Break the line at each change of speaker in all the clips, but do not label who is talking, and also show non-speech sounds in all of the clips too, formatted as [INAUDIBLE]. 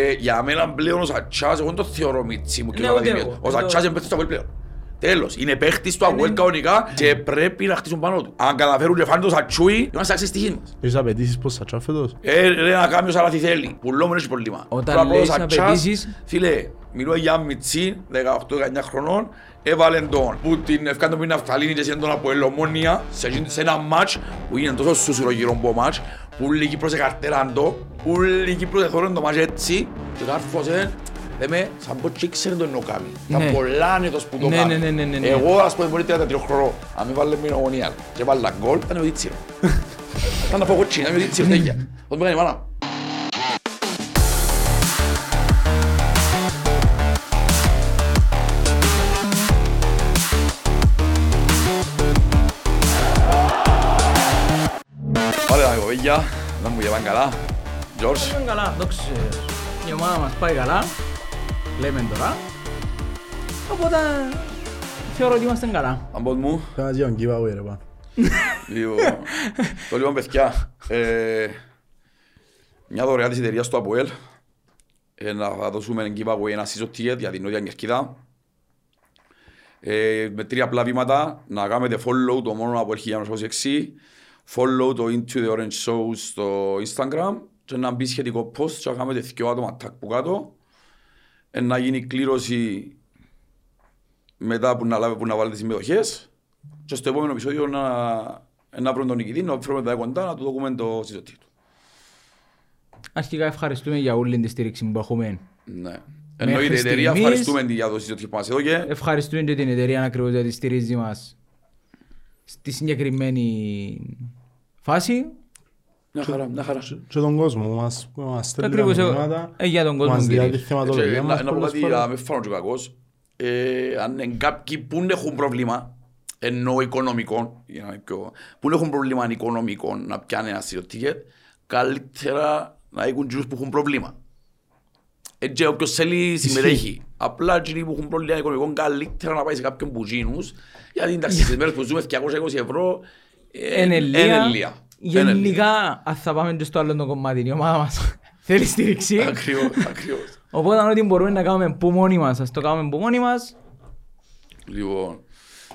Ε, για μένα πλέον ο Σατσάς, εγώ δεν το θεωρώ μίτσι μου και
Ναι,
ο
ούτε
Ακαδημίας.
εγώ.
Ο Σατσάς είναι παίχτης του Αποέλ πλέον. Τέλος, είναι παίχτης του Αποέλ κανονικά και πρέπει να χτίσουν πάνω του. Αν καταφέρουν και φάνε το Σατσούι, είμαστε άξιες στοιχείς μας.
Έχεις απαιτήσεις πως θα τσά φέτος;
Ε, ρε, να κάνεις όσα λάθη θέλει. Πουλό μου έχει πρόβλημα.
Όταν
Τώρα,
λες
ο Σατσάς,
απαιτήσεις-
Φίλε, μιλώ για Μιτσί, 18-19 χρονών, έβαλε τον που την ευκάντο που είναι Αυθαλήνη και σύντον από Ελομόνια σε, εκείνη- σε ένα μάτς που είναι τόσο σούσουρο γύρω από μάτς που όλοι οι Κύπρος εκαρτέραν το, που όλοι οι Κύπρος εθώραν το μάτς έτσι και κάρφωσε Λέμε, σαν πω και ήξερε το εννοώ κάνει. Τα
Ναι.
πολλά ανέτος που το
Ναι,
κάνει.
ναι, ναι, ναι, ναι, ναι.
Εγώ ας πούμε μπορεί 33 χρονών, αν μην βάλε με ομονία και βάλα γκολ, ήταν ο Δίτσιρο. Ήταν [LAUGHS] να πω κοτσί, ήταν ο Δίτσιρο, τέτοια. Πώς μου κάνει η μάνα. Ωραία, κοπέγια, να μου γεύαν καλά. Τζορς,
Πάμε καλά, δόξα σε Θεός. Η ομάδα μας πάει καλά, λέμε τώρα. Οπότε θεωρώ ότι είμαστε καλά.
αμπός μου.
Κάνας για τον giveaway ρε πάνω.
Λοιπόν, το λοιπόν παιδιά, ε, μια δωρεά της εταιρείας του ΑΠΟΕΛ ε, να θα δώσουμε giveaway ένα season ticket για την Νότια Κερκίδα ε, με τρία απλά βήματα να κάνετε follow το μόνο από 1926 follow το Into the Orange Show στο Instagram και να μπει σχετικό post και να κάνετε δυο άτομα tag που κάτω ε, να γίνει κλήρωση μετά που να, λάβει, που να βάλετε συμμετοχές και στο επόμενο επεισόδιο να, να βρούμε τον νικητή, να φέρουμε τα κοντά, να του δούμε το συζωτή του.
Αρχικά ευχαριστούμε για όλη τη στήριξη που έχουμε.
Ναι. Εννοείται η εταιρεία,
στιγμής-
ευχαριστούμε τη για το συζωτή που μας έδωκε.
Ευχαριστούμε και την εταιρεία ακριβώς γιατί στηρίζει μας στη συγκεκριμένη φάση.
Μια χαρά, μια χαρά.
Και τον κόσμο που μας, που μας στέλνει
Ακριβώς,
τα
ε,
μηνύματα,
ε, για τον
που
κόσμο
μας διάει τη
κυρίως.
θεματολογία
Και
μας
Να να πω
πολλές
κάτι,
φορές.
να με φάνω και κακός. Ε, Αν είναι κάποιοι που δεν έχουν πρόβλημα, ενώ οικονομικό, για να είμαι πιο- που δεν έχουν πρόβλημα οικονομικό να πιάνε ένα συζωτή, καλύτερα να έχουν τους που έχουν πρόβλημα. Έτσι όποιος θέλει συμμετέχει. Απλά εκείνοι που έχουν πρόβλημα οικονομικό καλύτερα να πάει σε κάποιον που γίνους, γιατί εντάξει [LAUGHS] στις μέρες που ζούμε 220 ευρώ ε,
Εν
εν
Ελία.
Ελία. Εν Ελία.
Γενικά, αν θα πάμε και στο άλλο το κομμάτι, η ομάδα μας [LAUGHS] θέλει στήριξη.
Ακριβώς, ακριβώς.
Οπότε ό,τι μπορούμε να κάνουμε που μόνοι μας, ας το κάνουμε που μόνοι μας.
Λοιπόν,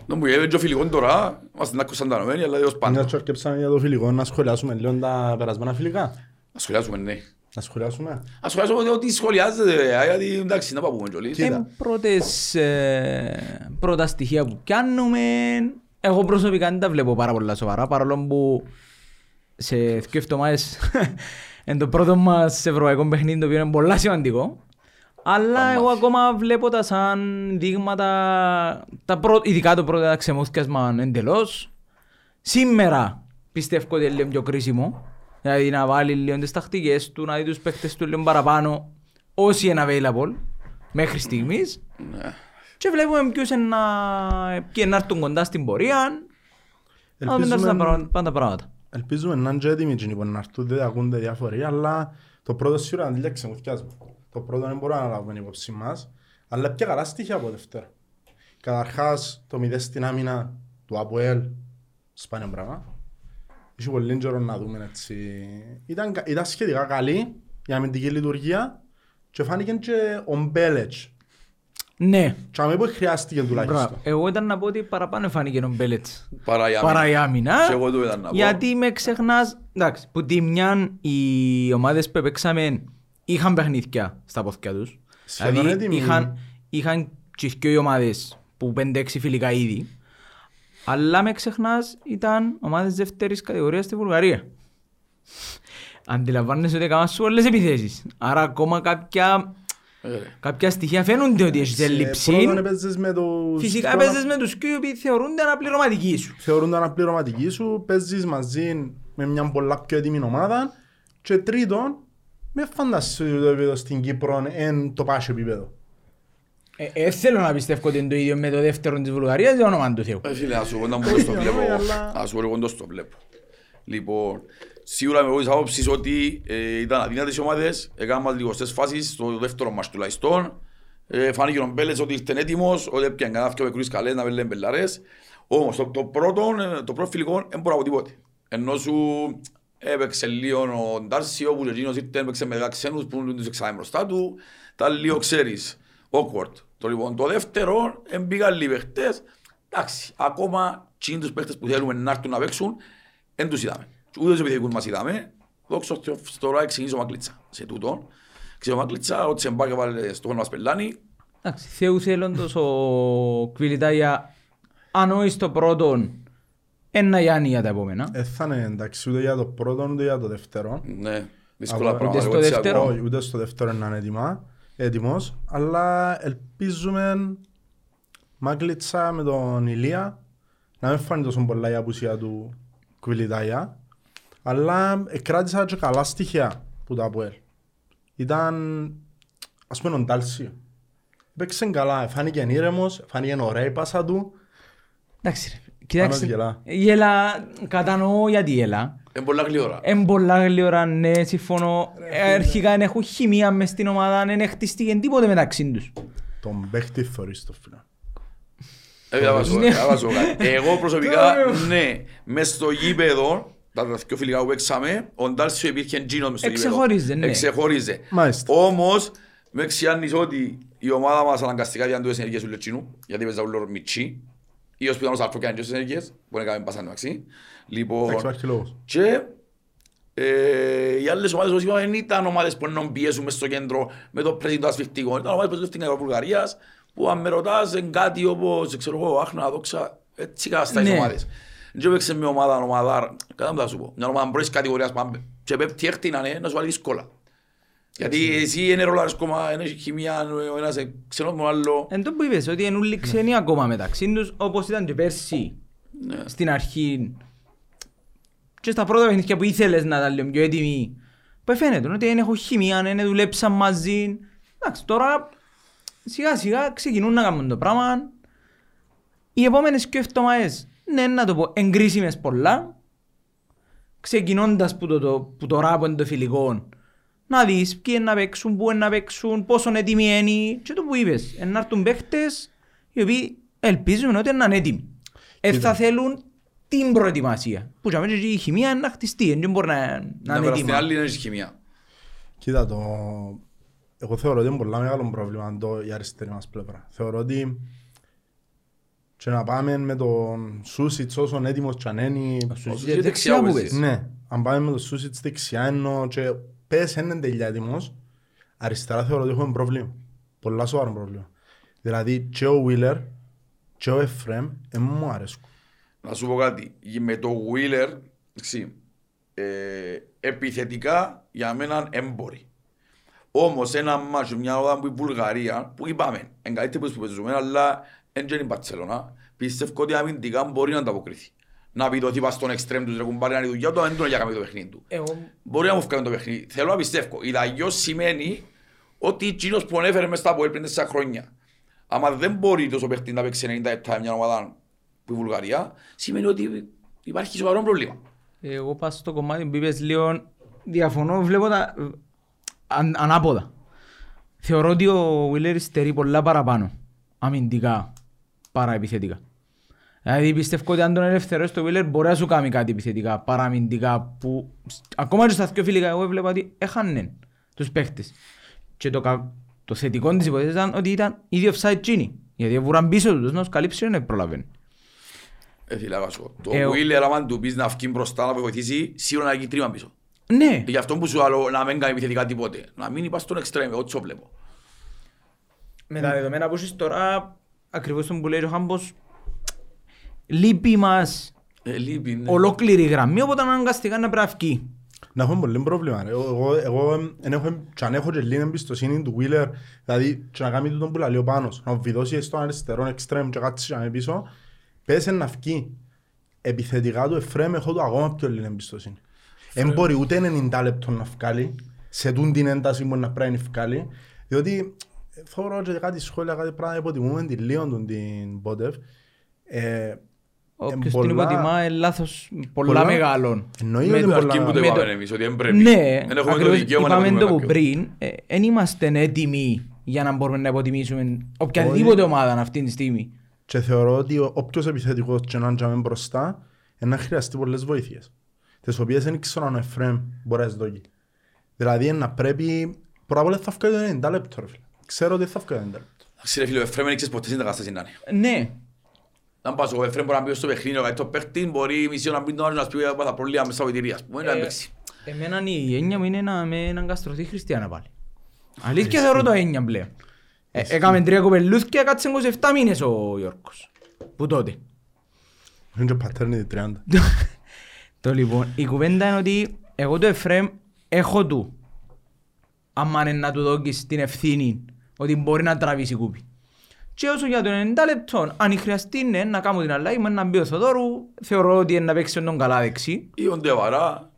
να μου γίνεται και ο φιλικών τώρα, είμαστε να κωνσταντανωμένοι, αλλά έως
Μια
πάντα.
και αρκεψάμε για το φιλικό, να σχολιάσουμε λίγο τα περασμένα φιλικά.
Να σχολιάσουμε, ναι.
Να σχολιάσουμε.
Να σχολιάσουμε ότι σχολιάζεται, ε, γιατί εντάξει, να πάμε κιόλις.
Κοίτα.
Είναι πρώτες, ε, πρώτα στοιχεία που πιάνουμε. Εγώ προσωπικά δεν τα βλέπω πάρα πολλά σοβαρά, παρόλο που σε δύο εβδομάδες είναι το πρώτο μας ευρωπαϊκό παιχνίδι το οποίο είναι πολλά σημαντικό. Αλλά εγώ ακόμα βλέπω τα σαν δείγματα, τα πρω... ειδικά το πρώτο ξεμούθηκασμα εντελώς. Σήμερα πιστεύω ότι είναι λίγο πιο κρίσιμο. Δηλαδή να βάλει λίγο τις τακτικές του, να δει τους παίχτες του λίγο παραπάνω όσοι είναι available μέχρι στιγμής.
Ναι.
Και βλέπουμε ποιους είναι να, ποιοι είναι να έρθουν κοντά στην πορεία. Να δούμε τα
Ελπίζουμε-
πράγματα- πάντα πράγματα.
Ελπίζουμε να είναι και έτοιμοι και λοιπόν να έρθουν, δεν ακούνται διάφοροι, αλλά το πρώτο σίγουρα είναι λέξη μου θυκιάζουμε. Το πρώτο δεν μπορούμε να λάβουμε υπόψη μας, αλλά πια καλά στοιχεία από Δευτέρα. Καταρχάς, το 0 στην άμυνα του ΑΠΟΕΛ, σπάνιο πράγμα. Είχε πολύ καιρό να δούμε έτσι. Ήταν, κα- ήταν σχετικά καλή η αμυντική λειτουργία και φάνηκε και ο Μπέλετς.
Ναι.
Και αμέ που χρειάστηκε
Μπράβο.
τουλάχιστον.
Εγώ ήταν να πω ότι παραπάνω φάνηκε ο Μπέλετς.
Παρά η άμυνα.
Παρά η άμυνα.
Και εγώ το ήταν να πω.
Γιατί με ξεχνάς, εντάξει, που τη μια οι ομάδες που παίξαμε είχαν παιχνίδια στα πόθηκια τους.
Σχεδόν
Δηλαδή
έτοιμοι.
είχαν, είχαν και οι δυο ομάδες που 5-6 φιλικά ήδη. Αλλά με ξεχνάς ήταν ομάδες δεύτερης κατηγορίας στη Βουλγαρία. Αντιλαμβάνεσαι ότι έκαναν σου όλες επιθέσεις. Άρα ακόμα κάποια,
Ε, ρε.
Κάποια στοιχεία φαίνονται ότι έχεις
Σε
έλλειψη.
πρώτον έπαιζες με τους...
Φυσικά
πρώτα-
παίζεις με τους κοιού οι οποίοι θεωρούνται αναπληρωματικοί σου.
θεωρούνται αναπληρωματικοί σου, παίζεις μαζί με μια πολλά πιο έτοιμη ομάδα και τρίτον, με φαντασίες ότι το επίπεδο στην Κύπρο είναι το πάσο επίπεδο.
Ε, ε, θέλω να πιστεύω ότι είναι το ίδιο με το δεύτερο της Βουλγαρίας, για όνομα του Θεού.
Ε, φίλε, να σου πω να μου το βλέπω.
Όχι, αλλά-
Να σου πω εγώ το βλέπω. Λοιπόν, σίγουρα με εγώ της άποψης ότι ε, ήταν αδύνατες οι ομάδες, έκαναν μας λιγοστές φάσεις στο δεύτερο μας τουλάχιστον. Ε, φάνηκε ο Μπέλες ότι ήρθε έτοιμος, ότι έπιαν κανένα δυο μικρούς καλές να βέλεν μπελαρές. Όμως το, το πρώτο, ε, το πρώτο φιλικό δεν μπορώ να πω τίποτε. Ενώ σου έπαιξε λίγο ο Ντάρσιο που και εκείνος ήρθε έπαιξε με 10 ξένους που τους εξάμε μπροστά του. Τα λίγο ξέρεις, awkward. Το λοιπόν το δεύτερο, εμπήγαν λίγοι παίχτες. Εντάξει, ακόμα τσιν τους παίχτες που θέλουμε να έρθουν να παίξουν, δεν τους είδαμε. Ούτε τους επιθετικούς μας είδαμε. Δόξα τω Θεώ, τώρα ξεκινήσω Μακλίτσα σε τούτο. Ξέρω Μακλίτσα, ότι σε μπάκε βάλε στο χρόνο μας πελάνει.
Εντάξει, Θεού θέλοντος ο Κβιλιτάγια αν όχι στο πρώτο ένα Γιάννη για τα επόμενα.
Ε, θα είναι εντάξει ούτε για το πρώτο ούτε για το δεύτερο.
Ναι, δύσκολα
Αλλά
πράγματα.
ούτε
εγώ
στο
έτσι
δεύτερο.
ακούω.
Όχι, ούτε στο δεύτερο να είναι έτοιμα, έτοιμος, αλλά ελπίζουμε Μάγκλητσα με τον Ηλία να μην φάνει τόσο πολλά η απουσία του Κβιλιτάγια, αλλά κράτησα και καλά στοιχεία που τα ΑΠΟΕΛ. Ήταν, ας πούμε, ο Ντάλσιο. Παίξε καλά, φάνηκε ήρεμος, φάνηκε ωραία η πάσα του.
Εντάξει ρε,
Πάνω
κοιτάξτε,
γελά.
γελά, κατανοώ γιατί γελά.
Είναι πολλά γλυόρα.
Εν πολλά γλυόρα, ναι, συμφωνώ. Ε, Αρχικά δεν έχουν χημεία μες στην ομάδα, δεν χτιστήκε τίποτε μεταξύ τους.
Τον παίχτη θωρείς στο φίλο.
Ε, θα βάζω-
Ναι.
θα βάζω κάτι. Εγώ προσωπικά, ναι, μες στο γήπεδο, τα δύο φιλικά που παίξαμε, ο Ντάλσιο υπήρχε τζίνος μες στο γήπεδο.
Εξεχώριζε, ναι.
Εξεχώριζε.
Μάλιστα.
Όμως, με ξιάνεις ότι η ομάδα μας αναγκαστικά διάν τις ενέργειες του Λετσίνου, γιατί παίζα ούλο μιτσί, ή ως πιθανός αρφό και αν και τις ενέργειες, μπορεί να κάνουμε πάσαν μεταξύ. Λοιπόν,
Εντάξει, υπάρχει λόγος.
και ε, οι άλλες ομάδες όπως είπαμε δεν ήταν ομάδες που να πιέσουν μες στο κέντρο με το πρέσιν το ασφιχτικό. Ήταν ομάδες που παίζουν στην Καγό Βουλγαρίας που αν με ρωτάς είναι κάτι όπως ξέρω εγώ, άχνα, δόξα, έτσι καταστάσεις
Ναι.
ομάδες. Δεν παίξε με ομάδα, ομάδα, κατά μου θα σου πω, μια ομάδα πρώτης κατηγορίας πάμε και πέπτει έκτη να είναι, να σου βάλει δύσκολα. Γιατί εσύ είναι ρολάρες κόμμα, είναι χημία, ο ένας είναι ξενός με τον άλλο.
Εν τω που είπες, ότι είναι όλοι ξένοι ακόμα μεταξύ τους, όπως ήταν και πέρσι,
Ναι.
στην αρχή. Και στα πρώτα παιχνίδια που ήθελες να τα λέω πιο έτοιμοι, που φαίνεται ότι δεν έχω χημία, δεν δουλέψαν μαζί. Εντάξει, τώρα σιγά σιγά ξεκινούν να κάνουν το πράγμα. Οι επόμενες και εβδομάδες, ναι, να το πω, εγκρίσιμες πολλά. Ξεκινώντας που το, το, που το ράπο είναι το φιλικό, να δεις ποιοι είναι να παίξουν, πού είναι να παίξουν, πόσο έτοιμοι είναι και το που είπες. Ε, Να έρθουν παίχτες οι οποίοι ελπίζουμε ότι είναι έτοιμοι. Ε, θα θέλουν την προετοιμασία. Που για μένα και η χημεία είναι να χτιστεί, δεν μπορεί να, να
Να
είναι
περάσει την
έτοιμα.
άλλη είναι η χημία.
Κοίτα, το... εγώ θεωρώ ότι είναι πολύ μεγάλο πρόβλημα το, η αριστερή μας πλευρά. Θεωρώ ότι και να πάμε με τον Σούσιτς όσον έτοιμος κι αν είναι...
Σούσιτς
Για
είναι
δεξιά
δεξιά
που
που
πες.
είσαι.
Ναι, αν πάμε με τον Σούσιτς δεξιά εννοώ και πες είναι τελειά έτοιμος, αριστερά θεωρώ ότι έχουμε πρόβλημα. Πολλά σοβαρό πρόβλημα. Δηλαδή και ο Βίλερ και ο Εφρέμ δεν μου αρέσκουν.
Να σου πω κάτι. Με το Wheeler, εντάξει, ε, επιθετικά για μένα έμποροι. Όμως ένα μάτσο, μια ομάδα που η Βουλγαρία, που είπαμε, είναι καλύτερη που παίζουμε, αλλά δεν είναι η Μπαρτσελώνα, πιστεύω ότι αμυντικά μπορεί να ανταποκριθεί. Να πει το ότι πας στον εξτρέμ τους, ρε κουμπάρει να είναι η δουλειά του, αλλά δεν τον για κάνει το παιχνίδι του.
Εγώ
Μπορεί να μου βγάλει το παιχνίδι. Θέλω να πιστεύω. Η αλλιώς σημαίνει ότι εκείνος που ανέφερε μες στα πόλη πριν τέσσερα χρόνια. Άμα δεν μπορεί τόσο παιχνίδι να παίξει 90 λεπτά μια ομάδα που η Βουλγαρία, σημαίνει ότι υπάρχει σοβαρό πρόβλημα.
Εγώ πάω στο κομμάτι που είπες λίγο διαφωνώ, βλέπω τα αν, ανάποδα. Θεωρώ ότι ο Βίλερ στερεί πολλά παραπάνω αμυντικά παρά επιθετικά. Δηλαδή πιστεύω ότι αν τον ελευθερώσει το Βίλερ μπορεί να σου κάνει κάτι επιθετικά παρά αμυντικά που ακόμα και στα δύο φιλικά εγώ έβλεπα ότι έχανε τους παίχτες. Και το, κα- το θετικό της υπόθεσης ήταν ότι ήταν ήδη offside τσίνη. Γιατί βουραν πίσω τους να τους καλύψει δεν προλαβαίνει.
Ε, φίλε, να σου πω. Το
Ε, ο-
Wheeler, άμα του πεις να βγει μπροστά να βοηθήσει, σίγουρα να γίνει τρίμα πίσω.
Ναι,
Και γι' αυτό που σου λέω να μην κάνει επιθετικά τίποτε. Να μην πας στον εξτρέμ, εγώ το βλέπω.
Με τα δεδομένα που έχεις τώρα, ακριβώς τον που λέει ο Χάμπος, λείπει μας
Ε, λείπει, ναι.
ολόκληρη γραμμή, οπότε αναγκαστικά να πρέπει να βγει.
Να έχουμε πολύ πρόβλημα. ρε. Εγώ, εγώ, εγώ εν έχω, και αν έχω και λίγη εμπιστοσύνη του Wheeler, δηλαδή και να κάνει τούτον που λέει ο Πάνος, να βιδώσει στον αριστερό εξτρέμ και κάτσει και να με πίσω, πέσε να βγει. Επιθετικά του Εφρέμ έχω το ακόμα πιο λίγη εμπιστοσύνη. Δεν μπορεί ούτε 90 λεπτό να βγάλει, σε τούν την ένταση που να πρέπει να βγάλει, διότι ε, θεωρώ και κάτι σχόλια, κάτι πράγμα υποτιμούμε την Λίον του την Μπότεφ. Ε,
Όποιος την
πολλά-
υποτιμά είναι λάθος πολλά
πολλά-
μεγάλων.
Εννοείται
Με
ότι
το-
πολλά-
Αρκεί που το
με
είπαμε
το-
εμείς, ότι δεν πρέπει.
Ναι,
Δεν έχουμε το
ακριβώς
δικαίωμα να
είπαμε
πούμε
το που
κάποιον.
πριν, δεν είμαστε έτοιμοι για να μπορούμε να υποτιμήσουμε οποιαδήποτε ομάδα αυτή τη στιγμή.
Και θεωρώ ότι ο- όποιος επιθετικός και να είναι μπροστά, ε, να χρειαστεί πολλές βοήθειες. τις οποίες δεν ξέρω αν ο Εφραίμ μπορεί να τις δώσει. Δηλαδή να πρέπει, πρώτα απ' όλα θα βγάλει το 90 λεπτό ρε φίλε. Ξέρω ότι θα βγάλει το 90 λεπτό.
Εντάξει ρε φίλε, ο Εφραίμ δεν ξέρεις ποτέ στην κατάσταση να είναι.
Ναι,
Αν πας ο Εφραίμ μπορεί να μπει στο παιχνίδι, ο το παίχτη μπορεί μισή ώρα να μπει τον άλλο να σου πει «Έπαθα προβλήμα μες στα βοηθηρία». ας πούμε, να
Ε,
παίξει.
Εμένα η έννοια μου είναι να με αναγκαστρωθεί χριστιανά πάλι. Αλήθεια θεωρώ το έννοια πλέον. Ε, Έκαμε τρία κοπελούθκια, κάτσε 27 μήνες ο Γιώργος. Που τότε.
Είναι και πατέρνη 30. [LAUGHS]
Το λοιπόν, η κουβέντα είναι ότι εγώ το Εφραίμ έχω του. Άμα είναι να του δώκεις την ευθύνη ότι μπορεί να τραβήσει κούπι. Και όσο για το 90 λεπτό, αν χρειαστεί ναι, να κάνω την αλλαγή μου, να μπει ο Θοδόρου, θεωρώ ότι είναι να παίξει με τον καλά δεξί.
Ή ο Ντεβαρά,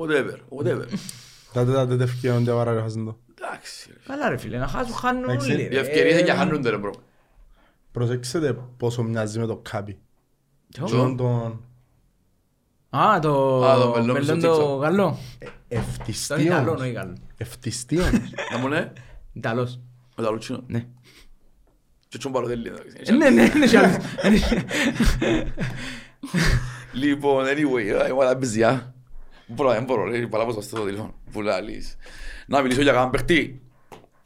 whatever, whatever.
Τότε [LAUGHS] τα τέτοια ευκαιρία βαρά ρε χάσουν το.
Εντάξει ρε.
Καλά ρε φίλε, να χάσουν, χάνουν
Εντάξει,
όλοι.
Οι
ρε.
ευκαιρίες είναι για χάνονται ρε μπρο.
Προσέξτε πόσο μοιάζει με το κάπι.
Ποιο;
Τζον τον
Α, το
Α, το μελό
μελόν
στο
το
TikTok.
γαλλό. Το
ευτιστή
Ιταλό,
όμως.
όχι γαλλό.
Ευτιστή όμως.
Να μου ναι,
Ιταλός.
Με τα λουτσίνο.
Ναι.
Και τσον παροδέλει. εντάξει.
Ε, Ναι, ναι, είναι κι άλλος. [LAUGHS]
Λοιπόν, anyway, εγώ τα μπιζιά. Μπορώ, δεν μπορώ, ρε, παρά πως στο τηλέφωνο. Που λαλείς. Να μιλήσω για κανέναν παίχτη.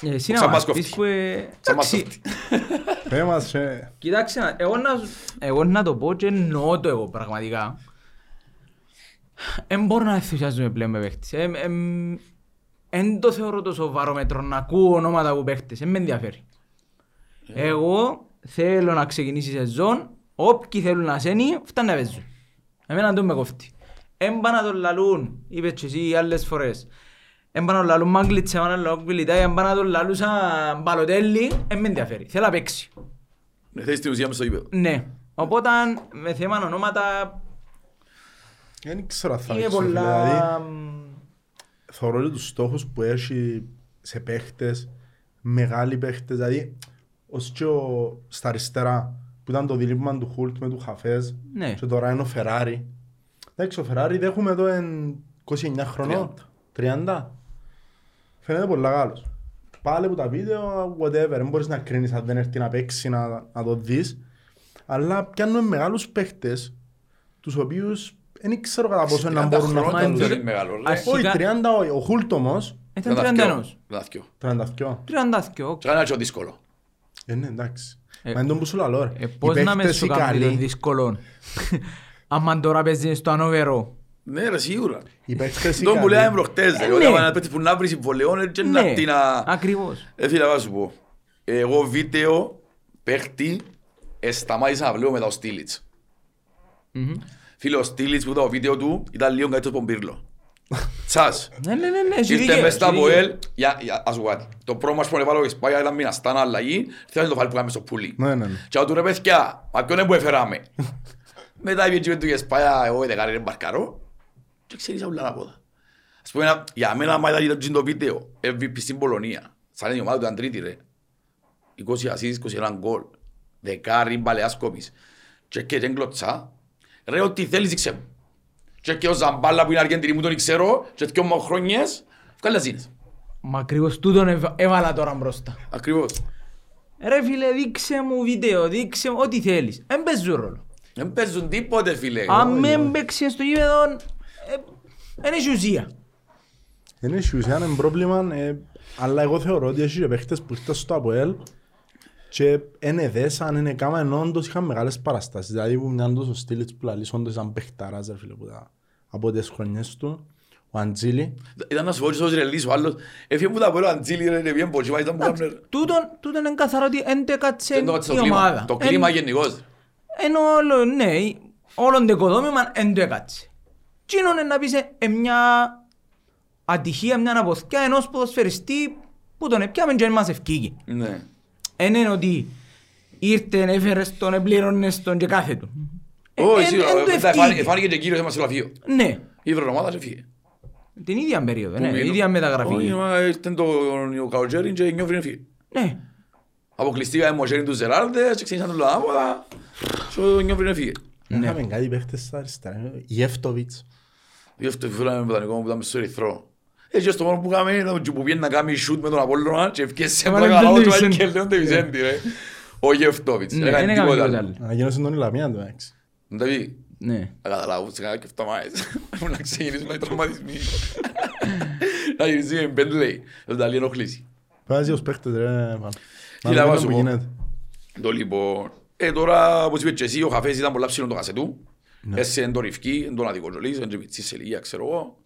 Ε, Εσύ
Σαν
να
μας
μας πεις
κόφτει.
που... ε,
Σαν μας
εντάξει,
κόφτει. [LAUGHS]
Πες μας, ε,
Κοιτάξτε, να- εγώ να, εγώ να το πω και εννοώ το εγώ πραγματικά. Δεν μπορώ να ενθουσιάζομαι πλέον με παίχτες. Εν το θεωρώ το σοβαρό μέτρο να ακούω ονόματα από παίχτες. Δεν με ενδιαφέρει. Εγώ θέλω να ξεκινήσει η σεζόν. Όποιοι θέλουν να σένει, φτάνει να παίζουν. Εμένα δεν με κόφτει. Έμπα να τον λαλούν, είπες και εσύ άλλες φορές. Έμπα να τον λαλούν Μάγκλιτς, έμπα να τον λαλούν Κβιλιτάι, έμπα να τον λαλούν σαν Μπαλοτέλη. Δεν με ενδιαφέρει. Θέλω να παίξει.
Ναι, θες την ουσία μες στο γήπεδο.
Ναι. Οπότε με θέμα ονόματα
δεν ξέρω αν θα
είναι
παίξω, φίλε.
πολλά...
Δηλαδή, θεωρώ ότι τους στόχους που έχει σε παίχτες, μεγάλοι παίχτες, δηλαδή ως και ο, στα αριστερά που ήταν το δίλημα του Χουλτ με του Χαφές
Ναι.
και τώρα είναι ο Φεράρι. Εντάξει, ο Φεράρι δέχουμε εδώ εν 29 χρονών, 30. Φαίνεται πολύ Γάλλος. Πάλι που τα βίντεο, whatever, δεν μπορείς να κρίνεις αν δεν έρθει να παίξει να, να το δεις. Αλλά πιάνουμε μεγάλους παίχτες, τους οποίους δεν ξέρω κατά πόσο να
30
μπορούν να
χρόνια
βγάλουν.
δεν είναι μεγάλο, ρε.
Αρχικά-
Όχι, 30 όχι. Ο Χούλτ όμως,
Ήταν
Ήταν
31.
δυο.
32.
32.
Και ένα πιο δύσκολο.
Ε, ναι, εντάξει.
Ε,
Μα είναι τον που σου λαλώ, ρε.
Ε,
Οι
Πώς να μες
παίχτες
σου
οι
κάνουν το
καλοί,
δύσκολο. [LAUGHS] Άμα τώρα παίζεις στο ανώβερο.
Ναι ρε, σίγουρα.
οι παίχτες οι
Τον που λέγαμε
καλοί,
προχτές, ρε.
Ε,
Όταν
ναι.
ένα παίχτη που να βρει συμβολαιών, έτσι να
Ναι,
τι να...
ακριβώς.
Ε, φίλε, θα σου πω. Εγώ βίντεο παίχτη ε, σταμάτησα να βλέπω μετά ο Στίλιτς.
Μμμ.
Φίλε, ο Στίλιτς που ήταν το βίντεο του ήταν λίγο καλύτερος από τον Πύρλο. Τσάς.
Ναι, ναι, ναι, ναι, έχει
Ήρθε
δίκαιο,
μες στα
έχει δίκαιο.
ΑΠΟΕΛ, για, για, ας σου πω κάτι. Το πρώτο μας που έβαλε ο Ισπάγια ήταν μήνα στάνα αλλαγή, θέλει το φάλει που κάνουμε στο πουλί.
Ναι, ναι, ναι.
Και του ρε παιδιά, μα ποιον είναι που έφεραμε; Μετά είπε και του Ισπάγια, εγώ δεν κάνει μπαρκαρό. Και ξέρεις όλα να πω. τα. Ας πούμε, ένα- για μένα, άμα ήταν το βίντεο, MVP στην Πολωνία, σαν η ομάδα του ήταν τρίτη ρε. 20 ασίς, 21 γκολ. Δεκάρι μπαλαιάς κόπης. Και και δεν κλωτσά. Ρε, ό,τι θέλεις δείξε μου. Και και ο Ζαμπάλα που είναι Αργεντινή μου τον ξέρω και δυο μου χρόνιες, βγάλε ζήνες.
Μα ακριβώς τούτον έβα- έβαλα τώρα μπροστά.
Ακριβώς.
Ρε φίλε, δείξε μου βίντεο, δείξε μου ό,τι θέλεις. Εν παίζουν ρόλο.
Δεν παίζουν τίποτε φίλε.
Αν με παίξεις στο γήπεδο, ε, δεν έχει ουσία.
Δεν έχει ουσία, είναι πρόβλημα, ε, αλλά εγώ θεωρώ ότι έχει και παίχτες που ήρθαν στο ΑΠΟΕΛ και είναι δέσαν, είναι κάμα, ενώ όντως είχαν μεγάλες παραστάσεις. Δηλαδή που μοιάνε τόσο στήλες που λαλείς, όντως ήταν παίχταρας, ρε φίλε, που τα, από τις χρονιές του. Ο Αντζίλη,
Ήταν να σου πω και ο Ρελής ο άλλος. Έφυγε που τα πω ο Αντζίλη ρε, είναι bien ποτσίμα, ήταν που
Εντάξει,
κάμνε.
Τούτον τούτον είναι καθαρό ότι δεν το έκατσε
Δεν το κάτσε
η
το κλίμα.
ομάδα.
Το κλίμα
Εν-
γενικώς.
Ενώ όλο, ναι, όλον το οικοδόμημα δεν το έκατσε. Τι είναι να πεις ε, μια ατυχία, μια αποθηκιά ενός ποδοσφαιριστή που τον έπιαμε και δεν μας ευκήγε.
Ναι.
Εν είναι ότι ήρθε, έφερες τον, επλήρωνες τον και κάθε του. Ε,
Όχι,
εν-
σίγουρα.
εν το
Μετά
ευκήγε.
εφάνηκε- Εφάνηκε και κύριος μας στο γραφείο.
Ναι,
Η ευρωομάδα και φύγε.
την ίδια περίοδο,
Πού
ναι,
μείνω;
ίδια μεταγραφή.
Όχι, μα ήρθε το ο καλοκαίρι και νιώθει να φύγει.
Ναι,
Αποκλειστήκαμε με ο Σέριν του Ζεράρδες και ξεκίνησαν το λάδι και νιώθει να φύγει.
Ναι.
είχαμε κάτι παίχτες στα αριστερά, Γεύτοβιτς.
Γι' αυτό φύγαμε με πρωτανικό που ήταν μες στο ερυθρό. Έτσι και στο μόνο που κάναμε ήταν που πήγαινε να κάνει σούτ με τον Απόλλωνα και ευκαιρίες σε
Έβαλε
πλάκα
τον
λαό του
Ντεβισέντη.
και λέω Ντεβισέντη ρε. Ο Γευτόβιτς.
ναι,
Έκανε
δεν έκαμε
τίποτα
τίποτα
άλλο.
άλλος.
Ανακοίνωσε τον Ιλαμία του, εντάξει.
Να τα πει.
Ναι.
Να καταλάβω σιγά και φτωμάες. Να ξεκινήσουμε οι τραυματισμοί. Να γυρίζει με Μπέντλεϊ. Θα τα λέει ενοχλήσει.
Βάζει ως παίχτες ρε. μα-
Τι
μα
να
δούμε
σου
που
πω.
γίνεται.
Το λοιπόν. Ε, τώρα, όπως είπες και εσύ, ο Χαφές ήταν πολλά ψηλό το κασετού. Έσαι εν το ριφκή, εν τον αδικοτζολής, εν και πιτσί σε ηλικία, ξέρω εγώ.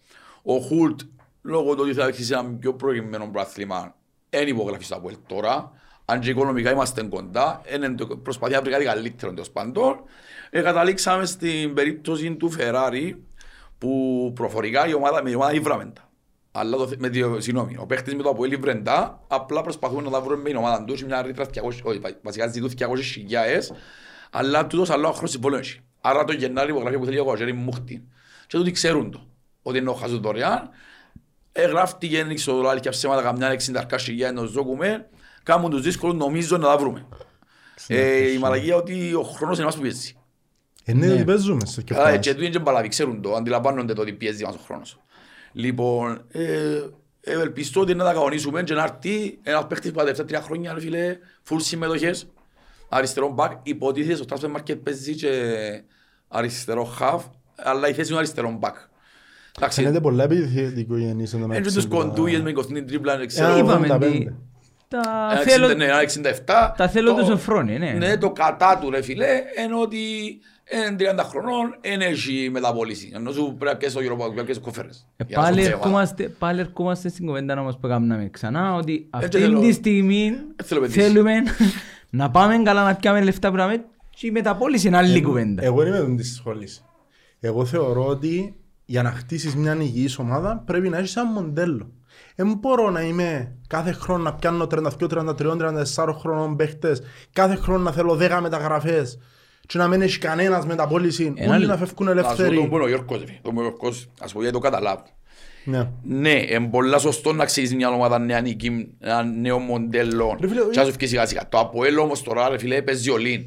Ο Χουλτ, λόγω του ότι θα έρχεσαι ένα πιο προηγημένο πράθλημα, δεν υπογράφει στο Αποέλ τώρα. Αν και οικονομικά είμαστε κοντά, είναι το- προσπαθεί να βρει κάτι καλύτερο τέλος πάντων. Ε, καταλήξαμε στην περίπτωση του Φεράρι, που προφορικά η ομάδα, με η ομάδα υβράμεντα. Αλλά το, θε- με τη, συγγνώμη, ο παίχτης με το Αποέλ υβρεντά, απλά προσπαθούμε να τα βρούμε με την ομάδα τους, έχει μια ρήτρα 200, όχι, βα- βασικά ζητούν 200 χιλιάες, αλλά τούτος άλλο χρόνο συμβόλαιο έχει. Άρα το Γενάρη υπογραφή που θέλει ο Κοζέρη Μούχτη. Και τούτοι ξέρουν το, ότι είναι ο χαζού δωρεάν. Εγγράφτηκε δεν ξέρω άλλη και ψέματα καμιά 60 χιλιάες να ζώκουμε, κάνουν τους δύσκολους νομίζω να τα βρούμε. Ε, η μαλαγία ότι ο χρόνος είναι μας που πιέζει.
Ε, ναι,
Ναι.
ότι παίζουμε στο
Καλά,
κεφάλι.
και τούτοι είναι και μπαλαβοί, ξέρουν το, αντιλαμβάνονται το ότι πιέζει μας ο χρόνος. Λοιπόν, ε, ευελπιστώ ότι να τα κανονίσουμε και να έρθει ένας παίχτης που τα τελευταία τρία χρόνια, ρε φίλε, full συμμετοχές, αριστερό μπακ, υποτίθεται στο transfer market παίζει και αριστερό half, αλλά η θέση είναι αριστερό μπακ. Εντάξει,
Φαίνεται πολλά επιθετικό γεννής εν τω
έτσι
μεταξύ
τους
που τα-
κοντούγες με 20 τρίπλα, δεν
Ε,
ξέρω,
Είπαμε
85.
τι. Τα
ένα
θέλω,
60, ναι, ένα 67.
τα θέλω
Το-
τους Σοφρόνη, ναι.
Ναι, το κατά του ρε φίλε, είναι ότι είναι 30 χρονών, δεν έχει μεταπόληση. Ενώ σου πρέπει να πιέσεις το Europa, πρέπει να πιέσεις κόφερες.
Ε,
Για να
Πάλι
σου φεύγω.
ερχόμαστε, πάλι ερχόμαστε στην κουβέντα όμως που έκαναμε ξανά ότι αυτή
θέλω-
τη στιγμή
θέλω παιδίση.
θέλουμε [LAUGHS] να πάμε καλά να πιάμε λεφτά που να με και η μεταπόληση είναι άλλη κουβέντα.
Εγώ δεν είμαι με της σχολή. Εγώ θεωρώ ότι για να χτίσεις μια υγιής ομάδα πρέπει να έχεις ένα μοντέλο. Δεν μπορώ να είμαι κάθε χρόνο να πιάνω 32, 33, 34 χρονών παίχτες, κάθε χρόνο να θέλω 10 μεταγραφές και να μην έχει κανένας μεταπόληση,
Ένα
όλοι
λ-
να φεύγουν
Να σου πω
ελεύθεροι.
τον που είναι ο Γιώργος, ρε. Τον που είναι ο Γιώργος, ας πω γιατί το καταλάβω.
Ναι.
Ναι, είναι πολλά σωστό να ξέρεις μια ομάδα νεανική, ένα νέο μοντέλο
Ρε φίλε,
και να σου βγει σιγά σιγά. Το Αποέλ όμως τώρα ρε φίλε παίζει ολίν.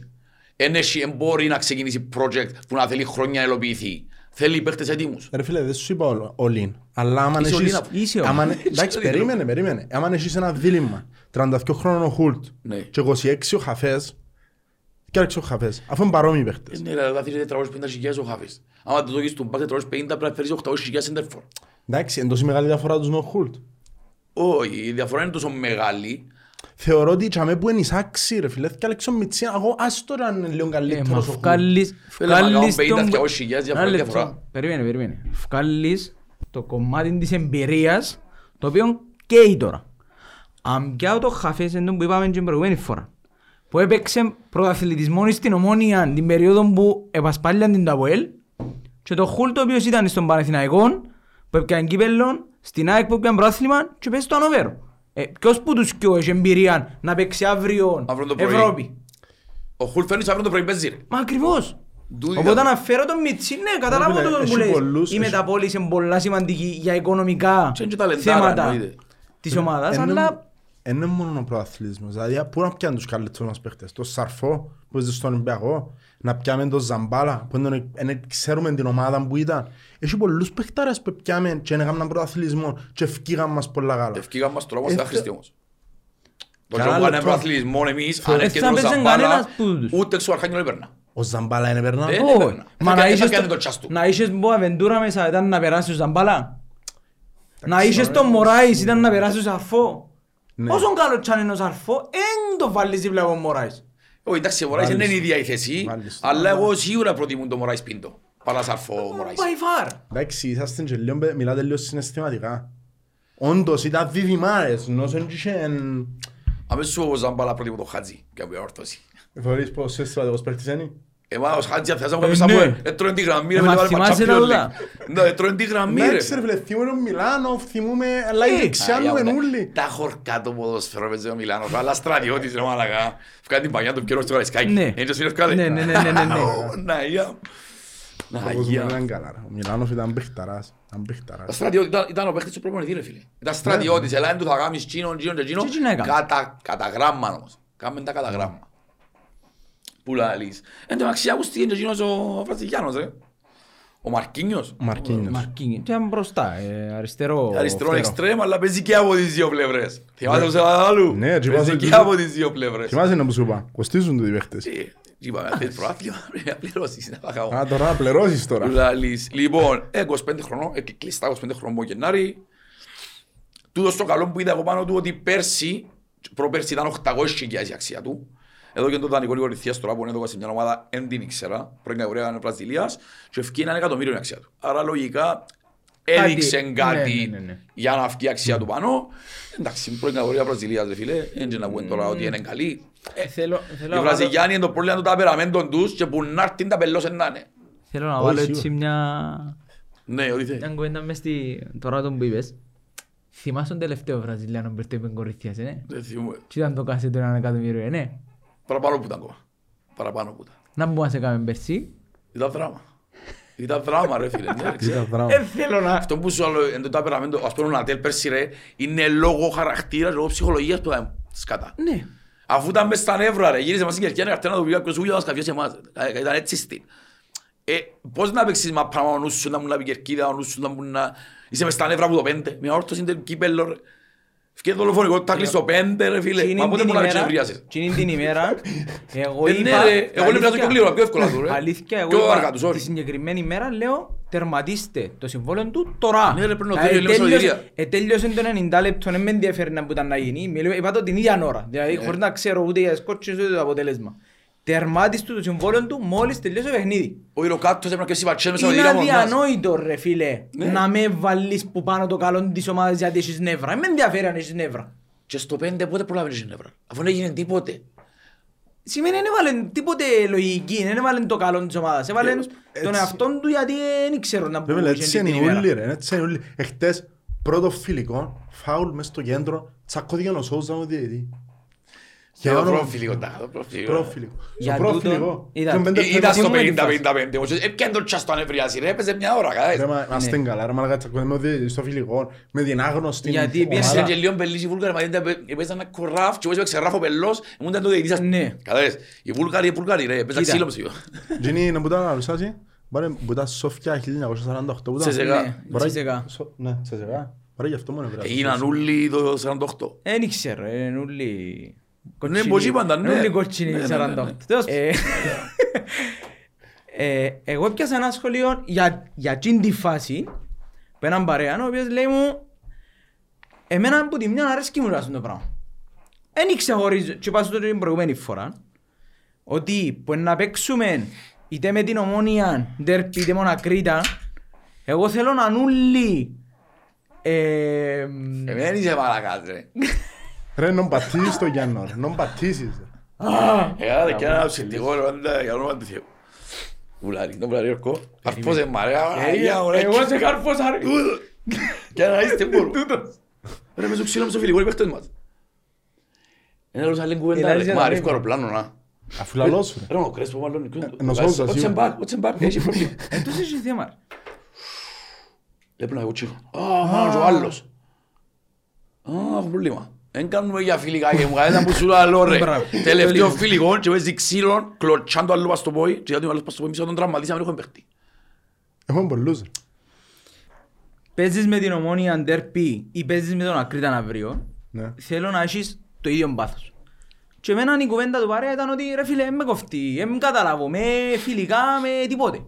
Εν έχει- εν μπορεί να ξεκινήσει project που να θέλει χρόνια να υλοποιηθεί. Θέλει παίχτες έτοιμους.
Ρε φίλε, δεν σου είπα όλο- all-in. Αλλά άμα
Είσαι
έχεις...
all-in,
είσαι
άμα-
all-in.
Εντάξει,
Είσαι all-in.
περίμενε, περίμενε. Άμα έχεις ένα δίλημμα, 32 χρόνων ο Χουλτ
Ναι.
και 26 ο Χαφές, και άρχισε ο Χαφές, αφού είναι παρόμοιοι παίχτες.
Ναι, ρε, θα θέλει 450.000 ο Χάβης. Άμα το δοκίσεις του μπακ 450 πρέπει να φέρεις 800.000 σέντερφορ.
Εντάξει, είναι τόσο μεγάλη διαφορά τους με ο Χουλτ.
Όχι, η διαφορά είναι τόσο μεγάλη.
Θεωρώ ότι τσάμε που είναι εισάξι ρε φίλε, και Αλέξο Μιτσίνα, εγώ ας τώρα αν είναι λίγο
Ε, μα
καλύτερος ο Χουλτ.
βγάλεις,
Φίλε, μα
βγάλεις
κάνουν 50,
τον-
200.000 διαφορά,
Ένα λεπτό.
διαφορά.
Περίμενε, περίμενε. Βγάλεις το κομμάτι της εμπειρίας, το οποίο καίει τώρα. Αν πιάω το χαφές εντός που είπαμε και την προηγούμενη φορά, που έπαιξε πρωταθλητισμό στην Ομόνια την περίοδο που επασπάλιαν την Ταβουέλ και το Χουλ το οποίος ήταν στον Παναθηναϊκό που έπαιξε κύπελλον, στην ΑΕΚ που έπαιξε πρωτάθλημα και πέσει στο Ανοβέρο. Ε, ποιος που τους κοιό έχει εμπειρία να παίξει αύριο
Αύριο το πρωί.
Ευρώπη.
Ο Χουλ φέρνει αύριο το πρωί παίζει ρε.
Μα ακριβώς.
Τούτη
Οπότε
ήταν-
να φέρω τον Μιτσί, ναι, καταλάβω
Ρε φίλε,
το που
έχει
λες.
πολλούς,
Η
έχει-
μεταπόληση είναι πολλά σημαντική για οικονομικά
Και είναι και ταλεντάρα,
θέματα
εννοείται.
της ομάδας,
Είναι-
αλλά
Είναι μόνο ο προαθλητισμός, δηλαδή πού να πιάνουν τους καλύτερους μας παίχτες, το Σαρφό που είσαι στον Ολυμπιακό, να πιάμε τον Ζαμπάλα που δεν δεν ξέρουμε την ομάδα που ήταν. Έχει πολλούς παίχταρες που πιάμε και έκαναν προαθλητισμό και ευκήγαν μας πολλά καλά.
Ευκήγαν μας τώρα όμως
Ε,
δεν
θε-
χρειαστεί όμως. Το
Κανένα
λόγο είναι
λεπτό.
προαθλητισμό εμείς,
Θε-
αν
Ε,
έρχεται
θα
ο
παίζουν
Ζαμπάλα,
κανένας που τους.
ούτε στο Αρχάγγελο έπαιρνα.
Ο Ζαμπάλα είναι περνά.
Ε,
όχι.
έπαιρνα.
Μα
Θα
να
κα-
είχες
θα κάνει
το-
το τσάς του.
να είχες Μποαβεντούρα μέσα ήταν να περάσεις ο Ζαμπάλα. Να είχες τον Μωράης ήταν να περάσεις ο Σαρφό.
Ναι.
Όσον καλό κι αν είναι ο Σαρφό, εν το βάλεις δίπλα από ο Μωράης.
Όχι, εντάξει, ο Μωράης δεν
Βάλεις
είναι η
το.
ίδια η θέση,
Βάλεις το.
αλλά εγώ σίγουρα προτιμούν τον Μωράης Πίντο. Παρά Σαρφό ο Μωράης.
By far.
Εντάξει, είσαστε και λίγο, μιλάτε λίγο συναισθηματικά. Όντως ήταν διδυμάρες, νόσο είχαν...
Αμέσως σου ο Ζαμπάλα προτιμούν τον Χάτζη, και από όρθωση.
Θεωρείς πως είσαι στρατηγός παίχτης είναι;
Εμάς ως Χάτζη αν θες να
Ε,
μου πεις
ναι.
από έτρωε τη γραμμή ρε
Ε,
με
μα
βάλε
θυμάσαι τα
Champions
τούτα.
League. Ναι, έτρωε τη γραμμή ρε.
Εντάξει ρε φίλε, θυμούμε τον Μιλάνο, θυμούμε λάει
Ε,
δεξιά
Αγιά
του
μου,
ενούλη.
Τα χορκά το ποδοσφαίρο παίζει ο Μιλάνος, αλλά στρατιώτης ρε μάλακα. Φκάνε την παγιά του καιρό στο Καραϊσκάκι.
Ναι.
Έτσι σου είναι ευκάλε.
Ναι, ναι, ναι, ναι, ναι, ναι.
Ω, Να, γεια. Να,
Ο κόσμος
γεια.
ήταν καλά ρε. Ο Μιλάνος ήταν παιχταράς. Ήταν παιχταράς.
Ο στρατιώτης ήταν- ήταν ο παίχτης του προπονητή ρε φίλε. Ήταν στρατιώτης, ελά εν του θα κάνεις τσίνον, τσίνον και τσίνον.
Τι τσίνο έκανε;
Κατά, κατά γράμμα όμως. Κάμε τα κατά γράμμα. Πού λαλείς. Εν τω μεταξύ άκουστηκε και εκείνος ο Βραζιλιάνος ρε. Ο Μαρκίνιος.
Ο Μαρκίνιος.
Μαρκίνι. Τι ήταν μπροστά, ε, αριστερό.
Αριστερό
φτερό.
εξτρέμ, αλλά παίζει και από τις δύο πλευρές. Θυμάσαι πως έλεγα άλλου.
Ναι, και
Παίζει
βάζει
και
τους-
από τις δύο πλευρές.
Θυμάσαι να που σου είπα, κοστίζουν τους οι παίχτες.
Ε, Είπαμε, θέλεις προάθλημα, πρέπει να πληρώσεις. να πάω.
Α, τώρα να πληρώσεις τώρα.
Λαλείς. Λοιπόν, ε, 25 χρονών, ε, κλειστά 25 χρονών από Γενάρη. Τούτο στο καλό που είδα εγώ πάνω του ότι πέρσι, προπέρσι ήταν 800.000 η αξία του. Εδώ και το δανεικό λίγο ρηθίας τώρα που είναι εδώ σε μια ομάδα, δεν την ήξερα, πρώην κατηγορία Βραζιλίας και ευκεί έναν εκατομμύριο η αξία του. Άρα λογικά έδειξε
ναι,
κάτι
ναι, ναι, ναι.
για να βγει η αξία του πάνω. Εντάξει, πρώην κατηγορία Βραζιλίας, ρε φίλε, δεν να πούμε τώρα ότι είναι καλή.
Ε, Θέλω θέλω
Οι
να βάλω-
Βραζιλιάνοι είναι το πρόβλημα του ταπεραμέντων τους και που να έρθει τα πελώς να είναι.
θέλω να
Όχι,
βάλω
σίγουρα.
έτσι μια
Ναι, ότι θέλεις.
μια κουβέντα μες στη... τώρα τον που είπες. Θυμάσαι τον τελευταίο Βραζιλιάνο που ήρθε με κορυφιάς, ναι;
Δεν θυμούμαι.
Τι ήταν το κάθε του έναν εκατομμύριο, ε, ναι;
Παραπάνω που ήταν ακόμα. Παραπάνω που ήταν.
Να μου μας έκαμε πέρσι.
Ήταν δράμα. Ήταν δράμα ρε φίλε. ναι, ρε, ξέρω.
Ήταν δράμα.
Ε, θέλω να...
Αυτό που σου άλλο εν το ταπεραμέντο, ας πούμε ο Νατέλ πέρσι ρε, είναι λόγω χαρακτήρας, λόγω ψυχολογίας που ήταν σκατά.
Ναι.
Αφού ήταν μες στα νεύρα ρε, γύρισε μας στην κερκιά να να του πει κάποιος ούλια μας καφιώσει εμάς. Ε, Ήταν έτσι στην. Ε, πώς να παίξεις μα πράγμα ο νους σου να μου να πει κερκίδα, ο νους σου να μου να... Είσαι μες στα νεύρα από το πέντε. Μια όρθωση είναι κύπελλο ρε. Φκέται δολοφονικό τάκλι στο πέντε ρε φίλε.
Εκείνη
Μα πότε
την
μου να
ημέρα-
τσεβριάσεις.
εκείνη την ημέρα, [LAUGHS] εγώ
Ε, ναι,
είπα...
ρε, εγώ λέω να το
αλήθεια,
πιο γλύωρα, πιο εύκολα του, ρε.
Αλήθεια, εγώ
Πιο
είπα
αργά τους,
τη
sorry.
συγκεκριμένη ημέρα λέω τερματίστε το συμβόλαιο του τώρα.
Ναι, ρε, πρέπει να
Δηλαδή,
δώσει λίγο
τέλειωσε-
σωτηρία.
ε, Τέλειωσε το 90 λεπτό, δεν με ενδιαφέρει να που ήταν να γίνει. Μιλώ- Είπα το την ίδια ώρα, δηλαδή
Ναι.
χωρίς να ξέρω ούτε για σκότσες ούτε το αποτέλεσμα. Τερμάτιστε το συμβόλαιο του μόλις τελειώσει το παιχνίδι.
Ο Ιροκάτος έπρεπε να πιέσει πατσές μέσα στο
Είναι
δίδαμο μας.
αδιανόητο ρε φίλε
Ναι.
να με βάλεις που πάνω το καλό της ομάδας γιατί έχεις νεύρα. Δεν με ενδιαφέρει αν έχεις νεύρα.
Και στο πέντε πότε προλάβαινες η νεύρα. Αφού δεν έγινε τίποτε.
Σημαίνει δεν έβαλε τίποτε λογική, δεν έβαλε το καλό της ομάδας. Έβαλε τον
έτσι.
εαυτόν του γιατί δεν ξέρω να
Βέβαια,
πούμε
έτσι είναι όλοι ρε, έτσι είναι όλοι. Εχθές, πρώτο φιλικό, φάουλ μες στο κέντρο, τσακώθηκε ο Σόουζα με διαιτητής.
Και
Για
το
όνομα-
πρόφιλικό, τα, το πρόφιλικό.
Πρώτο φιλικό.
Για
Στο πρώτο
τούτον,
φιλικό.
είδα-
Ήταν πέντε
Ε, Ήταν στο
Τι μου
50-55. όμως, ε, Έπιαν το τσάς το ανεβριάζει ρε, έπαιζε μια ώρα.
Ρε,
κατάλαβες.
μα- Είμαστε καλά, ρε μαλάκα, τσακώθηκε με διαιτητή στο φιλικό, με την άγνωστη
Γιατί
ομάδα.
πιέσε
Έπαιζε και λίγο μπελής οι Βούλγαροι, μα δεν τα- έπαιζαν ένα κορράφ και όπως έπαιξε ράφο πελός, ήμουν ήταν το διαιτητής σας.
Ναι.
Κατάλαβες. Οι Βούλγαροι, οι Βούλγαροι ρε, έπαιζαν
Κοίτα.
ξύλο με σίγουρο.
Τζίνι, είναι που ήταν να ρωτήσω, Μπορεί που ήταν Σόφια 1948 που ήταν.
Σε σεγά.
Ναι,
Μπορεί-
Τσεσεκά.
Σο- Ναι, σε σεγά. Μπορεί γι' αυτό μόνο βράδυ.
Έγιναν όλοι το 48.
Δεν ξέρω, είναι όλοι...
Ναι,
κοτσινοί.
πως είπαν τα, ναι.
Είναι όλοι κοτσινοί
Ναι, ναι, ναι,
48.
ναι.
Τέλος. Ε, [LAUGHS] ε, Εγώ έπιασα ένα σχολείο για, για εκείνη τη φάση με έναν παρέα, ο οποίος λέει μου εμένα από τη μια αρέσκει μου αυτό το πράγμα. Δεν ξεχωρίζω, και είπα σου το την προηγούμενη φορά, ότι που να παίξουμε είτε με την ομόνια, ντέρπι, είτε μονακρίτα, εγώ θέλω να νουλli ε,
Εμένα είσαι μαλακάς [LAUGHS] ρε.
Ρε, νον πατήσεις το Γιάννο, ρε, νον πατήσεις. ρε.
Εγάλε και ένα ψητικό ρε πάντα για όνομα του Θεού. Βουλάρι, το βουλάρι ορκό. Αρπόσε μαρέα, αγία ωραία.
Εγώ σε καρφώσα ρε. [LAUGHS]
Και να είστε μπορώ. Ρε με σου ξύλο με στο φιλικό οι παίχτες μας. Ένα άλλο άλλη κουβέντα
Ελάζεις
ρε.
για
Μα
τα
αρέσκω
ρεύμα.
αεροπλάνο να.
Αφού λαλός σου, ρε.
Ρε ο Κρέσπος μάλλον.
ενώ σώζα,
What's
σίγουρα.
back, what's back, έχει πρόβλημα.
Εν τόσο έχει θέμα. ρε.
Έπαιρνα εγώ τσίχο. Α, μάλλον και ο άλλος. Α, έχω πρόβλημα. Δεν κάνουμε για φιλικά και μου κάνετε που σου λέω ρε.
Μπράβο.
Τελευταίο φιλικό και παίζει ξύλο, κλωτσάν το άλλο πας στο πόη και γιατί ο άλλος πας στο πόη, μισό τον τραυματίσαμε, έχουμε παίχτη.
Έχουμε πολλούς, ρε.
Παίζεις με την ομόνια ντέρπι ή παίζεις με τον Ακρίταν αύριο,
Ναι.
θέλω να έχεις το ίδιο πάθος. Και εμένα η κουβέντα του παρέα ήταν ότι ρε φίλε, δεν με κοφτεί, δεν με καταλάβω, με φιλικά, με τίποτε.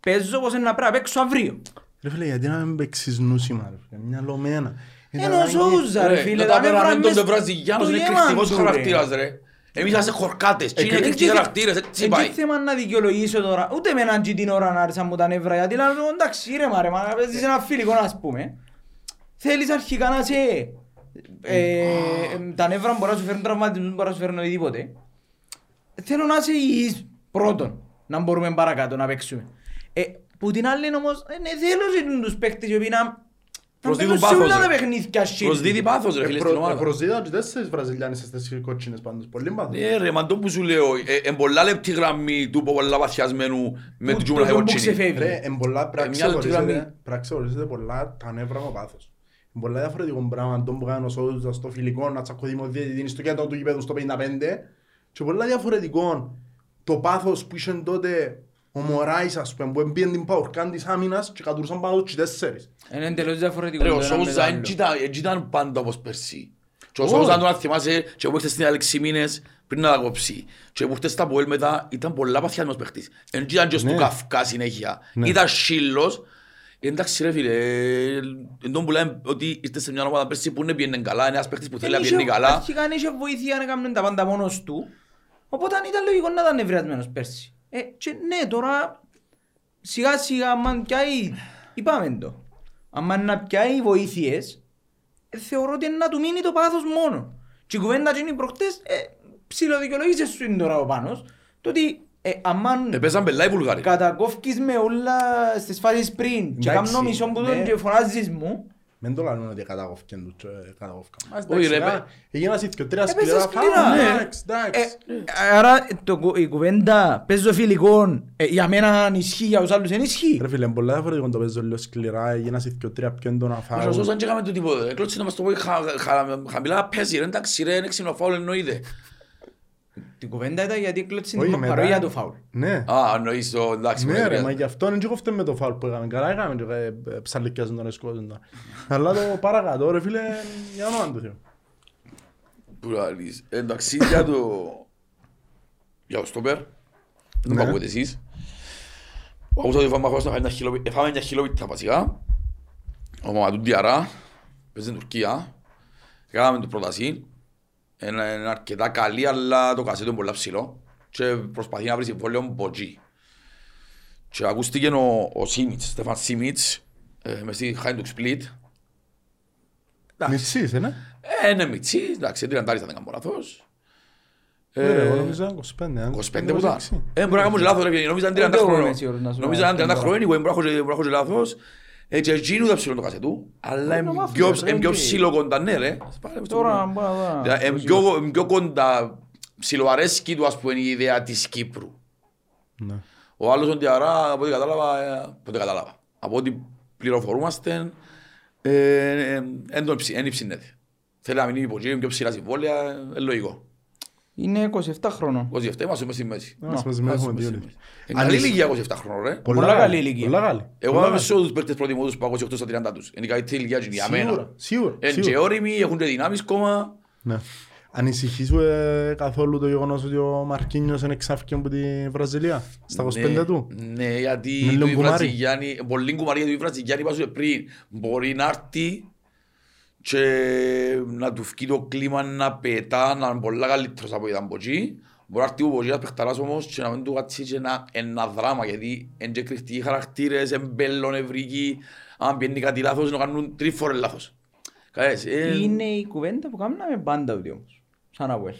Παίζω πως είναι να πρέπει να παίξω αύριο.
Ρε φίλε, γιατί να μην παίξεις νούσιμα, ρε φίλε, μια λομένα. Είναι
Ενώ
ανάγκη-
σούζα ρε
Ρε,
φίλε,
το
τα νεύρα
ταπεραμέντο
μες
των Βραζιλιάνων
στο
είναι
γεμάτο,
εκρηκτικός
ρε.
χαρακτήρας ρε. Εμείς είμαστε χορκάτες, και είναι
Ε,
εκρηκτικοί
Έτσι-
χαρακτήρες, έτσι
έτσι
πάει.
θέμα να δικαιολογήσω τώρα, ούτε με έναν την ώρα να άρεσαν μου τα νεύρα, γιατί λέω εντάξει ρε μα ρε, μα παίζεις ένα φιλικό ας πούμε. Θέλεις αρχικά να σε... Ε, τα νεύρα μπορεί να σου φέρουν τραυματισμούς, μπορεί να σου φέρουν οτιδήποτε. Θέλω να είσαι υγιής πρώτον, να μπορούμε παρακάτω να παίξουμε. Ε, που την άλλη όμως, ε, ναι, θέλω και τους παίκτες οι οποίοι να... να
Προσδίδουν
παίζουν σε
πάθος,
όλα τα
ρε.
παιχνίδια shit.
Προσδίδει πάθος ρε
Ε,
φίλε
προ-
στην
ε,
ομάδα.
Προσδίδαν και τέσσερις Βραζιλιάνες στις κότσινες πάντως, πολύ πάθος.
Ναι ρε, μα το που σου λέω, ε, εν πολλά λεπτή γραμμή του πολλά παθιασμένου με
Που-
την
το-
τζούμλα
το που
κοτσίνη.
ξεφεύγει.
Ρε, εν πολλά πρέπει να
Ε, μια λεπτή
ξεχωρίσετε-
γραμμή.
πρέπει να ξεχωρίσετε πολλά τα νεύρα με πάθος. Είναι πολλά διαφορετικό πράγμα το που κάνει ο Σόουζα στο φιλικό να τσακωθεί με ο διαιτητής στο κέντρο του γηπέδου στο 55 και πολλά διαφορετικό το πάθος που είχε τότε ο Μωράης ας πούμε που έμπιεν την παουρκάν της άμυνας και κατουρούσαν πάνω τους και τέσσερις.
Είναι εντελώς διαφορετικό.
Ρε, ο
το ένα με το
Σόουζα
άλλο.
εν ήταν- εν ήταν πάντα όπως πέρσι. Και όσο αν τον θυμάσαι και που ήρθες στην Αλέξη μήνες πριν να τα κόψει και που ήρθες στα Ποέλ μετά ήταν πολλά παθιανός παίχτης. Εν ήταν και στο
Ναι.
Καυκά συνέχεια.
Ναι.
Ήταν σύλλος. Εντάξει ρε φίλε, ε, εν τόν που λέμε ότι ήρθες σε μια ομάδα πέρσι που δεν πιένε καλά, είναι ένας παίχτης που θέλει να
Εν
πιένει
είχε-
καλά.
Αρχικά αν είχε βοήθεια να κάνουν τα πάντα μόνος του. Οπότε ήταν λογικό να ήταν ευριασμένος πέρσι. Ε, και ναι, τώρα σιγά σιγά άμα πιάει, είπαμε το, άμα να πιάει βοήθειες, ε, θεωρώ ότι είναι να του μείνει το πάθος μόνο. Και η κουβέντα και είναι προχτές, ε, ψιλοδικαιολογήσες σου είναι τώρα ο Πάνος, το ότι ε, αμάν
Επέζαν πελά οι Βουλγάροι.
κατακόφκεις με όλα στις φάσεις πριν και
Εντάξει,
κάνω μισό που τον
ναι.
και φωνάζεις μου,
Μην το λένε ότι καταγόφκαν τους και καταγόφκαν. Μας,
Όχι,
εντάξει,
ρε,
σιγά, Έγιναν σε δύο τρία
Έπαιζε
σκληρά
σκληρά.
φάουλ,
Ναι.
εντάξει, εντάξει.
Ε, άρα το, κου- η κουβέντα παίζω φιλικών ε, για μένα ισχύει για τους άλλους δεν ισχύει.
Ρε φίλε, είναι πολλά διαφορετικό το παίζω λίγο σκληρά, έγιναν σε δύο τρία πιο έντονα
Μας
φάουλ.
όσο δεν έκαμε το τίποτα. Εκλώτησε να μας το πω χα- χα- χαμηλά παίζει ρε εντάξει ρε είναι ξύμνο φάουλ εννοείται.
Την κουβέντα ήταν γιατί έκλωτσε
Όχι,
την
μετά-
παροία του φάουλ.
Ναι.
Α, εννοείς το εντάξει.
Ναι
με
ρε,
χρειάζεται.
μα γι' αυτό είναι και κοφτέ με το φάουλ που έκαμε. Καλά έκαμε και ε, ε, ψαλικιάζουν τον εσκόζουν τον. Αλλά το παρακάτω ρε φίλε, για όνομα του Θεού.
Που λαλείς. Εντάξει για το... Για το στόπερ. Δεν
Ναι.
το ακούτε εσείς. Άκουσα ότι φάμε χωρίς να φάμε μια χιλόπι- ε, φάμε μια χιλόπιτα βασικά. Ο Μαματούν Διαρά. Παίζει στην Τουρκία. Κάναμε την πρόταση. Είναι είναι αρκετά καλή αλλά το κασέτο είναι πολύ ψηλό. Και προσπαθεί να βρει συμβόλαιο μποτζί. Και ακούστηκε ο, ο Σίμιτς, Στέφαν Σίμιτς, ε, μες στη Χάιντουκ Σπλίτ.
Μιτσής, ε, ναι.
Ε, είναι μητσί, εντάξει, τριαντάρις θα δεν κάνω λάθος.
Ε, ρε, εγώ
Ε,
νομίζω ήταν 25. αν-
25 που ήταν.
26.
Ε, μπορεί να κάνω και λάθος, ρε, γιατί νόμιζα είναι 30
Εγώ είμαι
χρόνων.
σίγουρος να σου
Νόμιζα
πω
είναι 30
αυτό
χρόνων, anyway, μπορεί να έχω και- μπορεί να έχω και λάθος. Ε, και εκείνου δεν ψηλό το κασετού, αλλά είναι
μάθουμε,
πιο-
ρε,
είναι πιο
τι.
ψηλό κοντά, ναι ρε.
Τώρα μπορεί να δω.
Δηλαδή, Είναι πιο- είναι πιο κοντά, ψιλοαρέσκει του ας πούμε η ιδέα της Κύπρου.
Ναι.
Ο άλλος ο Διαρά, από ό,τι κατάλαβα, ε, από ό,τι κατάλαβα, από ό,τι πληροφορούμαστε, ε, δεν υψινέται. Θέλει να μείνει υποκεί, είναι πιο ψηλά συμβόλαια, ε, λογικό.
Είναι 27 χρόνων.
27 είμαστε μες στη μέση.
Να μας
Να,
με
ας
έχουμε
πούμε
δύο
στη
λεπτά.
Είναι καλή
Ανησυχεί.
ηλικία 27 χρόνων ρε.
Πολλά καλή ηλικία.
Πολλά καλή.
Εγώ
Πολλά
είμαι
καλή.
σε όλους τους παίκτες προτιμώ τους που 28 στα 30 τους. Είναι καλύτερη ηλικία και για μένα.
Σίγουρα, σίγουρα,
Είναι και
σίγουρα.
όριμοι, έχουν και δυνάμεις κόμμα.
Ναι. Ανησυχείς σου ε, καθόλου το γεγονός ότι ο Μαρκίνιος είναι εξάφηκε από τη Βραζιλία στα 25
Ναι,
του;
Ναι, γιατί
Είναι λίγο
το
κουμάρι.
Βραζιλιάνοι, πολύ κουμάρι γιατί το Βραζιλιάνοι είπα σου πριν. Μπορεί να έρθει και να του φκεί το κλίμα να πετά, να είναι πολλά καλύτερος από ήταν από εκεί. Μπορεί να έρθει ο Ποζίας παιχταράς όμως και να μην του κάτσει και ένα, ένα δράμα γιατί είναι και κρυφτικοί χαρακτήρες, εμπέλλον, ευρύκοι. Αν πιένει κάτι λάθος, να κάνουν τρεις φορές λάθος. Καλές, ε,
Είναι η κουβέντα που κάναμε πάντα ότι όμως. Σαν να πω.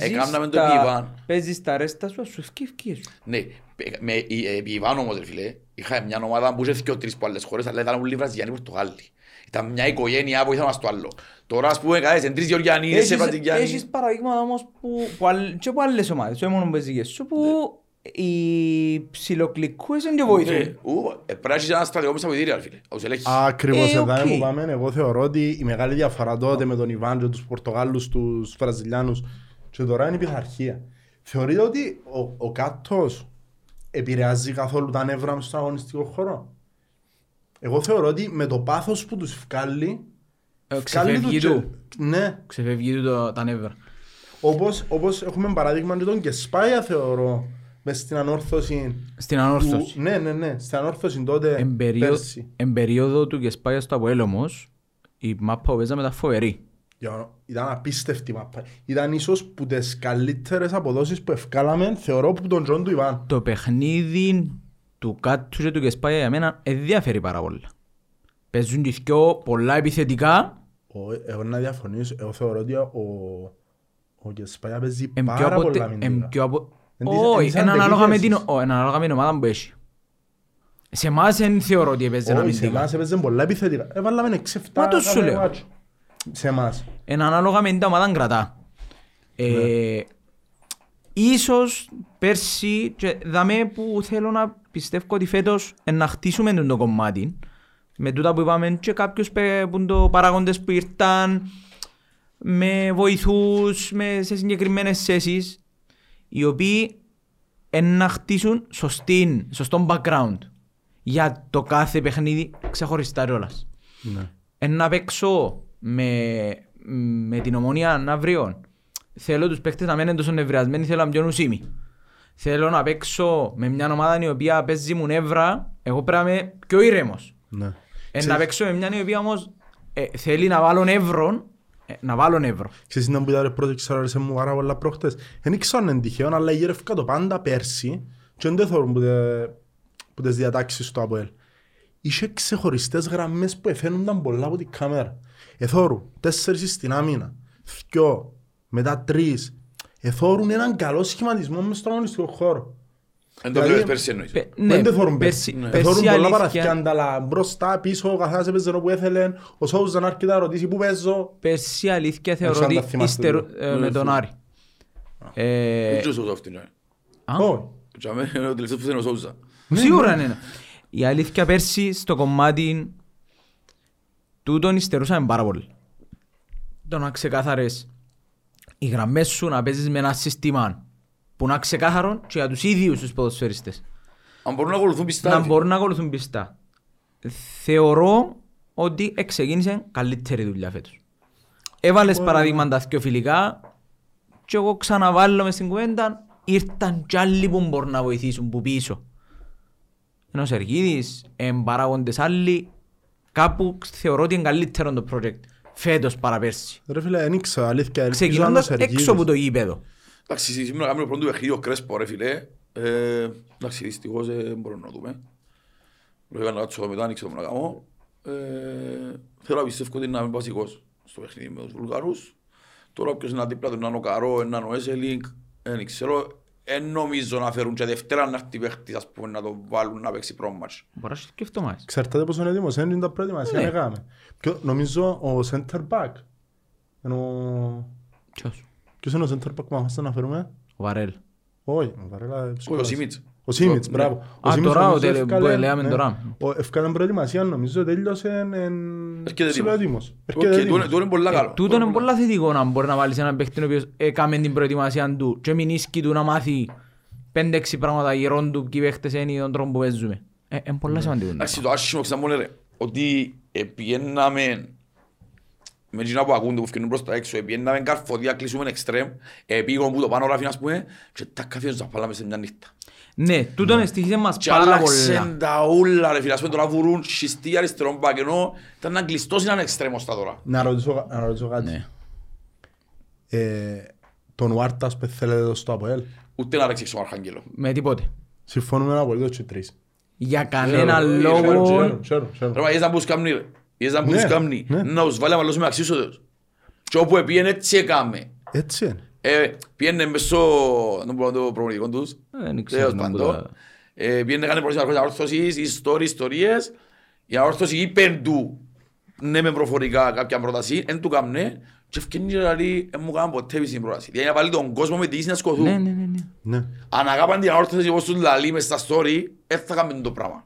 Εκάμναμε το Ιβάν.
Παίζεις τα ρέστα σου, ας σου ευκεί ευκεί σου.
Ναι, με η- επί Ιβάν όμως ρε φίλε, είχα μια ομάδα που είχε και τρεις από άλλες χώρες, αλλά ήταν όλοι Βραζιλιάνοι Πορτογάλοι. Ήταν μια οικογένεια που ήθελα στο άλλο. Τώρα ας πούμε κάνεις εν τρεις Γεωργιανοί, είσαι
Έχεις-
Βραζιλιάνοι.
Έχεις παραδείγματα όμως που, που, αλλ- και από άλλες ομάδες, όχι μόνο παίζικες σου, που οι ψιλοκλικούες είναι και
Ναι,
βοηθούν.
ου, ε, Πρέπει να έχεις ένα στρατηγό μέσα από τη ρε φίλε. ως ελέγχεις.
Ακριβώς
Ε,
εδώ
οκ.
που πάμε, εγώ θεωρώ ότι η μεγάλη διαφορά τότε με τον Ιβάν και τους Πορτογάλους, τους Βραζιλιάνους και τώρα είναι η πειθαρχία. Θεωρείτε ότι ο, ο κάτος επηρεάζει καθόλου τα νεύρα μες στον αγωνιστικό χώρο. Εγώ θεωρώ ότι με το πάθος που τους βγάλει,
Ε,
βγάλει
Ξεφεύγει
τους
του.
και- Ναι,
Ξεφεύγει του το- τα νεύρα.
όπως, όπως έχουμε παράδειγμα και τον Κεσπάια θεωρώ μες στην ανόρθωση
Στην
του,
ανόρθωση.
ναι, ναι, ναι, στην ανόρθωση τότε
Εν περίοδο-
πέρσι.
Εν περίοδο του και σπάει στο Αποέλ όμως, η μάπα που παίζαμε ήταν φοβερή.
Για- Ήταν απίστευτη μάπα. Ήταν ίσως που τις καλύτερες αποδόσεις που ευκάλαμε, θεωρώ, που τον Τζον του Ιβάν.
Το παιχνίδι του Κάτου και του Κεσπάγια για μένα ενδιαφέρει πάρα πολλά. Παίζουν και δυο πολλά επιθετικά,
Ο- Εγώ να διαφωνήσω, εγώ θεωρώ ότι ο, ο Κεσπάγια παίζει
εν πιο
πάρα
αποτε-
πολλά
εν
αμυντικά.
πιο απο-
Εν τις- εν
Όχι,
τις
είναι ανάλογα με την
αντεπιθέσεις.
ο, είναι ανάλογα με την ομάδα που έχει. Σε εμάς δεν θεωρώ ότι έπαιζε
Όχι, σε
αμυντικά.
εμάς έπαιζε πολλά επιθετικά. Έβαλαμε 6-7
Μα το σου
κάθε
λέω.
Μάτσο. Σε εμάς.
Είναι ανάλογα με την ομάδα κρατά. Ε, ίσως πέρσι, και δαμέ που θέλω να πιστεύω ότι φέτος ε, να χτίσουμε τον το κομμάτι, με τούτα που είπαμε και κάποιους πε- που είναι το παράγοντες που ήρθαν, με βοηθούς, με, σε συγκεκριμένες θέσεις, οι οποίοι ε, να χτίσουν σωστή, σωστό background για το κάθε παιχνίδι ξεχωριστά κιόλας
Ναι.
εν να παίξω με, μ, με την ομόνια αύριο θέλω τους παίχτες να μένουν τόσο νευριασμένοι, θέλω να πιώνουν ουσίμι. Θέλω να παίξω με μια ομάδα η οποία παίζει μου νεύρα, εγώ πρέπει να είμαι πιο ήρεμος.
Ναι.
Ε,
Ξέρεις-
να παίξω με μια η οποία όμως ε, θέλει να βάλω νεύρο, ε, να βάλω νεύρο.
Ξέρεις να μου πείτε ρε πρώτο ξέρω άρεσε μου πάρα πολλά προχτές. Δεν ήξερα αν είναι τυχαίο, αλλά γύρευκα το πάντα πέρσι και δεν το θεωρούν που, τε, που τις διατάξεις του ΑΠΟΕΛ. Είχε ξεχωριστές γραμμές που εφαίνονταν πολλά από την κάμερα. Εθώρου, τέσσερις στην άμυνα, δυο, μετά τρεις. Εθώρουν έναν καλό σχηματισμό μες στον αγωνιστικό χώρο.
Εν το
Δηλαδή-
βλέπεις πέρσι εννοείς.
Πε-
Δεν το θωρούν
πέρσι-
πέρσι.
πέρσι
Εθώρουν πολλά
αλήθεια-
παραθυκιάντα, αλλά μπροστά, πίσω, ο καθένας έπαιζε όπου έθελε. Ο Σόουζα να έρχεται να ρωτήσει πού παίζω;
Πέρσι αλήθεια θεωρώ
ξέρω αν
ότι
τα θυμάστε
ύστερο-
τούτο.
ε, με τον Άρη. Ε,
Δεν ξέρω αυτό είναι.
α,
Όχι.
Για μένα είναι ο τελευταίος που θέλει ο Σόουζα.
Σίγουρα είναι. Η αλήθεια πέρσι στο κομμάτι τούτον υστερούσαμε πάρα πολύ. Το να ξεκάθαρες οι γραμμές σου να παίζεις με ένα σύστημα που να ξεκάθαρο και για τους ίδιους τους ποδοσφαιριστές.
Αν μπορούν να ακολουθούν πιστά.
Να μπορούν να ακολουθούν πιστά. Θεωρώ ότι εξεκίνησε καλύτερη δουλειά φέτος. Έβαλες παραδείγματα πιο φιλικά και εγώ ξαναβάλλω μες στην κουβέντα ήρθαν κι άλλοι που μπορούν να βοηθήσουν που πίσω. Ενώ ο Σεργίδης, εν παράγοντες άλλοι, κάπου θεωρώ ότι είναι καλύτερο το project φέτος παρά πέρσι.
Ρε φίλε, δεν ήξερα, αλήθεια. ελπίζω να
Ξεκινώντας
το Σεργίδης.
έξω από το γήπεδο.
Εντάξει, σήμερα κάνουμε πρώτο παιχνίδι ο Κρέσπο ρε φίλε. Ε, Εντάξει, δυστυχώς ε, μπορούμε να το δούμε. Λογικά να κάτσω μετά, ανοίξω το να κάνω. Ε, Θέλω να πιστεύω ότι είναι βασικός στο παιχνίδι με τους Βουλγαρούς. Τώρα όποιος είναι δίπλα του, να είναι ο Καρό, να είναι ο Έσελινγκ, δεν ξέρω. Εν νομίζω να φέρουν και Δευτέρα να έρθει παίχτης, ας πούμε, να το βάλουν να παίξει πρόμματς.
Μπορεί να σκεφτώ μας.
Ξέρετε πόσο είναι έτοιμος, είναι τα προετοιμασία
Ναι.
να κάνουμε. Ποιο- Νομίζω ο center back. Ενώ...
Ποιος;
Ποιος είναι ο center back που μας να φέρουμε;
Ο Βαρέλ.
Όχι, ο Βαρέλα
Όχι, ο
ψυχολόγος.
Σίμιτς.
Ο Σίμιτς,
Ναι.
μπράβο. Ο
Α,
Σίμιτς
τώρα,
νομίζω
ο τελε-
ευκάλε-
που λέμε
ναι.
τώρα.
Ο- Ευκάλε προετοιμασία, νομίζω τέλειωσε εν- εν
Έρχεται
ψηλό
έτοιμος.
έτοιμος.
Οκ,
Έρχεται
τούτο
έτοιμος.
είναι- τούτο είναι πολλά καλό.
Τούτο είναι πολλά θετικό να μπορεί να βάλεις έναν παίχτη ο οποίος έκαμε την προετοιμασία του και μην ίσκει του να μάθει πέντε-έξι πράγματα γύρω του και οι παίχτες είναι τον τρόπο που παίζουμε. Ε, είναι πολλά σημαντικό.
Εντάξει, το άσχημο ξανά μου λέει ότι επιέναμε με εκείνα που ακούνται που φκαινούν προς τα έξω, επιέναμε καρφωδία, κλείσουμε εξτρέμ, επίγον που το πάνω ράφει, ας πούμε, και τα καθώς τα πάλαμε σε μια νύχτα.
Ναι, τούτο εστίχησε μας
Και
πάρα πολλά.
άλλαξαν τα ούλα, ρε φίλε, ας πούμε, τώρα βουρούν σχιστή αριστερόν μπακ, ενώ ήταν να κλειστός έναν εξτρέμος τα τώρα.
Να ρωτήσω, να ρωτήσω κάτι.
Ναι.
Ε, τον Βάρτας που θέλετε εδώ στο ΑΠΟΕΛ;
Ούτε να παίξει στον Αρχάγγελο.
Με τίποτε.
Συμφωνούμε απολύτως και τρεις.
Για κανένα
ε,
λόγο...
ξέρω,
Ξέρω, ξέρω, ξέρω.
Ρε, μα είδες να μπούς κάμνη, ρε. Είδες να μπούς
Ναι,
κάμνη.
ναι.
Να τους βάλει να μαλώσουμε αξίσοδος. Και όπου επίεν έτσι έκαμε.
Έτσι είναι.
Ε, Πιένε μες στο δεν μπορώ να το προπονητικό τους.
Ε, Δεν
Τέλος
ξέρω να
πάντων.
το...
Ε, Πιένε κάνει προσωπικά ανόρθωσης, ιστορίες, ιστορίες. Η ανόρθωση είπεν του ναι με προφορικά κάποια πρόταση, εν του κάμνε και ευκαινεί και λέει, «Ε, μου κάνουν ποτέ επίσημη πρόταση. Δηλαδή να βάλει τον κόσμο με τη ίση να σκοθούν.
Ναι, ναι, ναι. ναι.
Ναι.
Αν αγάπαν την ανόρθωση όπως τους λαλεί μες στα story, δεν θα κάνουμε το πράγμα.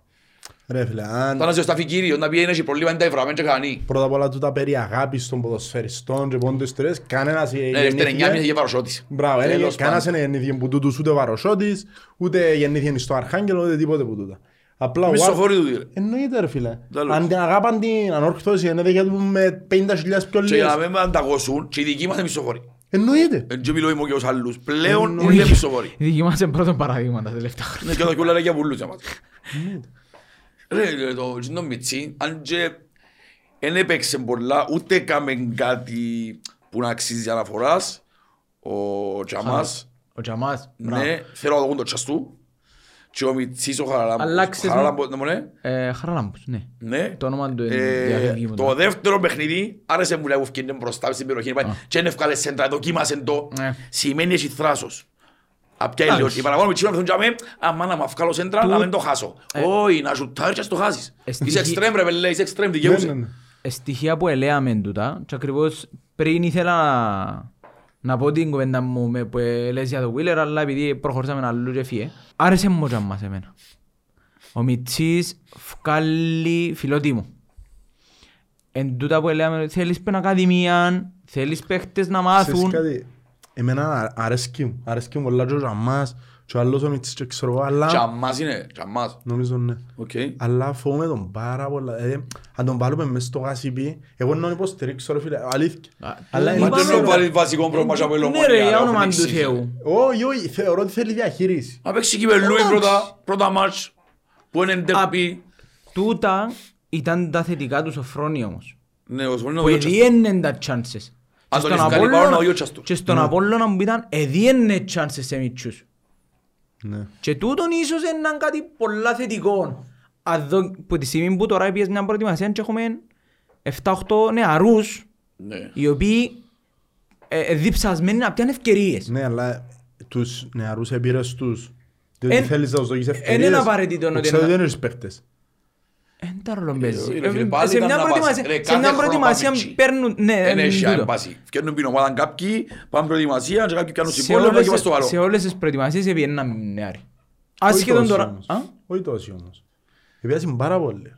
Ρε φίλε, αν
Θα να σε στα φικύριο, να πει έχει προβλήμα, δεν τα ευραμέν και κανεί.
πρώτα απ' όλα τούτα περί αγάπης των ποδοσφαιριστών και πόντες ιστορίες, κανένας ε,
Ναι, δεύτερη εννιά μήνες
γεννήθηκε...
για παροσότηση.
Μπράβο, είναι-
Τέλος
κανένας
πάντων.
είναι γεννήθηκε που τούτους ούτε ο Βαροσότης, ούτε γεννήθηκε στο Αρχάγγελο, ούτε τίποτε που τούτα. Απλά ο Βάρ-
Μισοφόροι του ρε.
Εννοείται ρε φίλε.
Τέλος.
Αν την αγάπαν την ανόρθωση, ενέδεκε του με 50.000 πιο
Και για να
λίγες.
μην με ανταγώσουν, και οι δικοί μας είναι μισοφόροι.
Εννοείται.
Εν και μιλώ είμαι και ως άλλους. Πλέον
Εννοείται.
είναι μισοφόροι.
Η δική μας είναι πρώτο παράδειγμα τα τελευταία χρόνια.
Ναι, και το κιόλας λέει για πουλούς εμάς. Ρε, ρε, το Τζίνο Μιτσί, αν και δεν έπαιξε πολλά, ούτε έκαμε κάτι που να αξίζει αναφοράς, ο Τζαμάς,
Ο Τζαμάς. μπράβο.
ναι, θέλω να το δουν το τσάς του, και ο Μιτσής ο Χαραλάμπος.
Αλλάξες μου.
Χαραλάμπος, ναι, μου ναι.
Ε, Χαραλάμπους, ναι.
Ναι.
Το όνομα του
Ε,
διαφεύγει μου
Το
τώρα.
δεύτερο παιχνίδι άρεσε μου λέγω ευκαιρία μπροστά στην περιοχή και δεν ευκάλε σέντρα, δοκίμασε το.
Ναι.
Σημαίνει έχει θράσος. Απιά
Εντάξει.
λίγο. Οι παραγόνοι με τσίμα έρθουν και αμά να μ' αυκάλω σέντρα να μην το χάσω.
Ε.
Όχι, να σουτάρεις και να το χάσεις.
Εστιχή-
Είσαι εξτρέμ ρε πελέ, είσαι εξτρέμ
Ναι, ναι,
δικαιούσε.
ναι.
Ε, στοιχεία που ελέαμε τούτα και ακριβώς πριν ήθελα να, να πω την κουβέντα μου με, που λες για το Wheeler αλλά επειδή προχωρήσαμε αλλού και φύγε άρεσε μου ο Τζαμάς εμένα. Ο Μιτσής βγάλει φιλότιμο. Εν τούτα που ελέαμε θέλεις πεν ακαδημία, θέλεις παίχτες να
Ξέρεις
μάθουν.
Κάτι, εμένα αρέσκει μου, αρέσκει μου πολλά και ο Ραμάς Και ο άλλος ο Μιτσής και ξέρω εγώ,
Και
αλλά...
αμάς είναι, και αμάς.
Νομίζω ναι.
Οκ.
Αλλά φοβούμαι τον πάρα πολλά. Δηλαδή, αν τον βάλουμε μέσα στο γάσιπι, εγώ να τον υποστηρίξω ρε φίλε, αλήθεια. Αλλά
Μα
δεν
δεν
ξέρω.
είναι βάλει βασικό πρόβλημα από η
Ναι ρε, για
Λομονία.
όνομα του Θεού.
Όχι, όχι, θεωρώ ότι θέλει διαχείριση.
Να παίξει κυπελούι πρώτα, πρώτα μάτς, που είναι ντέρπι.
Τούτα ήταν τα θετικά του Σοφρόνη όμως.
Ναι, ο Σμόλης
Που
είναι ο Γιώτσας.
εδιέννε τα chances. Και
Αν τον
στον
ευκάλει
Απόλλωνα-
πάνω, ο Γιώτσας του.
Και στον Απόλλωνα που ήταν εδιένε chances σε μητσούς.
Ναι.
Και τούτον ίσως είναι κάτι πολλά θετικό. Αν δω- Που τη στιγμή που τώρα πιες μια προετοιμασία και έχουμε 7-8 νεαρούς
Ναι.
οι οποίοι ε, ε, διψασμένοι να πιάνουν ευκαιρίες.
Ναι, αλλά τους νεαρούς εμπειρές τους. Διότι
Εν-
θέλεις να τους δώσεις
εν
ευκαιρίες.
είναι απαραίτητο
που
ότι
ξέρω
να-
ότι δεν είναι παίχτες.
Εν τα ρόλο παίζει.
ρε φίλε,
Ε,
πάλι
Σε
ήταν
μια
να
προετοιμασία-
πας. Ρε,
σε
κάθε
μια
χρόνο
προετοιμασία
πάμε εκεί.
παίρνουν... Ναι,
Δεν
ε,
έχει
τούτο.
άμπαση. Φτιάχνουν την ομάδα κάποιοι, πάνε προετοιμασία και κάποιοι κάνουν
Σε
συμβόλαιο
όλες-
και πας στο άλλο.
Σε όλες τις προετοιμασίες επιέναν νεάροι.
Όχι
Ασχεδόν
τόσοι
τώρα...
όμως.
Α;
Όχι τόσοι όμως. Επίασαν πάρα πολύ.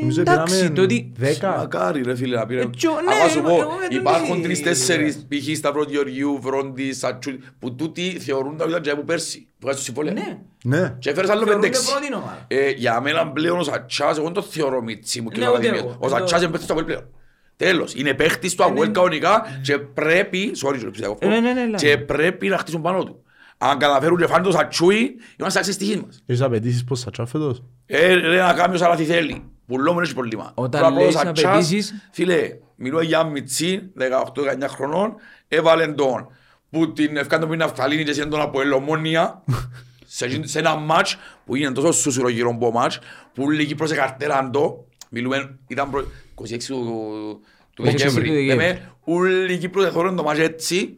Νομίζω
εντάξει,
πήραμε
το ότι-
δέκα.
Μακάρι ρε φίλε να πήρε.
Ε, τσο- ναι,
Αλλά σου
εγώ-
πω,
εγώ δεν
υπάρχουν
το
τρεις-τέσσερις π.χ. Σταυρό Γεωργιού, Βρόντι, Σατσού, που τούτοι θεωρούν τα ήταν και από πέρσι. Που βγάζουν στο συμβόλαιο.
Ναι.
Ναι.
Και έφερες άλλο
Θεωρούνται
πεντέξι.
πρώτη ομάδα.
Ε, Για μένα πλέον ο Σατσάς, εγώ δεν το θεωρώ μίτσι μου και
Ναι,
ο
ούτε
Ακαδημίας.
εγώ.
Ο Σατσάς είναι παίχτης του Αποέλ πλέον. Τέλος, είναι παίχτης του Αποέλ κανονικά και πρέπει, sorry, sorry, ψηφιακό αυτό,
Ε, ναι, ναι, ναι,
και πρέπει να χτίσουν πάνω του. Αν καταφέρουν και φάνε το Σατσούι, είμαστε άξιες τυχής μας.
Έχεις απαιτήσεις πως θα τσάφετος.
Ε, ρε, να κάνει όσα λάθη θέλει. Πουλό μου έχει πρόβλημα.
Όταν
Τώρα
λέεις
πρώτος Ατσάς,
απαιτήσεις-
Φίλε, μιλώ για μιτσί, 18-19 χρονών, έβαλε τον που την ευκάντο που είναι αυθαλήνη και τον από ελομόνια [LAUGHS] σε, εκείνη- σε ένα μάτς που είναι τόσο σουσουρογυρομπό μάτς που λίγοι προς καρτέραν το μιλούμε, ήταν προ... 26 του, του
26 του
Δεκέμβρη
Δεκέμβρη.
λέμε, ούλοι Κύπρος εθώρουν το μάτς έτσι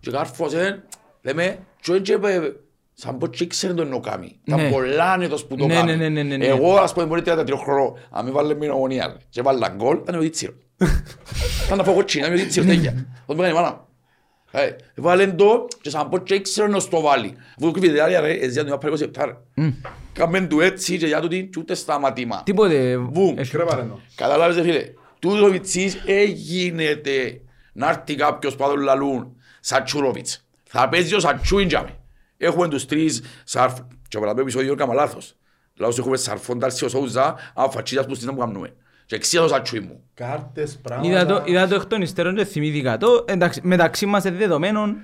και κάρφωσε, λέμε, και έτσι σαν πω και ήξερε τον νοκάμι. Τα
Ναι.
πολλά ανέτος που το
Ναι,
κάνει.
ναι, ναι, ναι, ναι, ναι.
Εγώ ας πούμε μπορεί 33 χρόνο, αν με βάλε με νομονία και βάλε γκολ, ήταν ο Τίτσιρο. Ήταν [LAUGHS] να φάω κοτσί, ήταν ο Τίτσιρο τέτοια. Πώς με κάνει η μάνα. Ε, Βάλε το και σαν πω και ήξερε να στο βάλει. Αφού κρύβει διάρκεια ρε, έτσι για το πάρεις 27 ρε. Κάμεν του έτσι και για τούτη και ούτε σταματήμα.
Τίποτε.
Βουμ.
έχει-
Κρέβαρε το.
Καταλάβεις ρε φίλε, τούτο Βιτσής έγινεται να έρθει κάποιος πάντων λαλούν Σατσούροβιτς. Θα παίζει ο Σατσούιν τζάμε. Έχουμε τους τρεις σαρφ... Και από το επεισόδιο έκανα λάθος. Λάθος έχουμε σαρφόν Τάρσιο Σόουζα, αν φατσίδας που στην που κάνουμε. Και εξία το Σατσούιν μου.
Κάρτες,
Είδα το,
πράγματα.
είδα το εκ των υστέρων και θυμήθηκα το. Εντάξει, μεταξύ μας είναι δεδομένων,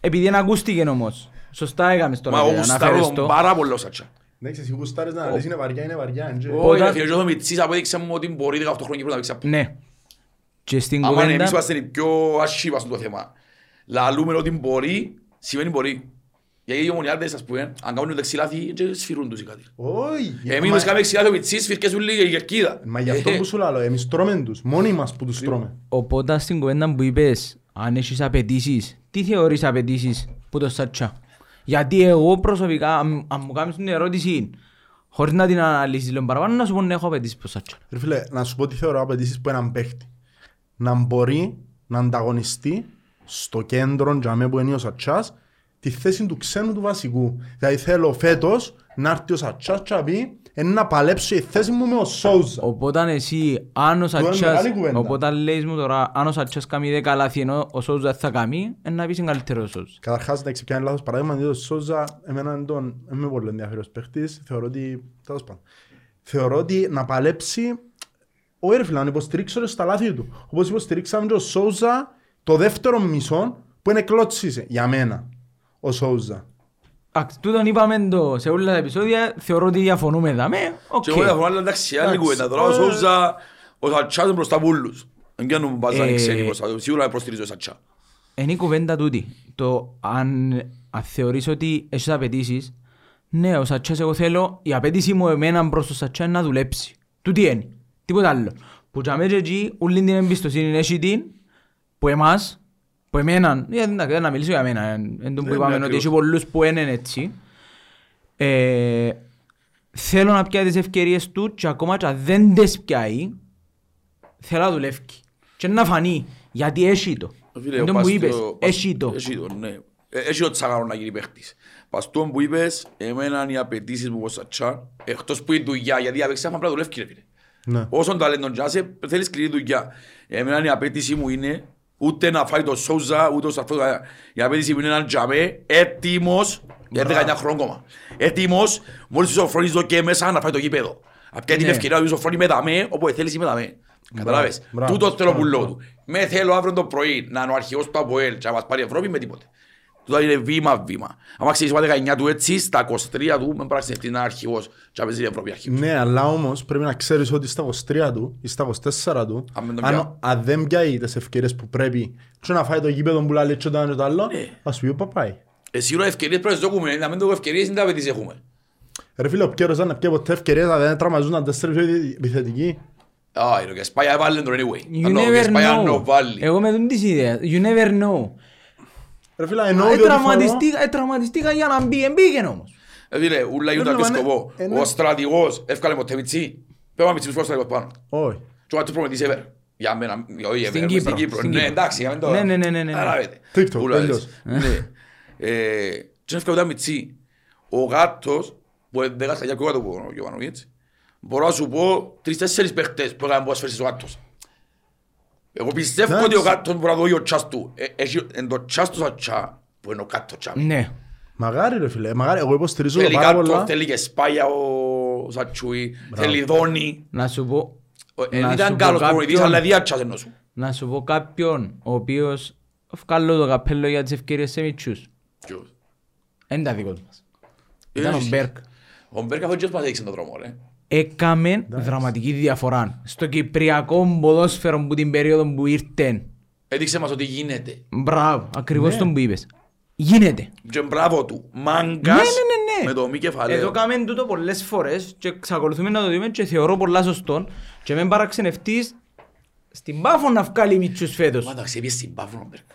επειδή δεν ακούστηκε όμως. Σωστά έκαμες τώρα
Μα
να
εγώ γουστάρω
αναφέρεις
τον
το.
πάρα πολύ ο Σατσα.
Εντάξει, εσύ γουστάρεις να λες είναι βαριά, είναι βαριά. εντζε.
Όχι
Όταν-
ρε φίλε, και ο Μιτσής απέδειξε μου ότι μπορεί 18 χρόνια να παίξει απ'
Ναι. Και στην
Άμα εμείς
κουβέντα...
είμαστε οι πιο ασχήμα στο θέμα. Λαλούμε ότι μπορεί, σημαίνει μπορεί. Γιατί οι ομονιάδες, ας πούμε, αν κάνουν δεξιλάθη, και σφυρούν τους ή κάτι.
Όχι.
Εμείς
μα-
μας κάνουμε δεξιλάθη ο Μιτσής, σφυρκές ούλοι η κερκίδα.
Μα γι' αυτό που σου λέω, εμείς τρώμε τους. Μόνοι μας που τους τρώμε.
Οπότε στην κουβέντα που είπες, αν έχεις απαιτήσεις, τι θεωρείς απαιτήσεις που το Σατσά. Γιατί εγώ προσωπικά, αν αν μου κάνεις την ερώτηση, χωρίς να την αναλύσεις λίγο παραπάνω, να σου πω να έχω απαιτήσεις που το Σατσά.
Ρε φίλε, να σου πω τι θεωρώ απαιτήσεις που έναν παίχτη. Να μπορεί να ανταγωνιστεί στο κέντρο για που είναι ο Σατσάς τη θέση του ξένου του βασικού. Δηλαδή θέλω φέτος να έρθει ο Σατσάς και να πει «Ε, να παλέψω η θέση μου με ο Σόουζα.
Οπότε εσύ, αν ο
είναι
Σατσάς,
μεγάλη κουβέντα.
οπότε λες μου τώρα, αν ο Σατσάς κάνει δέκα λάθη ενώ ο Σόουζα θα κάνει, ε, να πεις είναι καλύτερο ο Σόουζα.
Καταρχάς, να πιάνει λάθος παράδειγμα, διότι ο Σόουζα εμένα είναι τον, είμαι πολύ ενδιαφέρος παίχτης, θεωρώ ότι, τέλος πάντων, θεωρώ ότι να παλέψει, όχι ρε φίλε, να υποστηρίξω ρε στα λάθη του. Όπως υποστηρίξαμε και ο Σόουζα το δεύτερο μισό που είναι κλώτσισε, για μένα, ο Σόουζα.
Εντάξει, τούτον είπαμε το σε όλα τα επεισόδια, θεωρώ ότι διαφωνούμε εδώ. Με, οκ.
Και εγώ διαφωνώ, αλλά εντάξει, άλλη
Εντάξει,
κουβέντα. Τώρα ο
ε,
Σόουζα, ο Σατσάς είναι μπροστά από όλους. Δεν κάνουν μπάζα
Ε,
ξένοι μπροστά του. Σίγουρα προστηρίζω ο Σατσά.
Είναι η κουβέντα τούτη. Το αν, αν θεωρείς ότι έχεις απαιτήσεις, ναι, ο Σατσάς εγώ θέλω, η απαιτήση μου εμένα προς το Σατσά είναι να δουλέψει. Τούτη είναι. Τίποτα άλλο. Που για μένα και εκεί, όλη την εμπιστοσύνη έχει την, που εμάς, που εμέναν, γιατί εντάξει, δεν να μιλήσω για μένα, εν εν τον που
Ναι,
είπαμε
ναι,
ότι
ακριβώς.
έχει πολλούς που είναι έτσι. Ε, θέλω να πιάει τις ευκαιρίες του και ακόμα και αν δεν τις πιάει, θέλω να δουλεύει. Και να φανεί, γιατί έχει το.
Φίλε,
Εν
ο
τον που
Πας-
είπες,
ο-
έχει το.
Έχει το, ναι. Ε, Έχει το τσαγάρο να γίνει παίχτης. Παστόν που είπες, εμένα οι απαιτήσεις μου από Σατσά, εκτός που η δουλειά, γιατί απέξεις άμα πρέπει να δουλεύει ρε φίλε.
Ναι.
Όσον ταλέντον και άσε, θέλεις σκληρή δουλειά. Εμένα η απαιτήση μου είναι Ούτε να φάει το Σόουζα, ούτε ο Σαρφός. Η απέτηση που είναι έναν τζαμέ, έτοιμος, για 19 χρόνια ακόμα. Έτοιμος, μόλις ο Σοφρόνης δω και μέσα να φάει το γήπεδο. Απ' την
Ναι.
ευκαιρία ο Σοφρόνη με δαμέ, όπου θέλεις είμαι δαμέ. Καταλάβες.
Μπράβο.
Τούτο θέλω που λέω του. Με θέλω αύριο το πρωί να είναι ο αρχηγός του ΑΠΟΕΛ και να μας πάρει Ευρώπη με τίποτε. Τούτα είναι βήμα-βήμα. Αν ξέρεις είπα 19 του έτσι, στα 23 του, με πράξεις να είναι αρχηγός και να παίζεις την Ευρώπη αρχηγός.
Ναι, αλλά όμως πρέπει να ξέρεις ότι στα 23 του ή στα 24 του,
Αν δεν τον
αν,
πιάνει.
αν δεν πιάει τις ευκαιρίες που πρέπει και να φάει το γήπεδο που λέει και το ένα και το άλλο,
Ναι.
ας πει ο παπάει.
Ε, σίγουρα ευκαιρίες πρέπει να δοκούμε, να μην το ευκαιρίες είναι τα απαιτήσεις έχουμε.
Ρε φίλε, ο Πιέρος δεν πιάει ποτέ ευκαιρίες, αν δεν τραυματίζονταν τέσσερις επιθετικοί.
Α, είναι και σπάει έβαλε τον anyway.
You
Αν το
never
σπάει αν το
know.
βάλει.
Εγώ με δουν τις ιδέες. You never know.
Ρε φίλε, εννοώ ότι θεωρώ-
Ετραυματιστήκα- Ετραυματιστήκα για να μπει. Εμπήγαινε όμως.
Ε, φίλε, ούλα γιούντα και
Ρε, μα,
σκοπό.
ναι, ε, ναι.
Ο στρατηγός εύκαλε ποτέ μιτσί. Πέμα μιτσί τους στρατηγός πάνω.
Όχι.
Και ο άτος προμετής ever. Για μένα, όχι ever,
Στην
μες
Κύπρο, στην
Ναι,
Κύπρο.
εντάξει, για μην το...
Ναι, ναι, ναι, ναι, ναι.
Καταλάβετε.
TikTok,
Ούλα,
τέλειος.
έτσι. Ναι. Ε, Και έφυγα μετά μιτσί. Ο γάτος, που είναι δέκα σταγιά πιο κάτω από τον Γιωβανοβίτς, μπορώ να σου πω τρεις-τέσσερις παίχτες που έκαναν ποδοσφαίρες ο γάτος. Εγώ πιστεύω
Εντάξει.
ότι ο γάτος μπορεί να δω ο τσάς του. Ε, Έχει εν το τσάς του σαν τσά, που είναι ο κάτω τσάς.
Ναι.
Μαγάρι ρε φίλε, μαγάρι, εγώ υποστηρίζω το
Θέλει
πάρα
κάτω,
πολλά.
θέλει και σπάγια ο Σατσούι, θέλει δόνι.
Να σου πω...
Ο- ε,
να σου
Ήταν
πω
καλός προπονητής,
κάποιον-
αλλά διάτσας εννοώ σου.
Να σου πω κάποιον ο οποίος βγάλω το καπέλο για τις ευκαιρίες σε μητσούς.
Ποιος;
Εν τα δικός μας. Ήταν ο
Εσύ.
Μπέρκ.
Ο Μπέρκα αυτό και μας έδειξε τον δρόμο, ρε.
Έκαμε δραματική διαφορά. Στο κυπριακό ποδόσφαιρο που την περίοδο που ήρθε.
Έδειξε μας ότι γίνεται.
Μπράβο, ακριβώς
Ναι.
τον που είπες. Γίνεται.
Και μπράβο του.
Ναι,
Μάγκας
ναι, ναι, ναι.
με το μη κεφαλαίο.
Εδώ κάμε τούτο πολλές φορές και εξακολουθούμε να το δούμε και θεωρώ πολλά σωστό και με παραξενευτείς στην Πάφο να βγάλει μητσούς φέτος.
Μα εντάξει, έπιες στην Πάφο, ο Μπέρκα.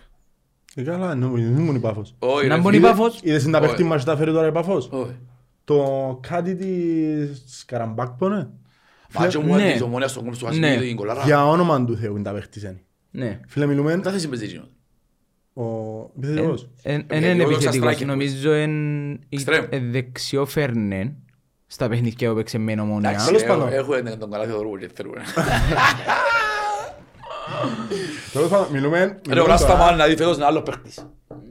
Ε, καλά, νο- δεν ήμουν η Πάφος.
Όχι,
Να
ρε,
μπουν οι
φίλε.
Πάφος.
Είδες την τα
Όχι.
παίχτη μας τα φέρει τώρα η Πάφος;
Όχι.
Το κάτι της Καραμπάκ πόνε.
Μα και μου
Ναι.
έρθει η ομόνια στον κόμμα του
Ναι.
Ασμίδη, την κολάρα.
Για όνομα του Θεού είναι τα παίχτης είναι.
Ναι.
Φίλε μιλούμε,
Δεν θα θέση παίζει εκείνο.
ο επιθετικός.
Εν
Ε,
είναι
εγώ σαν
επιθετικός,
striker.
νομίζω εν
Extreme.
ε, δεξιό φέρνε στα παιχνίδια που παίξε με
Εντάξει,
ομονία.
Τέλος
ε,
πάντων.
Έχω ένα- τον καλά Θεοδωρού και θέλουμε.
Τέλος πάντων, μιλούμε...
Ρε, ο
μιλούμε
Ράστα
τώρα-
Μάν, δηλαδή φέτος είναι άλλος παίχτης.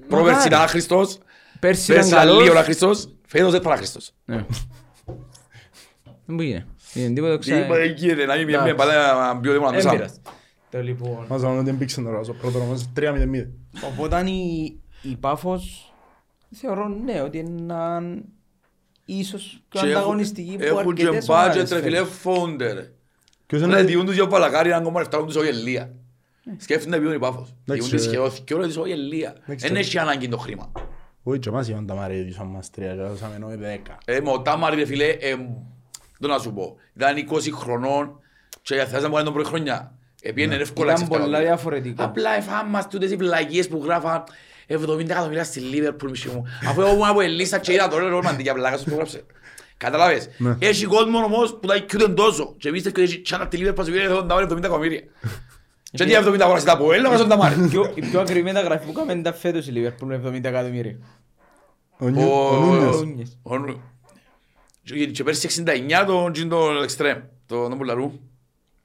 Πρόπερση ήταν άχρηστος,
Πέρσι ήταν
πέρσι ήταν
καλός.
Λίγο άχρηστος, φέτος δεν ήταν άχρηστος.
Ναι. Δεν μου γίνει. Είναι τίποτα
Τι είπα,
ξα...
δεν γίνεται, να μην μια
Εντάξει.
παλιά πιο δήμονα
Δεν
μέσα.
πειράζει. Το λοιπόν.
Μας δούμε ότι δεν πήξαν τώρα στο πρώτο όμως 3-0.
Οπότε η, η Πάφος θεωρώ ναι ότι είναι ίσως πιο
Και έχουν-
ανταγωνιστική που
Έχουν και
αρκετές
budget
ομάδες
ρε φίλε
φέρνουν.
φόντερ.
Ποιος
Ρε
είναι...
διούν τους δυο παλακάρι να ακόμα λεφτά τους ογελία. Σκέφτονται ποιον η Πάφος.
Εντάξει,
Διούν τις
ε,
σχεδόν και όλα της ογελία.
εντάξει,
Δεν
ε.
έχει ανάγκη το χρήμα.
Όχι και εμάς είπαν τα μαρίδι σαν μας τρία και δώσαμε νόη δέκα.
Ε, με ο Τάμαρη ρε φίλε, ε, δεν να σου πω. Ήταν 20 χρονών και για θες να μου κάνει τον πρώτη χρονιά. Επίενε εύκολα
Ήταν
εξεφτά
πολλά
εκατομμύρια.
διαφορετικό.
Απλά εφάμε μας τούτες οι βλαγίες που γράφαν 70 εκατομμύρια στη Λίβερπουλ μισή μου. Αφού εγώ ήμουν από Ελίσσα και είδα τώρα ρομαντική πλάκα σου που γράψε. Καταλάβες.
Ναι.
Έχει κόσμο όμως που τα IQ δεν τόσο. Και εμείς και έχει τσάνα τη Λίβερπουλ που θα τα βάλει 70 εκατομμύρια. Και τι 70 αγοράς τα από έλα, μας τα μάρει.
Πιο- Η πιο ακριβή μεταγραφή που κάμε ήταν φέτος η Λίβερπουλ με 70 εκατομμύρια.
Ο Νιου- ο Νούνιες.
Ο Νούνιες.
Ο Νου- Και και πέρσι 69 τον τζιν τον εξτρέμ. Το τον πουλαρού.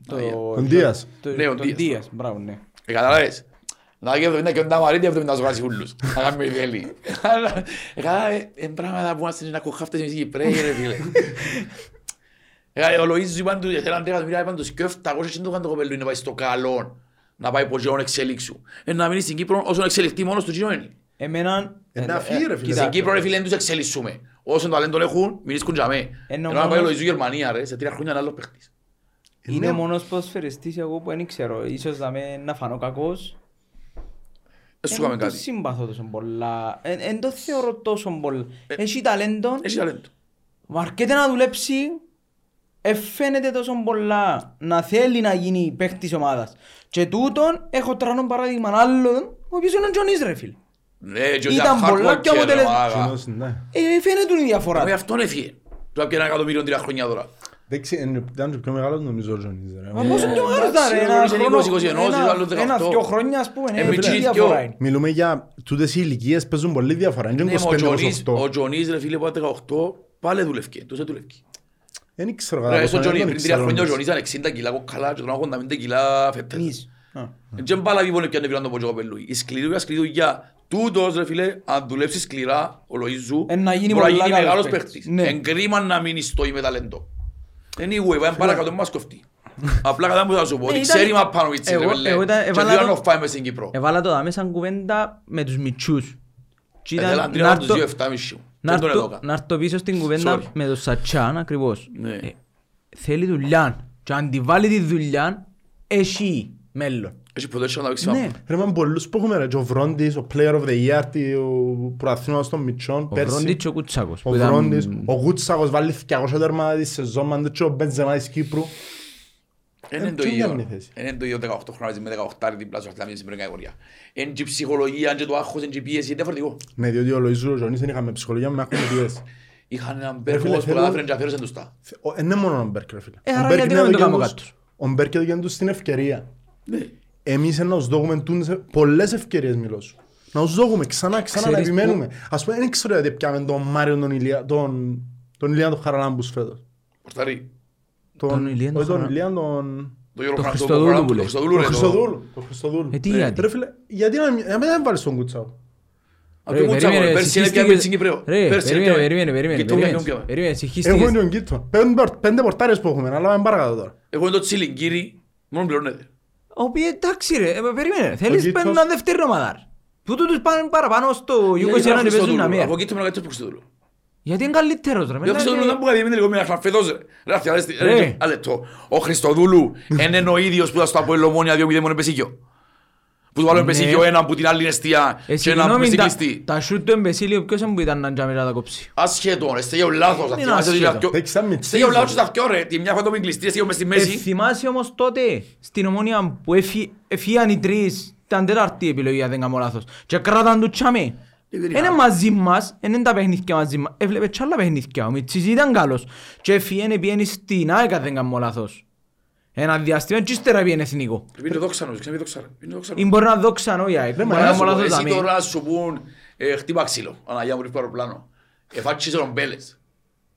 Το-
Τον Δίας.
το-
Ναι, ο
τον
Δίας.
Δίας, μπράβο, ναι.
Ε, καταλάβες. Να και 70 και όντα μαρίνει, 70 ζωγάζει ούλους. Να κάνουμε η θέλη. Αλλά, ε, κατάλαβε, είναι πράγματα που είμαστε να κοχάφτες εμείς οι Κυπρέοι, ρε φίλε. Ε, Ο Λοΐζος είπαν του, θέλαν 10 εκατομμύρια, είπαν του σκέφτα, εγώ και το κάνει το κοπέλου είναι να πάει στο καλό, να πάει από γεών εξέλιξου. Ε, να μείνει στην Κύπρο όσο εξελιχτεί μόνος του γεών είναι.
Εμένα...
Ε, να φύγει, ρε, φίλε.
κοίτα,
Στην Κύπρο ρε φίλε, δεν τους εξελισσούμε. Όσο ταλέντο έχουν, μην ίσκουν τζαμέ.
Ενώ
Ενώ να πάει ο
μόνος-
Λοΐζου Γερμανία, ρε, σε τρία χρόνια είναι άλλος παίχτης.
Είναι ο μόνος ποδοσφαιριστής εγώ που δεν ξέρω. Ίσως να με να φανώ κακός.
Δεν σου κάνουμε
Εν το
κάτι.
συμπαθώ τόσο πολλά. Εν εν το θεωρώ τόσο πολλά.
Ε,
Έχει ταλέντο.
Έχει ταλέντο.
Μα αρκείται να δουλέψει. Ε, φαίνεται τόσο πολλά να θέλει να γίνει παίχτης ομάδας. Και τούτον έχω τρανό παράδειγμα άλλον, ο οποίος είναι ο Τζονής ρε φίλε.
Ναι, και
Ήταν
hard
πολλά
worker,
πιο αποτελεσμα-
ρε, μάγα.
Κοινός, ναι.
Ε, φαίνεται η διαφορά.
Μα γι' αυτόν έφυγε. Του έπιανε ένα εκατομμύριο τρία χρόνια τώρα.
Δεν ξέρω, είναι- ήταν και πιο μεγάλος νομίζω ο Τζονής. ρε.
Μα πόσο πιο μεγάλος
εντάξει,
ήταν ρε,
ο
ένας
Τζονής είναι
χρόνο,
20, 21,
ένα-
άλλος 18.
ένα δυο χρόνια ας πούμε,
Ε,
είναι
μπιτσίς
τι
δυο.
διαφορά είναι.
Μιλούμε για τούτες οι ηλικίες παίζουν πολύ διαφορά. Είναι
Ναι, μα ο
25
Τζονής-
28.
Ο Τζονής ρε φίλε που ήταν 18 πάλι δούλευκε. Τόσο δούλευκε.
Δεν ξέρω
Ρε,
κατά
στον
πόσο
Τζονί,
δεν
πριν τρία
ξέρω
χρόνια ο
όμως.
Τζονής ήταν 60 κιλά κοκκαλά και τώρα 85 κιλά φέτες.
Νης.
Δεν παλαβεί μόνο πιάνε πήραν το πότσο κοπελούι. Η σκληρή δουλειά, σκληρή δουλειά. Τούτος ρε φίλε, αν δουλέψεις σκληρά, ο Λοΐζου,
Ε, να γίνει
μπορεί να
πολλά
γίνει
καλός
μεγάλος
παίκτης.
παίκτης.
Ναι.
Εν κρίμα να μείνεις στόι με ταλέντο. Anyway, πάμε παρακάτω, μας κοφτεί. Απλά κατά μου θα σου πω, ότι
Ναι, ήταν-
ξέρει Μαπάνοβιτς, ρε
Εγώ-
πέλε.
εγώ ήταν-
Και
έβαλα
δύο
το-
νοφάει μες στην Κύπρο.
Έβαλα το δάμε σαν κουβέντα με τους μητσούς. Και ήταν
Έθελαν
να
τρία από τους
έρθω-
δύο εφτά μισού.
Να
Δεν τον
έρθω-
έδωκα.
να έρθω πίσω στην κουβέντα
Sorry.
με τον Σατσάν ακριβώς.
Ναι.
Ε, Θέλει δουλειά. Και αν τη βάλει τη δουλειά, έχει μέλλον.
Έχει potential να παίξει
Ναι.
μάπα.
Ρε με πολλούς που έχουμε ρε, και ο Βρόντις, ο Player of the Year, τι- ο προαθήνος των Μιτσών,
Ο
πέρσι.
Βρόντιτς και ο Κουτσάκος.
Ο
που ήταν-
Βρόντις, ο Γούτσακος βάλει 200 τέρματα τη σεζόν, μαντέ και ο Μπεντζεμά της Κύπρου.
Δεν είναι
Ε,
το
τι
ίδιο.
κάνει η θέση;
Δεν είναι το ίδιο 18 χρόνια με 18 δίπλα σου αθλάμια στην πρώτη κατηγορία. Είναι και η ψυχολογία, είναι και το άγχος, είναι και η πίεση, είναι διαφορετικό.
Ναι, διότι ο Λοϊζού ο Ζωνής δεν είχαμε ψυχολογία, με έχουμε πιέσει.
Είχαν έναν
Ρε φίλε,
Μπέρκος που
θέλω-
κατάφερε και αφαίρεσαν τους τα.
Δεν είναι μόνο ο Μπέρκ, ρε φίλε.
Ε,
Ο
άρα
Μπέρκ
γιατί
είναι
να μην το
δοκιάν
κάνουμε
τους-
κάτω.
Ο Μπέρκ έδωκε τους την ευκαιρία.
Ναι.
Εμείς να τους δώκουμε τούντες- πολλές ευκαιρίες μιλώ σου. Να τους δώκουμε ξανά, ξανά να
Ξέρεις
επιμένουμε. Ας πούμε, δεν ξέρω γιατί πιάμε τον Μάριο τον Ηλία, τον, τον Ηλία τον Χαραλάμπους φέτος.
Πορτάρι.
Τον Ηλία τον
όχι τον
Χαρα-
Ηλία τον...
Το Γιώργο
Το
Χραν-
Χριστοδούλου
το
που λέει.
Χριστοδούλου,
Τον
ρε, το-
Χριστοδούλου. Τον Χριστοδούλου.
Ε, τι
Ναι.
γιατί.
Ρε φίλε, γιατί να μην- να μην βάλεις τον Κουτσάο.
Από
Ρε,
το Μουτσάκο,
περίμενε,
ρε, πέρσι είναι
συγχύστηκες-
πια με την Κυπρέο.
Ρε,
Πέρσι είναι
περίμενε,
πια-
περίμενε, περίμενε,
Κοίτο,
περίμενε.
κοίτο, κοίτο.
Περίμενε,
Έχουμε
συγχύστηκες.
τον Κίτο. Πέντε, πέντε πορτάρες που έχουμε, αλλά πάμε παρακάτω τώρα.
Εγώ είναι το τσιλιγκύρι, μόνο πληρώνεται.
Ο οποίος, εντάξει ρε, ε, περίμενε. Θέλεις
Κίτος-
παίρνουν ένα δεύτερο ομάδα. ρε. Που τούτους πάνε παραπάνω στο
Γιατί
U21
πρέπει
να παίζουν
Χριστοδούλου.
να μία.
Από εκεί το πρέπει να κάτσεις pro Χριστοδούλου.
Γιατί είναι καλύτερος ρε.
Ο
μετά
Χριστοδούλου
και-
δεν μπορεί να διεμείνει λίγο μια χαρφεδός ρε. Ρε, αυτή, ρε,
Ρε.
ρε, ένα λεπτό. Ο Χριστοδούλου είναι ο ίδιος που ήταν στο Αποέλ Ομόνια 2-0 μόνο Πεσίκιο. Που του βάλουν
Ναι.
Πεσίκιο έναν που την άλλη είναι εστία
Ε,
και έναν
συγγνώμη,
μες στην
τα-
κλειστή.
Τα σούτ του Εμπεσίλιο ποιος είναι που ήταν να τζάμε να τα κόψει;
Ασχέτω ρε, στέγιο λάθος.
Είναι
θυμάσαι ότι
ασχέτο.
τα δυο-
Παίξεις σαν μητσής,
Στέγιο
ρε.
λάθος στα δυο, ρε. Τη μια φορά το με κλειστή, στέγιο μες στη
Ε,
μέση.
θυμάσαι όμως τότε στην ομόνια που έφυ- έφυγαν οι τρεις, ήταν τέταρτη επιλογή αν δεν κάνω λάθος. Και κράταν τους τσάμε.
Δεν είναι
Είναι
άλλο.
μαζί μας, δεν είναι τα παιχνίδια μαζί μας. Έβλεπες κι άλλα παιχνίδια. Ο Μιτσής ήταν καλός. Και έφυγε πήγαινε στην ΑΕΚ αν δεν κάνω λάθος. Ένα διάστημα και ύστερα πήγαινε εθνικό.
Είναι δόξα νομίζω, ξέρεις δόξα ρε. Είναι δόξα ρε.
Ή μπορεί να δόξαν ο ΑΕΚ.
Ρε,
Μπορεί
μα
να
να
κάνω
σου πω,
λάθος
Εσύ
δαμέ.
τώρα να σου πούν ε, χτύπα ξύλο, Αναγιά μου ρίχνει αεροπλάνο. Εφάτσισε τον Μπέλες.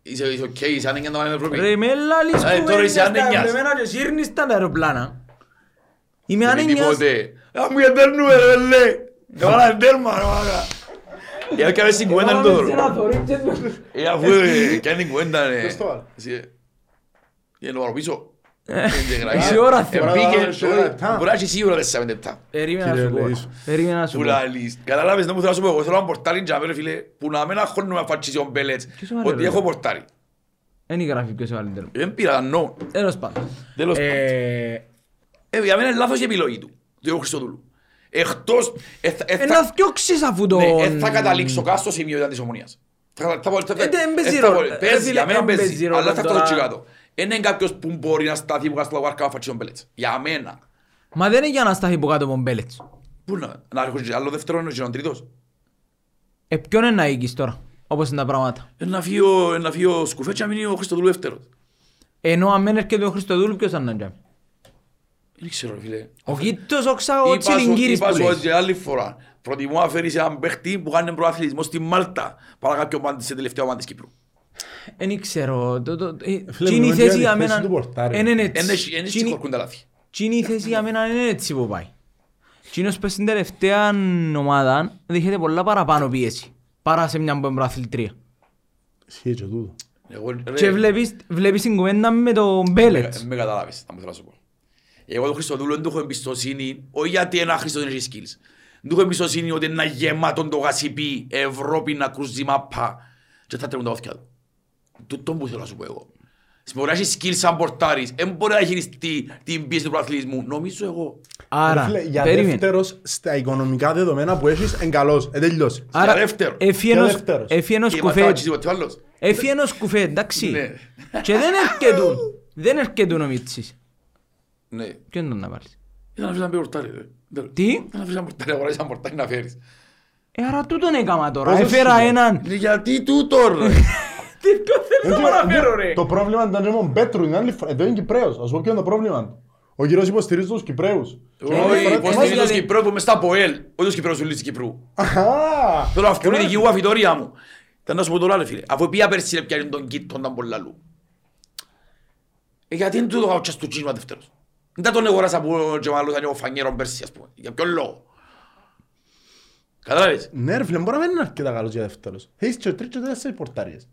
Είσαι είσαι οκ, είσαι άνεγγεν να πάμε Ευρώπη.
Ρε με λαλείς
Ε, τώρα
κουβέντες
είσαι
τα
ανεννιάς.
ευλεμμένα και σύρνεις τα αεροπλάνα. Είμαι
Δεν είναι
ανεννιάς.
τίποτε. Α, μου εντέρνουμε ρε λέ. Έβαλα τέρμα ρε μάκα. Ε, έκαμε στην κουβέντα είναι το δώρο. Ε, αφού ε, κάνει την κουβέντα ρε.
Ποιος το βάλε;
Εσύ, ε, Είναι το πάρω πίσω.
Είσαι ώρα,
Ε,
θέλω.
μπήκε,
Ώρα, ώρα,
μπορεί-
λεπτά.
Μπορεί να έχει σίγουρα τέσσερα πέντε λεπτά.
Περίμενα να
Κύριε
σου πω.
Λεΐσου.
Περίμενα να σου
Που
πω.
λαλείς. Καταλάβες, δεν μου θέλω να σου πω, εγώ θέλω να πορτάρει για μένα, φίλε, που να μην αγχώνουμε να φάτσισει ο Μπέλετς,
Ποιος έβαλε,
ότι
ρε;
έχω πορτάρει.
Δεν γράφει ποιος έβαλε τέρμα.
Δεν πήρα, no.
Τέλος πάντων.
Τέλος
Ε,
Ε, για μένα είναι λάθος η επιλογή του, του Γιώργου Χριστοδούλου. Εκτός, ε, θα- ε,
ε,
θα-
να θκιώξεις αφού τον...
ναι, ε, θα καταλήξω κάτω στο σημείο ήταν της ομονίας. Θα- θα- θα- θα-
Ε, δεν παίζει
ε, θα-
ρόλο.
Παίζει,
Ε, φίλε,
για μένα
δεν παίζει
παίζει,
ρόλο
αλλά θα
τώρα.
φτάσω εκεί κάτω. Είναι κάποιος που μπορεί να σταθεί που κάτω στο βάρκα να φάτσισει τον Μπέλετς. Για μένα.
Μα δεν είναι για να σταθεί που κάτω από τον Μπέλετς.
Πού να, να έρχονται άλλο δεύτερο είναι και ο τρίτος.
Ε, ποιον είναι να ήγεις τώρα, όπως είναι τα πράγματα;
Ε, Να φύγει ο- να φύγει ο Σκουφέ και να μείνει ο Χριστοδούλου δεύτερος.
Ενώ αν μένει έρχεται ο Χριστοδούλου, ποιος θα είναι να τζάμε.
Δεν ξέρω ρε φίλε.
Ο Κίτος, ο Ξα, ο
Είπα σου-
Τσιλιγκύρης
είπα
που
σου
λέει.
ότι άλλη φορά. Προτιμώ να φέρεις έναν παίχτη που κάνει προαθλητισμό στη Μάλτα παρά κάποιον πάντα σε τελευταία ομάδα της Κύπρου.
Δεν ξέρω. το- το- ε,
Φίλε,
Τι είναι η
μιλούμε
θέση
για
για
τη θέση
μένα.
του πορτάρι.
Εν είναι
Εν
έτσι.
έχει- εν έχει
Τι είναι-
χορκούν τα λάθη.
τι είναι η θέση για μένα είναι έτσι που πάει. Τσίνος πες στην τελευταία ομάδα δείχνεται πολλά παραπάνω πίεση. Παρά σε μια προαθλητρία.
Ισχύει και τούτο.
Εγώ, ρε,
Και βλέπεις, βλέπεις την κουβέντα με τον
με-
Μπέλετς.
Με καταλάβεις, θα μου θέλω να σου πω. Εγώ τον Χριστοδούλου δεν του έχω εμπιστοσύνη, όχι γιατί ένα Χριστοδούλου έχει skills. Δεν του έχω εμπιστοσύνη ότι είναι ένα γεμάτον το γασιπί, Ευρώπη να κρούζει μαπά και θα τρέχουν τα όθια του. Τούτο που θέλω να σου πω εγώ. Μπορεί να έχεις skills σαν πορτάρις, δεν μπορεί να χειριστεί την πίεση του προαθλητισμού. Νομίζω εγώ.
Άρα,
Ρε φίλε, Για
περίμενε.
δεύτερος στα οικονομικά δεδομένα που έχεις, εν καλός, εν τελειώσει.
Άρα,
δεύτερο.
έφυγε
Για
ένας-
δεύτερος.
έφυγε ένας
Και
κουφέ.
μαθάω και τίποτε άλλος.
Έφυγε ένας κουφέ, εντάξει.
Ναι.
Και δεν έρχεται. Δεν έρχεται ο Μίτσης.
Ναι.
Ποιον τον να βάλεις;
Ήταν να φύγεις ένα πορτάρι. ρε.
Τι;
Ήταν να φύγεις ένα πορτάρι, αγοράσεις ένα πορτάρι να φέρεις.
Ε, άρα τούτον έκαμα τώρα.
Πόσο
Έφερα
σου
έναν...
Ναι, Γιατί τούτο ρε. [LAUGHS]
Τι ποιο θέλω να αναφέρω ρε.
Το πρόβλημα ήταν και με τον Πέτρου, είναι άλλη φορά. Εδώ είναι Κυπρέος. Ας πω ποιο είναι το πρόβλημα του. Ο κύριος υποστηρίζει τους Κυπρέους.
Όχι,
Ε,
πως
ε,
είναι
ε,
τους
ε,
Κυπρέους που μες στα ΠΟΕΛ, όχι τους Κυπρέους του της Κυπρού.
Αχα!
Θέλω να βγουν η δική μου αφιτορία μου. Θα να σου πω τώρα ρε φίλε, αφού πήγα πέρσι ρε πιάνει τον κίτ τον ήταν πολλά λου. Ε, γιατί δεν του το κάνω και στο τσίσμα δεύτερος. Δεν τον αγοράσα από ο Τζεμαλούς αν έχω φανιέρον πέρσι, ας πούμε. Για ποιον λόγο; Κατάλαβες.
Ναι ρε φίλε, μπορεί να μην είναι αρκετά καλός για δεύτερος. Έχεις και τρεις και τέσσερις πορτάριες.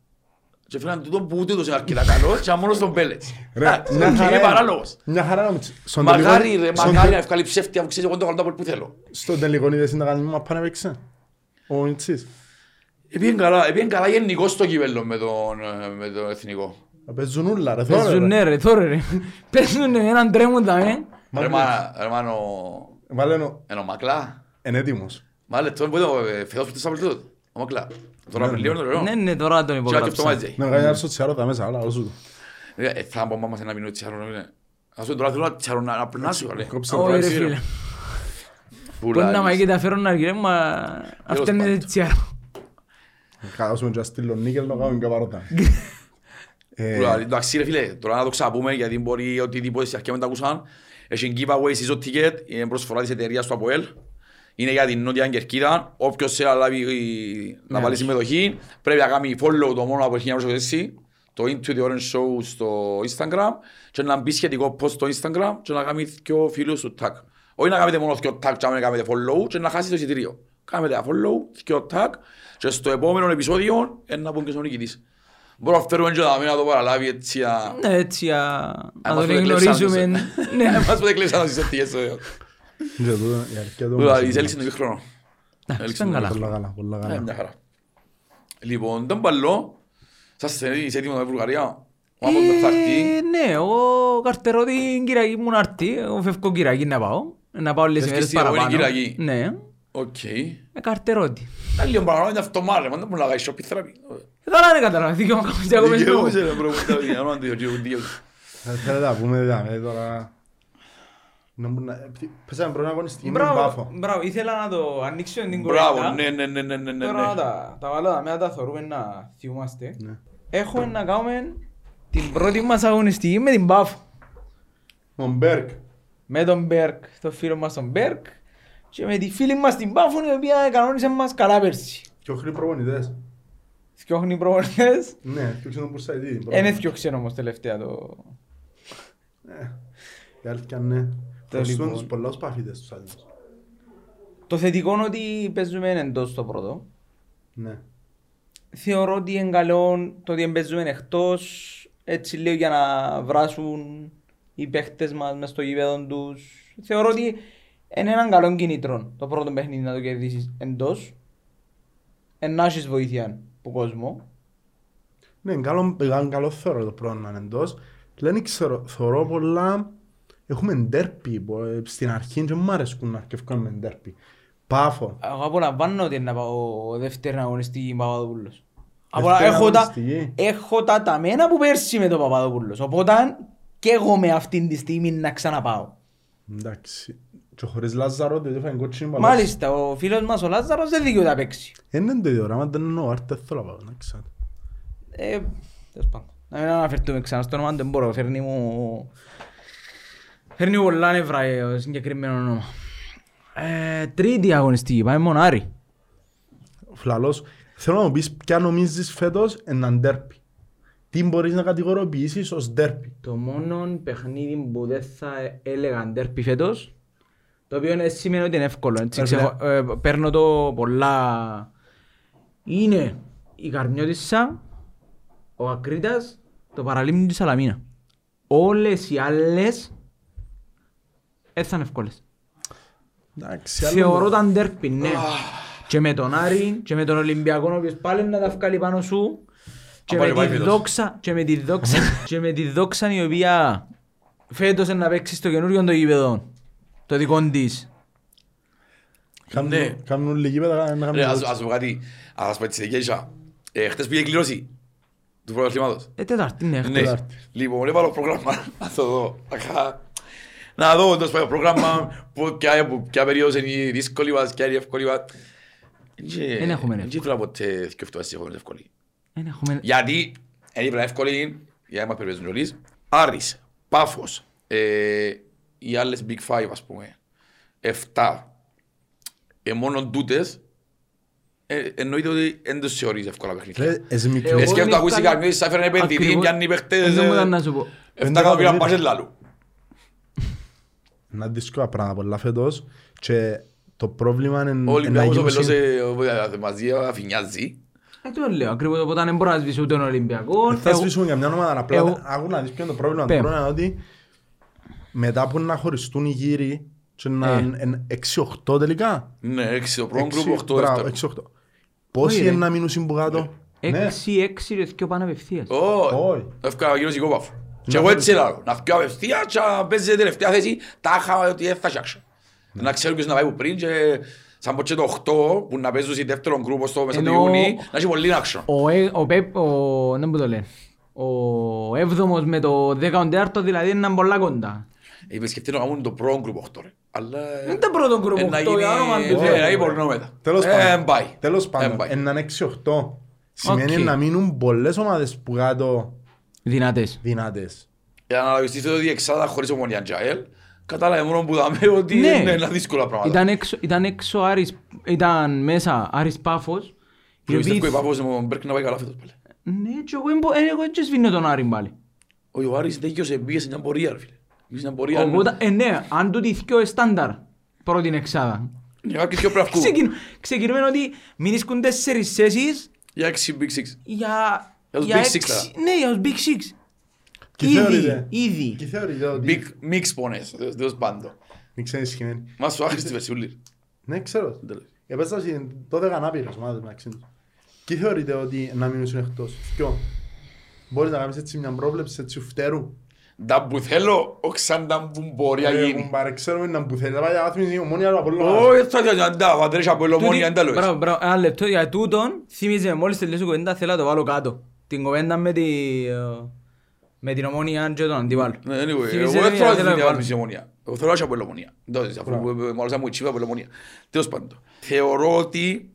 Και φέραν τούτον που ούτε τους είναι αρκετά καλός και μόνος στον Πέλετς.
Ρε,
Α,
μια χαρά
Είναι
είναι.
παράλογος.
Μια χαρά να μου τσι- στον
Μακάρι
τελικό-
ρε,
στον
μακάρι
τε-
να ευκάλει ψεύτη αφού ξέρεις εγώ το καλό το που θέλω.
Στον τελικό είδες να κάνει μαπά να παίξει. Ο Μιτσής.
Επίεν καλά, επίεν καλά γενικώς στο κύπελλο με τον, ε, με το εθνικό.
Να παίζουν ούλα ρε. θωρώ,
Παίζουν
ρε.
ναι ρε, τώρα ρε. Παίζουν ναι, έναν τρέμουν τα με.
Μα
Ρε
ναι.
μα- ρε μάνο,
Βάλε ενο-
ενώ μακλά.
είναι έτοιμος.
Μάλε, τώρα που το ε, φέτος που το σάβρε τούτο. Ο μακλά. Τώρα με λίγο είναι ωραίο.
Ναι, ναι, τώρα τον
Και αυτό
υπογράψα.
μαζί.
Να κάνει ένα σοτσιάρο τα μέσα, αλλά όσο του.
Ε, ε, Θα πω μάμας σε ένα μηνό τσιάρο. ναι. Ας πούμε τώρα θέλω να τσιάρο να να περνάσω. ρε.
Κόψε
Όχι
το
ρε
Ωραία,
φίλε.
Πουλάρις.
Μπορεί να μαγεί τα φέρω να αργυρέ, μα αυτά είναι
πάντων.
έτσι άρα.
Κάτωσουμε και στείλω νίκελ να κάνουμε καπαρότα. [LAUGHS] Ε,
Πουλάρις. Εντάξει ρε φίλε, τώρα να το ξαπούμε γιατί μπορεί οτιδήποτε στην αρχή να μην τα ακούσαν. Έχει giveaway season ticket, είναι προσφορά της εταιρείας του ΑΠΟΕΛ. Είναι για την Νότια Κερκίδα. Όποιος θέλει να λάβει να βάλει συμμετοχή πρέπει να κάνει follow το μόνο από 1926 το Into the Orange Show στο Instagram και να μπει σχετικό post στο Instagram και να κάνει δυο φίλους του tag. Όχι να κάνετε μόνο δυο tag και να κάνετε follow και να χάσει το εισιτήριο. Κάνετε follow, δυο tag και στο επόμενο επεισόδιο ε, να πούμε και στον νικητής. Μπορούμε να φέρουμε και τα μένα να το παραλάβει έτσι να...
Ναι, έτσι α, να
μας
τον
πότε κλέψαν
γνωρίζουμε. [LAUGHS]
τους,
Ναι,
Μας πότε κλείσαν τις εστίες.
και τούτο, η αρχαία του
Τώρα,
μας
η
είναι
Σέλης είναι δύο χρόνο.
εντάξει,
Έληξε
ήταν
το
καλά.
Πολλά καλά, πολλά
Ε,
καλά.
μια χαρά. Λοιπόν, τον παλό, σας είσαι έτοιμος με Βουλγαρία; Ο Άμος με θα έρθει.
Ε, Ναι, εγώ καρτερώ την Κυριακή μου να έρθει. Εγώ φεύγω Κυριακή να πάω. Να πάω λίγες
Φεύγεις
ημέρες
την επόμενη
παραπάνω.
Κυριακή.
Ναι,
Οκ.
ε, καρτερώ τη.
Τα λίγο παραπάνω είναι αυτό μάλλον, δεν μπορεί να κάνει shopping therapy.
Τώρα δεν καταλαβαίνω, δικαιώμα κάνεις και ακόμα
Δικαιούσε, ρε, bro, τα παιδιά, όνομα του Γεωργίου, δικαιούσε.
Ε, Θέλετε να πούμε δηλαδή τώρα... Να μπουν να- Πέσαμε πρώτα αγωνιστική με την
Μπράβο,
Πάφο.
μπράβο, ήθελα να το ανοίξω την
Μπράβο,
κουβέντα.
ναι, ναι, ναι, ναι, ναι, ναι.
Τώρα να τα, τα βάλω τα μέτρα, τα θεωρούμε να θυμούμαστε.
Ναι.
Έχουμε να κάνουμε την πρώτη μας αγωνιστική με την Πάφο.
Ο Μπέρκ.
Με τον Μπέρκ, το φίλο μας τον Μπέρκ και με τη φίλη μας την Πάφο η οποία κανόνισε μας καλά πέρσι.
Και οχροί προπονητές.
Θκιόχνει προπονητές.
Ναι, φτιάξαν τον Μπουρσαϊτίδη.
Εν έθιωξε όμως τελευταία το...
Ε, Η αλήθεια ναι.
Το
Προσφέρουν
λοιπόν.
τους πολλούς παφίτες τους άλλους.
Το θετικό είναι ότι παίζουμε εντός το πρώτο.
Ναι.
Θεωρώ ότι είναι καλό το ότι παίζουμε εκτός έτσι λίγο για να βράσουν οι παίχτες μας μες στο γήπεδο τους. Θεωρώ ότι είναι έναν καλό κινήτρο το πρώτο παιχνίδι να το κερδίσεις εντός. Εν να έχεις βοήθεια από κόσμο.
Ναι, είναι καλό, είναι καλό θεωρώ το πρώτο να είναι εντός. Λένε ξέρω, θεωρώ πολλά... Έχουμε ντέρπι που, ε, στην αρχή και μου αρέσκουν να αρκευκούν με ντέρπι. Πάφο.
Εγώ απολαμβάνω ότι είναι να πάω δεύτερη αγωνιστική Παπαδόπουλος.
Δεύτερη
Έχω τα,
αγωνιστική.
έχω τα ταμένα που πέρσι με τον Παπαδόπουλος. Οπότε και εγώ με αυτήν τη στιγμή να ξαναπάω.
Εντάξει. Και χωρίς Λάζαρο, διότι έφαγε κότσινη μπαλά.
Μάλιστα, ο φίλος μας ο Λάζαρος δεν δικαιούται να παίξει.
Είναι το ίδιο πράγμα, δεν εννοώ, άρτε θέλω να πάω, να ξέρω.
Ε, τέλος πάντων. Να μην αναφερθούμε ξανά στο όνομα, δεν μπορώ. Φέρνει μου... Φέρνει μου πολλά νεύρα ε, ο συγκεκριμένο όνομα. Ε, τρίτη αγωνιστική, πάμε μονάρι.
Φλαλός, θέλω να μου πεις ποια νομίζεις φέτος έναν ντέρπι. Τι μπορείς να κατηγοροποιήσεις ως ντέρπι.
Το μόνο παιχνίδι που δεν θα έλεγα ντέρπι φέτος, το οποίο είναι, σημαίνει ότι είναι εύκολο. Έτσι,
Ε,
ξεχω- ε, παίρνω το πολλά... Είναι η Καρμιώτισσα, ο Ακρίτας, το Παραλίμνη της Σαλαμίνα. Όλες οι άλλες δεν θα είναι εύκολες.
Εντάξει, άλλο-
Θεωρώ τα ντέρπι, ναι. Και με τον Άρη και με τον Ολυμπιακό, ο οποίος πάλι να τα βγάλει πάνω σου. Και
Α, πάλι
με
πάει
τη
φέτος.
δόξα, και με τη δόξα, [LAUGHS] και με τη δόξα η οποία φέτος είναι να παίξει στο καινούριο το γήπεδο. Το δικό της.
Κάνουν-
Ναι.
Κάνουν λίγοι πέτα να
Ρε,
κάνουν
ας
κότσινη.
ας πω κάτι, ας σας πω έτσι δικαίωσα. Ε, Χτες πήγε κλήρωση του πρωταθλήματος.
Ε, τετάρτη, ναι.
Ναι,
Τετάρτη.
λοιπόν, έβαλα πρόγραμμα, [LAUGHS] να το δω. Αχα. Να δω το σπάει πρόγραμμα, που ποια- που ποια περίοδος είναι η δύσκολη μας, ποια είναι η εύκολη μας.
Εν έχουμε
Δεν
εύκολη.
ήθελα ποτέ σκεφτώ εσύ έχουμε εύκολη.
Δεν έχουμε...
Γιατί, δεν ήθελα εύκολη, γιατί μας περιπέζουν νωρίς. Άρης, Πάφος, ε, οι άλλες Big Five ας πούμε, 7, ε, μόνο τούτες, ε, εννοείται ότι δεν τους θεωρείς εύκολα παιχνίδια.
Ρε, εσύ μικρή.
Εγώ
Ε, σκέφτομαι
νύχτα-
ακούσει κάποιος, θα έφερε επενδυτή,
Ακριβώς.
πιάνει παίχτες,
Δεν μου
ε,
ήταν να σου πω.
εφτά εκατομμύρια
εκατομμύρια.
μπάζελ λάλου.
να δύσκολα πράγματα πολλά φέτος και το πρόβλημα είναι
Ο
να
Ολυμπιακός ο
γίνουν συν-
Πελός ε, μαζί αφηνιάζει.
Ε, το λέω, ακριβώς, οπότε δεν μπορώ να σβήσω ούτε τον Ολυμπιακό.
Θα
Εγώ-
σβήσουμε για μια ομάδα απλά.
εγώ-
Άκου να δεις ποιο είναι το πρόβλημα. Το
Πέμ.
πρόβλημα είναι ότι μετά που να χωριστούν οι γύροι και να
Ε.
είναι 6-8 τελικά.
Ναι, έξι το πρώτο
Έξι-
γκρουπ, οχτώ
μπράβο,
δεύτερο.
6-8. Πόσοι
Όχι, ρε.
είναι να μείνουν συμπογάτω. Ναι.
Έξι-έξι ρε δυο πάνε απευθείας.
Όχι,
Όχι.
έφυγα ο κύριος Οικόπαφο. Και εγώ έτσι λέω, να φτιάω απευθεία και να παίζει την τελευταία θέση, τα είχα ότι δεν θα φτιάξω. Να ξέρω ποιος να πάει που πριν και σαν πω και το 8 που να παίζουν σε δεύτερο γκρουπ στο μέσα του
Ενώ-
Ιούνι, να έχει πολύ action.
Ο, ε- ο Πεπ, ο, δεν μου το λένε. Ο έβδομος με το δεκαοντέαρτο δηλαδή είναι πολλά κοντά.
Είπες σκεφτεί να κάνουν το πρώτο γκρουπ 8 ρε. Αλλά...
Είναι το πρώτο γκρουπ
ε, να
οκτώ,
γίνει-
για όνομα του
ε,
Θεού.
να γίνει πορνό μετά.
Τέλος
Ε,
πάντων.
εν πάει.
Τέλος
Εν
πάντων.
πάει.
Έναν 6-8 σημαίνει
Οκ.
να μείνουν πολλές ομάδες που κάτω
Δυνατές.
δυνατές.
Για να αναλογιστείτε ότι η εξάδα χωρίς ομονία Τζαέλ, κατάλαβε μόνο που δάμε [LAUGHS] ότι
Ναι.
είναι ένα δύσκολα πράγματα.
Ήταν έξω, ήταν έξω Άρης, ήταν μέσα Άρης Πάφος. οι
Και πιστεύω
οποίοι-
η Πάπος με τον Μπέρκ να πάει καλά φέτος πάλι.
Ναι, και εγώ εμπο- ε, εγώ έτσι σβήνω τον Άρη πάλι.
Όχι, ο Άρης δίκαιος μπήκε σε μια πορεία ρε φίλε. Μπήκε σε μια πορεία.
Οπότε, ε, ναι, αν τούτοι θκυο στάνταρ πρώτη εξάδα.
Για κάποιοι πιο πρέπει να βγουν.
Ξεκινούμε ξεκινούμε ότι μην ίσκουν τέσσερις θέσεις
Για έξι Big Six.
για...
Για τους
για
Big
έξι-
Six τώρα.
Ναι, για τους Big Six.
Και
Ήδη,
θεωρείτε-
ήδη.
Και θεωρείτε ότι...
Big Mix πόνες, τέλος πάντων.
Μην ξέρεις σχημένη.
Μας σου άχρηστη βερσιούλη.
Ναι, ξέρω.
Τέλος.
Επέστασα σε 12 ανάπηρες ομάδες μεταξύ τους. Και θεωρείτε ότι να μείνουν εκτός; Ποιο; Μπορείς να κάνεις έτσι μια πρόβλεψη έτσι φτέρου.
Τα που θέλω, όχι σαν τα που μπορεί να
Ε,
γίνει.
που παρεξέρουμε να που θέλει να πάει για βάθμιση ομόνια αλλά πολύ
Όχι, θα διαδικαστά, αν τρέχει από ελομόνια, αν τα
Τούτη-
λέω.
Μπράβο, μπράβο, ένα λεπτό για τούτον θύμιζε μόλις τελειώσει η κουβέντα θέλω να το βάλω κάτω. Την κουβέντα με, τη, ε, με την ομόνια και τον αντιβάλλο.
Ναι, anyway,
Θύμιζε
εγώ δεν
με
θέλω να
για να
δει
βάλω.
την ομονία. Εγώ θέλω να έχει από ελομονία. Εντάξει, αφού μόλις μου η τσίβα από ελομονία. Τέλος πάντων. Θεωρώ ότι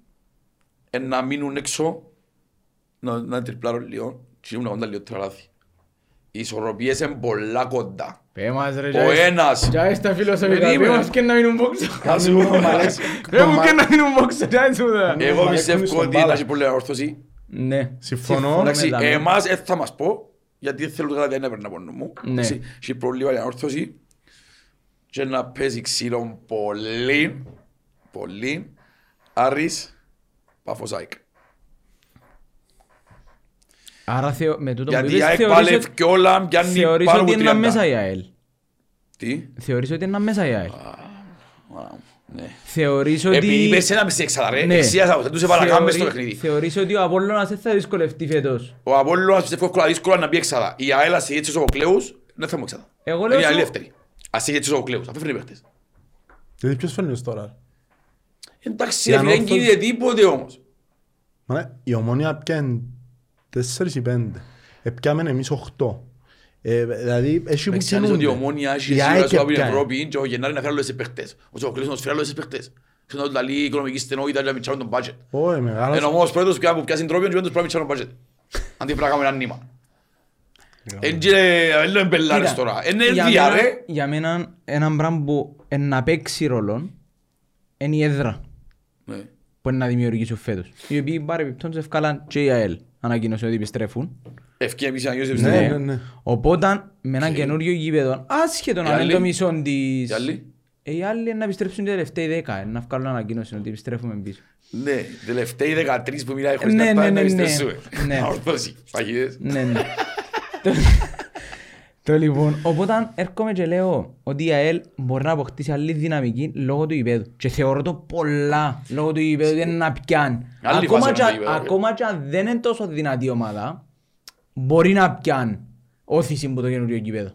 ε, να μείνουν έξω, να, να τριπλάρω λίγο, και ήμουν κοντά λιγότερα λάθη. Οι ισορροπίες είναι πολλά κοντά.
Πέ μας ρε,
Ο ένας
Τζάι Ε, στα φιλοσοφικά,
Περίμενε.
πέ μας και να μείνουν μπόξο.
Ας σου πω,
Ρε μου και να μείνουν μπόξο, τζάι σου δα.
Εγώ
Μα
πιστεύω
έχουν στον
ότι
μπάλα.
να έχει πολλή ορθώση.
Ναι.
Συμφωνώ.
Εντάξει,
με τα-
εμάς δεν θα μας πω, γιατί δεν θέλω το καλά να παίρνει από νου μου.
Ναι.
Εντάξει, Έχει προβλήμα για ορθώση και να παίζει ξύλο πολύ, πολύ, Άρης, Πάφος ΑΕΚ.
Άρα θεω- με τούτο που
Γιατί η
είπες
ΑΕΚ
θεωρείς
πάλευε
ότι-
και όλα, πιάνει
θεωρείς
πάνω
ότι
από
είναι
30.
μέσα η ΑΕΛ.
Τι;
Θεωρείς ότι είναι μέσα η ΑΕΛ.
Α, Ναι.
Θεωρείς ότι...
Επειδή είπες ένα μισή εξάδα ρε,
Ναι.
εξίασα, δεν τους επανακάμε στο
Θεωρεί-
παιχνίδι.
Θεωρείς ότι ο Απόλλωνας δεν θα δυσκολευτεί φέτος.
Ο Απόλλωνας πιστεύω εύκολα δύσκολα να μπει εξάδα. Η ΑΕΛ ας είχε έτσι τους αποκλέους, δεν θα μου εξάδα.
Εγώ λέω
Είναι η άλλη
σου-
δεύτερη. Ας είχε έτσι τους αποκλέους, αφού φέρνει παίχτες.
Γιατί ποιος φέρνει ως τώρα;
Εντάξει
Η
ρε φίλε, δεν
ανόρθωση-
γίνεται τίποτε όμως.
Μα ναι, Η ομόνια πιάνει 4 ή 5. Επιάμε εμείς 8. Ε, δηλαδή, έχει που
Ξέρεις ότι η
κινούνται.
Ομόνια έχει
Η
σίγουρα
ΑΕΚ
στο από την
έπιανε.
Ευρώπη και ο Γενάρη να φέρει όλες τις παίχτες. Ο Τσοκοκλής να τους φέρει όλες τις παίχτες. Ξέρεις να τους λαλεί η οικονομική στενότητα και να μητσάρουν τον budget.
Όχι, μεγάλος.
Ενώ όμως πρώτος πια που πιάσει τρόπιο και δεν τους πρέπει να μητσάρουν τον budget. Αντί πρέπει να κάνουμε ένα νήμα. Εν και δεν λέμε πελάρες
Κοίτα,
τώρα. Είναι
για
διά
μένα-
ρε.
Για μένα ένα πράγμα που είναι να παίξει ρόλο είναι η έδρα
Ναι.
που είναι να δημιουργήσουν φέτος. Οι οποίοι παρεμπιπτόντως ευκάλαν και η ΑΕΛ ανακοίνωσε ότι επιστρέφουν.
Ευκαιρία επίσης να νιώσεις
Ναι,
πιστεύω.
ναι, ναι.
Οπότε με έναν καινούριο γήπεδο, άσχετο να
Οι
είναι
άλλοι;
το μισό της...
Οι άλλοι;
Ε, Οι άλλοι είναι να επιστρέψουν την τελευταία δέκα, ε, να βγάλουν ανακοίνωση ότι επιστρέφουμε πίσω.
Ναι, τελευταίοι 13 που μιλάει χωρίς
Ναι,
να
ναι,
πάει να
ναι, ναι.
επιστρέψουμε.
Ναι.
Ορθώση. Παγίδες.
Ναι, ναι. [LAUGHS] Το- Το λοιπόν, [LAUGHS] οπότε έρχομαι και λέω ότι η ΑΕΛ μπορεί να αποκτήσει άλλη δυναμική λόγω του υπέδου. Και θεωρώ το πολλά λόγω του υπέδου ότι είναι να πιάνει.
Άλλη
Ακόμα
φάση
και,
είναι το γήπεδο,
ακόμα και αν δεν είναι τόσο δυνατή ομάδα, μπορεί να πιάνει όθηση που το καινούριο γήπεδο.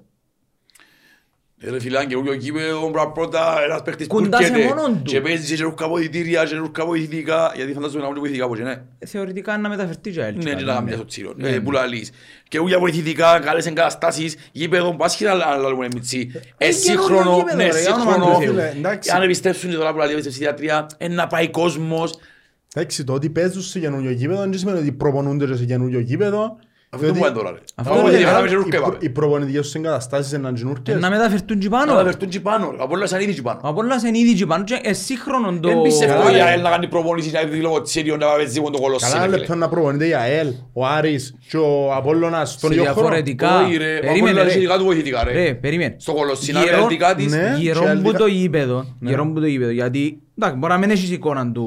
Ε, Ρε φίλε, αν και εγώ κήπεδο, μπρα πρώτα ένας παίχτης που
Κοντά σε
έρχεται
μόνον του.
και παίζει και ρούχα βοηθητήρια και ρούχα βοηθητικά, γιατί φαντάζομαι να μην βοηθητικά από και ναι.
Θεωρητικά να μεταφερθεί και η ΑΕΛ.
Ναι, και να κάνεις το τσίρος,
Ναι,
ε,
ναι.
που λαλείς. Και ούγια βοηθητικά, καλές εγκαταστάσεις, γήπεδο, πάσχει να λαλούμε μιτσί. Εσύγχρονο,
καινούριο γήπεδο,
ναι,
ρε, για όνομα
σύγχρονο.
του Θεού.
Φίλε, εντάξει.
Αν επιστρέψουν και τώρα που λαλείς στη διατρία, ε, να πάει κόσμος.
Εντάξει, το ότι παίζουν σε καινούριο γήπεδο δεν σημαίνει ότι προπονούνται και σε καινούριο γήπεδο
Αυτό που είναι τώρα ρε.
Αυτό
Τα
είναι,
βοηθητικά
άρα,
να μην
οι
νούρκε
προ-
πάμε.
Οι προπονητικές τους εγκαταστάσεις είναι αντζινούρκες.
Να μεταφερθούν και
Να
πάνω.
τα φερτούν και πάνω. ρε. Ο Απόλλωνας είναι ήδη και πάνω.
Ο Απόλλωνας είναι ήδη και πάνω και ε, σύγχρονο το...
Δεν πιστεύω
Καλά,
η
ρε.
ΑΕΛ να κάνει προπόνηση να δει λόγω τσίριον να παίζει με το κολοσσί.
Καλά
ρε, φίλε.
λεπτό να προπονείται η ΑΕΛ, ο Άρης και ο Απόλλωνας στον
σε
ίδιο χώρο.
διαφορετικά.
Όχι, ρε. Ο
Περίμενε
Απόλλωνας
ρε.
έχει δικά του βοηθητικά, ρε.
Ρε, περίμενε.
Στο κολοσσί να
Γερό-
βγάλει δικά της.
Ναι.
Γερό
και
που
άλλοι
το
δικά-
γήπεδο, γερό που το γήπεδο, γιατί εντάξει, μπορεί να μην έχεις εικόνα του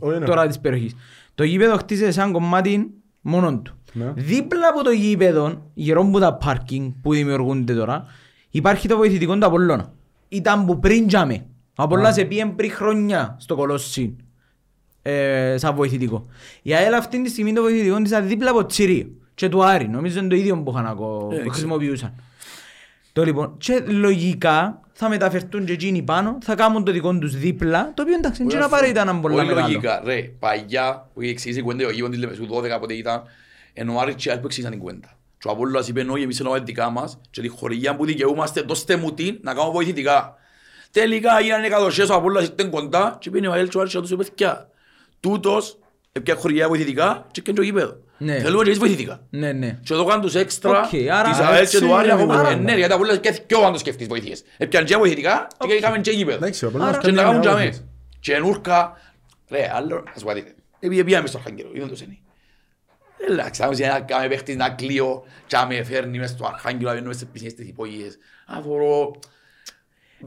Όχι, ναι.
τώρα της περιοχής. Το γήπεδο χτίζεται σαν κομμάτι μόνον του.
Ναι.
Δίπλα από το γήπεδο, γερό που τα πάρκινγκ που δημιουργούνται τώρα, υπάρχει το βοηθητικό του Απολλώνα. Ήταν που πριν τζάμε. Ο Απολλώνας επίεν πριν χρόνια στο Κολόσσι. Ε, σαν βοηθητικό. Η ΑΕΛ αυτή τη στιγμή το βοηθητικό της ήταν δίπλα από Τσιρίο και του Άρη. Νομίζω είναι το ίδιο που είχαν ακο-
Ε,
που χρησιμοποιούσαν. Το λοιπόν, και λογικά θα μεταφερθούν και εκείνοι πάνω, θα κάνουν το δικό τους δίπλα, το οποίο εντάξει, δεν είναι απαραίτητα να είναι πολλά
Όχι
μεγάλο.
λογικά, ρε. Παγιά που είχε εξηγήσει η κουβέντα, ο γίγον της Λεμεσού 12 πότε ήταν, ενώ ο Άρης και οι άλλοι που εξήγησαν την κουβέντα. Και ο Απόλλωνας είπε όχι, εμείς εννοούμε δικά μας και τη χορηγία που δικαιούμαστε, δώστε μου τι να κάνω βοηθητικά. Τελικά έγιναν εκατοσίες, ο Απόλλωνας ήταν κοντά και πήγαινε ο Αέλ και ο Άρης και τους είπε «Θκιά, τούτος έπια χορηγία βοηθητικά και έκανε το γήπεδος.
Ναι.
Θέλουμε και εμείς βοηθητικά».
Ναι, ναι.
Και εδώ κάνουν τους έξτρα
Οκ, άρα
της ΑΕΛ και του
έτσι
Άρη
είναι
ακόμα.
άρα.
Ε, Ναι, γιατί τα Απόλλωνας και δυο αν το σκεφτείς βοηθείες. Έπιαν και βοηθητικά και είχαμε και γήπεδο.
Εντάξει, ο Απόλλωνας
Και να
κάνει
κάνουν
μια
τζαμέ.
όφηση.
Και νούρκα, ρε, άλλο, ας πω κάτι. Επειδή πήγαμε στο Αρχάγγελο, είδαν το σένι. Εντάξει, θα να κάνουμε παίχτης να κλείω και να με φέρνει μες στο Αρχάγγελο, να μπαίνουμε σε πισίνες τις υπόγειες. Αφορώ...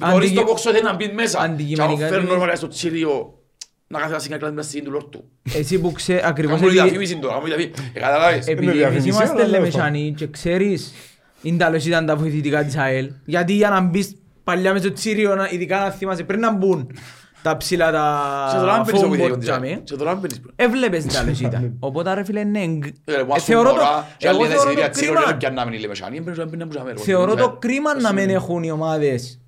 Χωρίς το πόξο θέλει να μπει μέσα. Και να
αντικειμενικά
φέρνω
τι-
ωραία στο τσίριο να κάθεται να συγκακλάσει μέσα στην του λόρτου.
Εσύ που ξέρεις, ακριβώς
Κάμουν
επειδή-
διαφήμιση τώρα, κάμουν διαφήμιση. Ε, καταλάβεις.
επειδή εμείς
διαφήμιση,
είμαστε
αλλά τέλος
λεμεσανοί και ξέρεις, είναι τέλος ήταν τα βοηθητικά της ΑΕΛ, γιατί για να μπεις παλιά μες στο τσίριο, να- ειδικά να θυμάσαι, πριν να μπουν τα ψηλά
Σε τώρα
τα
αν παίρνεις το
foam
βοηθητικό
board
της
τζαμί,
ΑΕΛ. Σε τώρα αν παίρνεις.
έβλεπες την τέλος ήταν. [LAUGHS] Οπότε ρε φίλε, ναι, εγγ-
Ε, που
ε,
ας
θεωρώ
πούμε
το-
τώρα, και άλλοι
εγώ
τα
θεωρώ
εισιτήρια
το
τσίριο
κρίμα.
δεν πιάνναμε οι Λεμεσανοί, έπαιρνε να μπουν τζαμέ, ρε.
Θεωρώ το
Ε,
κρίμα να μην έχουν οι ομάδες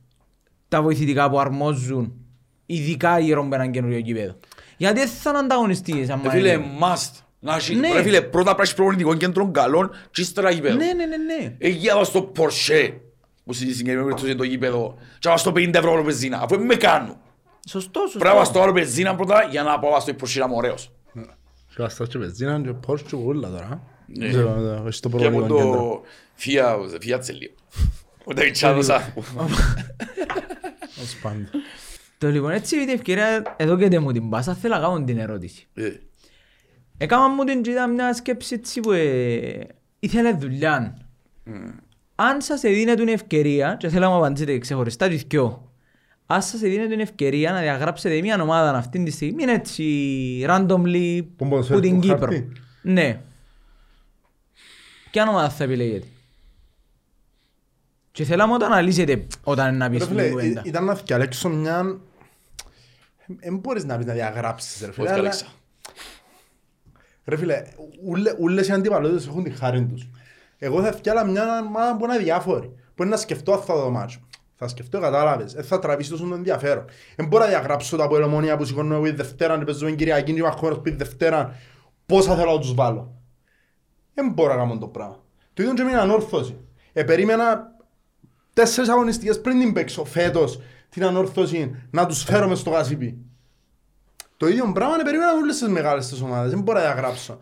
τα βοηθητικά που αρμόζουν ειδικά γύρω από έναν καινούριο κήπεδο. Γιατί δεν θα είναι ανταγωνιστικές άμα
Ε, Φίλε,
είναι.
must. Να έχει,
Ναι.
ρε φίλε, πρώτα πρέπει να έχεις προπονητικό κέντρο καλών και ύστερα γήπεδο.
Ναι, ναι, ναι, ναι.
Εκεί να πάω στο Porsche, που στη συγκεκριμένη περίπτωση είναι το γήπεδο, και να πάω στο 50 ευρώ όλο μπενζίνα, αφού με κάνω.
Σωστό, σωστό.
Πρέπει να πάω στο άλλο μπενζίνα πρώτα για να πάω στο Porsche να είμαι ωραίος.
Και βαστάς και βενζίνα και Porsche και ούλα τώρα.
Ναι.
Δεν ξέρω, έχεις το
Και από
προπονητικό κέντρο.
το Fiat, Fiat Celio. Ούτε η τσάδωσα.
Ως πάντα.
Το λοιπόν, έτσι με την ευκαιρία, εδώ και μου την πάσα, θέλω να κάνω την ερώτηση.
Ε,
Έκανα μου την και ήταν μια σκέψη έτσι που ε, ήθελε δουλειά. Αν σας έδινε την ευκαιρία, και θέλω να μου απαντήσετε ξεχωριστά τις δυο, αν σας έδινε την ευκαιρία να διαγράψετε μια ομάδα αυτή τη στιγμή, είναι έτσι randomly
Που ποδοσφαίρου
που την
του
Κύπρο.
χάρτη.
Ναι. Ποια ομάδα θα επιλέγετε; Και θέλω να το αναλύσετε όταν να πεις
Ρε
την
φίλε,
κουβέντα.
ε, ήταν να διαλέξω μια... Δεν μπορείς να πεις να διαγράψεις ρε
πώς
φίλε. αλλά-
διάλεξα.
Ρε φίλε, ούλε- ούλες οι αντιπαλότητες έχουν τη χάρη τους. Εγώ θα φτιάλα μια ομάδα που είναι αδιάφορη. Που είναι να σκεφτώ αν θα δω μάτσο. Θα σκεφτώ, κατάλαβες. Δεν θα τραβήσει τόσο το ενδιαφέρον. Δεν μπορώ να διαγράψω τα αποελομόνια που σηκώνω εγώ η Δευτέρα και παίζω την Κυριακή και είμαι αγχώνος που η Δευτέρα. Πόσα θέλω να τους βάλω. Δεν μπορώ να κάνω το πράγμα. Το ίδιο και με την ανόρθωση. Ε, περίμενα τέσσερις αγωνιστικές πριν την παίξω φέτος την ανόρθωση να τους φέρω μες στο γασίπι. Το ίδιο πράγμα είναι περίμενα όλες τις μεγάλες τις ομάδες. Δεν μπορώ να διαγράψω.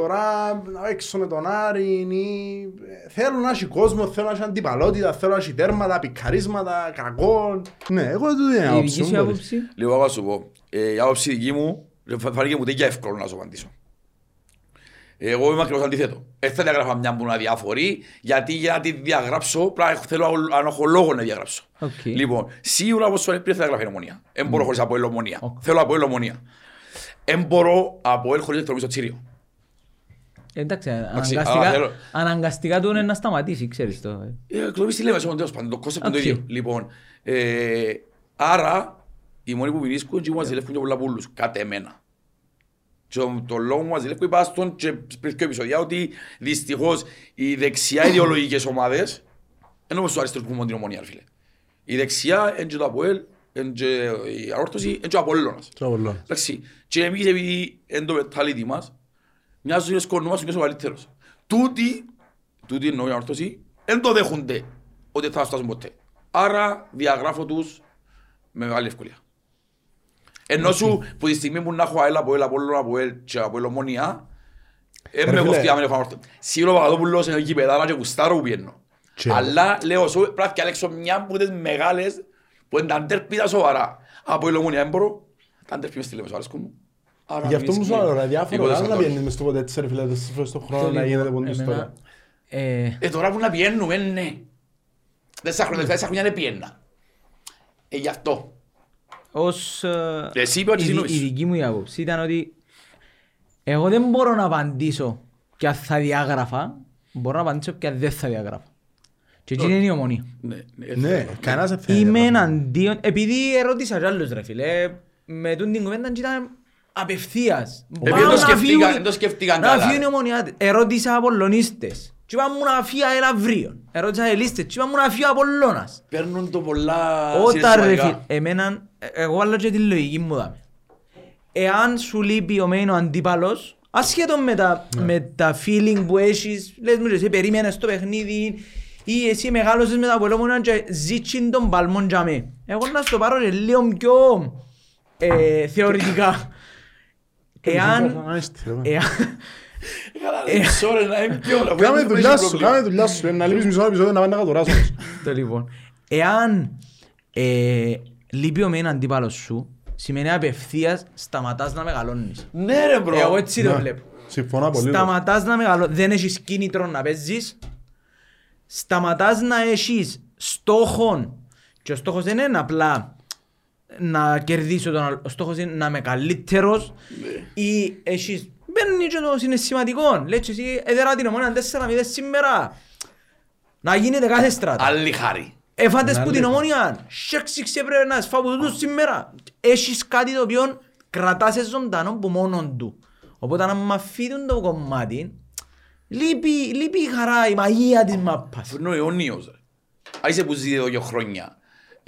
Τώρα να παίξω με τον Άρη ή... ε, Θέλω να έχει κόσμο, θέλω να έχει αντιπαλότητα, θέλω να έχει τέρματα, πικαρίσματα, κακό. Ναι, εγώ δεν είναι
Η
άποψη.
δική
μου,
σου
μπορείς.
άποψη;
Λίγο να σου πω. Ε, Η άποψη δική μου, φα- φάνηκε μου τέτοια εύκολο να σου απαντήσω. Εγώ είμαι ακριβώς αντίθετο. Δεν θα διαγράφα μια που είναι αδιάφορη, γιατί για να τη διαγράψω, πρέπει να θέλω αν έχω λόγο να διαγράψω.
Οκ.
Λοιπόν, σίγουρα όπως σου λέει πριν θα διαγράφει η ομονία. Δεν μπορώ χωρίς από ομονία.
Οκ.
Θέλω από ομονία. Δεν μπορώ από ελ χωρίς εκτρομή στο τσίριο.
Εντάξει,
αλλά
αναγκαστικά,
θέλω-
αναγκαστικά του είναι να σταματήσει, ξέρεις το. ε.
Ε, Εκλογής τι λέμε, σε τέλος πάντων, το κόνσεπτ είναι το
Οκ.
ίδιο. Λοιπόν, ε, άρα, οι μόνοι που βρίσκουν και που μας ζηλεύουν και πολλά πουλούς, κατά εμένα. Και το- το λόγο που μας ζηλεύουν είπα στον και πριν πιο επεισόδια ότι δυστυχώς οι δεξιά [COUGHS] ιδεολογικές ομάδες, ενώ όπως του αριστερούς που έχουμε την ομονία, ρε φίλε. Η δεξιά είναι και το ΑΠΟΕΛ, είναι και η αόρτωση, είναι και ο Απόλλωνας.
Τσάω πολλά.
Εντάξει, και εμείς επειδή είναι το mentality μας, μοιάζουν είναι σκορνούμας και ο καλύτερος. Τούτοι, τούτοι εννοώ η ορθώση, δεν το δέχονται ότι θα φτάσουν ποτέ. Άρα διαγράφω τους με μεγάλη ευκολία. Ενώ σου που τη στιγμή που να έχω ΑΕΛ από ΕΛ, από ΕΛ, από ΕΛ και από ΕΛ ομονία, Ε,
Ρε
με
φίλε.
κοφτεί άμα έχω όρθο. Σίγουρα ο Παπαδόπουλος είναι γηπεδάρα και γουστάρω που πιένω.
Και-
Αλλά λέω σου πρέπει να διαλέξω μια από τις μεγάλες που είναι τα ντέρπι τα σοβαρά. Από η Λομονία δεν μπορώ. Τα ντέρπι μες στη Λεμεσό άρεσκουν μου. Άρα
Γι' αυτό μου
εμείς
σου λέω,
και-
ρε, διάφορο.
τίποτε
Άλλο να
σαν
πιένεις μες στο ποτέ έτσι, ρε φίλε, τέσσερις φορές τον χρόνο να γίνεται ποντή
Εμένα,
ιστορία.
ε,
Ε, τώρα που να πιένουμε, ναι. Τέσσερα χρόνια, τέσσερα χρόνια δεν πιένα. Ε, γι' αυτό.
ως ε,
Εσύ είπα και
η,
εσύ
δι-
νομίζεις.
η δική μου η άποψη ήταν ότι εγώ δεν μπορώ να απαντήσω ποια θα διάγραφα, μπορώ να απαντήσω ποια δεν θα διάγραφα. Και εκεί είναι η ομονία.
Ναι, ναι,
Ναι, κανένας δεν θέλει.
Είμαι
ρε,
εναντίον, επειδή ερώτησα κι άλλους ρε φίλε, με τον την κουβέντα ήταν απευθείας.
Επειδή
Πάμε
δεν το
να
σκεφτήκα-
φύγουν-
δεν το σκεφτήκαν
Να
καλά,
φύγουν οι
ρε.
ομονιάτες. Ερώτησα Απολλωνίστες. Τι είπαν μου να φύγει έλα αύριο. Ερώτησα ελίστες. Τι είπαν μου να φύγει ο Απολλώνας.
Παίρνουν το πολλά
Όταν ρε
συναισθηματικά.
φίλε, εμένα, ε, εγώ βάλω και τη λογική μου δάμε. Εάν σου λείπει ο μένω αντίπαλος, ασχέτω με τα, με τα feeling που έχεις, λες μου και εσύ περίμενες το παιχνίδι ή εσύ μεγάλωσες με τα πολλόμονα και ζήτσιν τον παλμόν για μέ. Εγώ να στο πάρω και λίγο πιο ε, θεωρητικά. Εάν,
Να είστε, ρε.
εάν,
Καλά, μισό ρε, να είναι πιο, αφού
Κάμε
δεν
δουλειά
έχει
σου,
πρόβλημα.
κάμε δουλειά σου. ε, Να λείπεις μισό επεισόδιο να πάει να κατουράσω. όμως.
το λοιπόν. Εάν ε, λείπει ο μεν αντίπαλος σου, σημαίνει απευθείας σταματάς να μεγαλώνεις.
Ναι ρε bro.
Εγώ έτσι το
Ναι.
βλέπω.
Συμφωνώ απολύτως.
Σταματάς να μεγαλώνεις, δεν έχεις κίνητρο να παίζεις. Σταματάς να έχεις στόχο και ο στόχος δεν είναι απλά να κερδίσω τον άλλο. Ο στόχος είναι να είμαι καλύτερος ή έχεις... Μπαίνεις και το συναισθηματικό. Λέει και εσύ έδερα την Ομόνοια 4-0 σήμερα. Να γίνεται κάθε στράτα.
Άλλη χάρη.
Εφάντες
Να
που την
λέει.
ομόνια, σέξιξε πρέπει να σφάω από τούτους σήμερα. Έχεις κάτι το οποίο κρατάς ζωντανό που μόνον του. Οπότε αν μ' αφήνουν το κομμάτι, λείπει, λείπει η χαρά, η μαγεία της μάπας.
Ενώ αιώνιος ρε. Α, είσαι που ζει εδώ και χρόνια.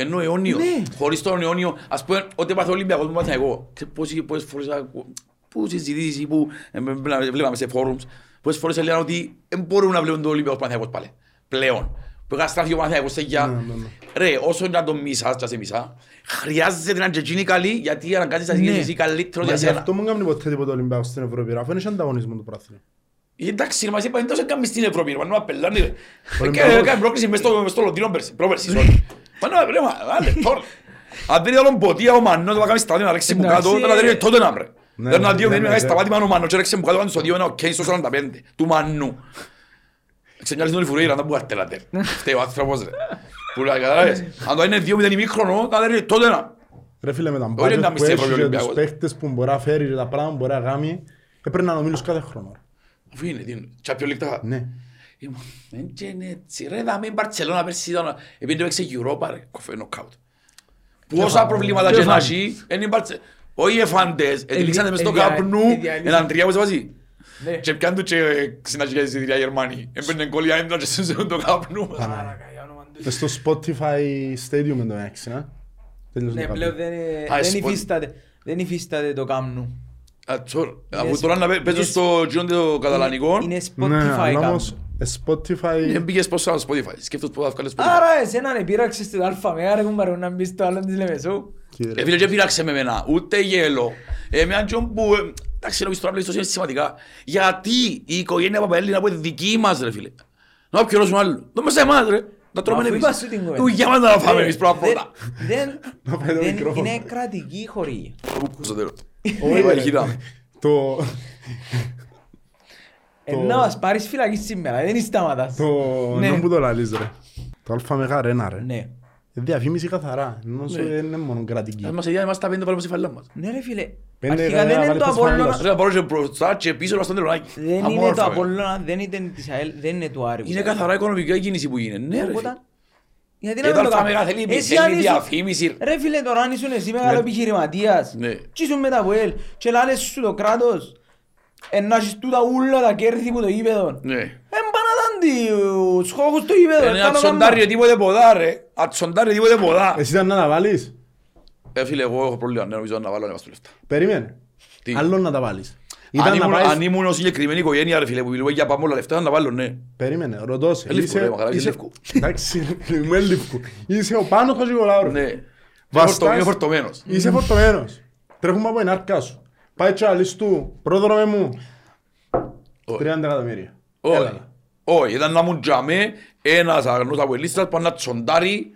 Ενώ αιώνιος.
Ναι.
Χωρίς τον αιώνιο, ας πούμε, ό,τι έπαθε ο Ολυμπιακός που έπαθα εγώ. Και πόσοι- Πόσες φορές ακούω, που συζητήσεις, που ε, με- με- βλέπαμε σε φόρουμς, πόσες φορές έλεγαν ότι δεν μπορούν να βλέπουν τον Ολυμπιακός Παναθηναϊκός πάλι. Πλέον. Που καταστράφει ο Παναθηναϊκός σε για...
Ναι, ναι, ναι.
Ρε, όσο να τον μισάς και να σε μισά, χρειάζεται να είναι και εκείνοι καλοί, γιατί αναγκάζεις να
Ναι.
γίνεις εσύ καλύτερος
Μα
για
γι'
σένα.
αυτό μου κάνει ποτέ τίποτα ο Ολυμπιακός στην Ευρώπη, ρε, αφού είναι ανταγωνισμό του πράθυνου.
Εντάξει, μας είπαν τόσο έκαμε στην Ευρώπη, ρε, μα να πελάνε ρε.
Ολυμπιακός.
Έκανε πρόκληση μες στο- μες στο Λονδίνο πέρσι, πρόπερσι, sorry. Μα να βρε, μα, βάλε, τώρα. Αν δεν ήταν ποτία ο Μannός να κάνει στάδιο να ρίξει που
Εντάξει,
κάτω, να ρίξει τότε να βρε.
Ναι,
Δεν
ναι,
να δύο,
ναι,
δεν
ναι,
είναι
ναι.
σταμάτημα ο Μannος και ρίξει που κάτω στο δύο, ένα οκ στο 45, του Μannού. Ξενιάζει τον Ιφουρέιρα, να μπούγα τελάτε. Φταίει ο άνθρωπος ρε. Που λέει, καταλάβες, αν το είναι δύο μηδέν ημίχρονο, να ρίξει τότε να.
Ρε φίλε με τα
Όχι να
μπάτζετ
μη
που
σε
έχει
Ευρώπη
και τους
Ολυμπιακός.
παίχτες που μπορεί να φέρει και τα πράγματα που μπορεί να κάνει, έπρεπε να νομίλους κάθε χρόνο. ρε.
Αφού είναι, τι είναι, Champions League τα-
Ναι.
Ήμουν, δεν και είναι έτσι. Ρε, δάμε η Μπαρτσελώνα πέρσι ήταν, επειδή έπαιξε Europa ρε, κοφέ νοκάουτ. Πόσα προβλήματα και να έχει, είναι η Μπαρτσε... Όχι οι εφάντες, ετυλίξανε μες στο
εδια-
καπνού,
εδιαλύσαν.
έναν τρία που σε βάζει.
Ναι.
Και πιάνουν του και συναντήκε στη εισιτήρια Γερμανοί. Έμπαινε κόλλια έντρα και σε το καπνού.
Μες στο Spotify Stadium εν τω μεταξύ, να. Τέλος
Ναι,
το
πλέον
καπνό.
δεν, ε,
Α,
δεν
σπον-
υφίσταται, δεν υφίσταται το κάμνου.
Α, τσόρ,
Είναι
Αφού
σ-
τώρα να παι- παίζω
είναι
στο γύρω το καταλανικό,
Είναι
Ναι,
Spotify
αλλά
κάμνου.
όμως ε, Spotify...
δεν πήγες πως στο Spotify. Σκέφτος που θα βγάλεις Spotify.
Άρα εσένα να πείραξες το αλφα μέγα ρε κουμπάρε να μπεις στο άλλο της Λεμεσού.
Κύριε.
Ε, φίλε, και πειράξε με εμένα, ούτε γέλο. Ε, με έναν που, ε, εντάξει, νομίζω τώρα πλέον είναι σημαντικά. Γιατί η οικογένεια Παπαέλληνα που είναι δική μας, ρε φίλε. Να πιερώσουμε άλλο. Δεν μας εμάς, ρε. Να τρώμε
Αφού
εμείς.
είπα σου την κουβέντα.
Δουλειά μας να φάμε
Ε,
εμείς πρώτα
δεν-
πρώτα.
δεν-
Να πάει το
δεν-
μικρόφωνο.
Είναι κρατική χορηγία.
Πού, στο τέλος.
Όχι,
Ω,
ρε.
κοίτα.
Το...
Ε, Να μας πάρεις φυλακή σήμερα, δεν σταματάς.
Το...
Ναι.
Ναι που το λαλείς ρε. Το αλφα μεγά ρένα ρε.
Ναι.
Ε, Διαφήμιση καθαρά. Ενώ σου
Ναι.
είναι μόνο κρατική.
Αν μας έδιανε, μας τα πέντε βάλουμε στη φαλά μας.
Ναι ρε φίλε.
Πέντε
Αρχικά
γραμμαία,
δεν είναι
βάλε
το
τα σφάλια
Απόλλωνα.
σου.
Ρε, να πάρω και μπροστά και πίσω μας στο τελωνάκι.
Δεν είναι το
Αμόρφα, ρε.
Απόλλωνα, δεν είναι της ΑΕΛ, δεν είναι του Άρη.
Είναι καθαρά οικονομική η κίνηση που γίνεται. Ναι, ρε.
Οπότε,
φίλε.
Γιατί
Ε,
να
το
μην το
αλφα
κάνεις.
μεγά θέλει-
Εσύ
θέλει
αν ήσουν-
διαφήμιση.
Ρε φίλε τώρα αν ήσουν εσύ μεγάλο
Ναι.
επιχειρηματίας
Ναι.
και ήσουν μετά από ελ και λάλες σου το κράτος ε, να έχεις τούτα ούλα τα κέρδη που το γήπεδο.
Ναι.
Εν πάνε να δει τους χώχους του γήπεδο.
Είναι να τσοντάρει τίποτε ποδά, ρε. Να τσοντάρει τίποτε ποδά.
Εσύ ήταν να τα βάλεις.
Ε, φίλε, εγώ έχω πρόβλημα, ναι, νομίζω να βάλω να βάζω λεφτά.
Περίμενε.
Τι;
Άλλο να τα βάλεις.
Αν
Ήταν να
ήμουν- Αν
πάεις...
ήμουν ως συγκεκριμένη οικογένεια, ρε φίλε, που μιλούμε για πάμε όλα λεφτά, να βάλω, ναι.
Περίμενε, ρωτώ σε.
Ε, Λίβκο,
Είσαι-
ρε, μαγαρά,
είσαι-
Λίβκο.
Εντάξει, μου είναι Λίβκο. Είσαι ο Πάνος Χατζηγολάουρου.
Ναι. Είμαι
Βαστάς-
φορτω- Είμαι φορτωμένος.
Είσαι φορτωμένος. Τρέχουμε από την άρκα σου. Πάει και αλείς του, πρόδρομε μου.
Όχι.
30 εκατομμύρια.
Όχι.
Έλα.
Όχι, ήταν να μου τζαμε ένας αγνός από ελίστας που να τσοντάρει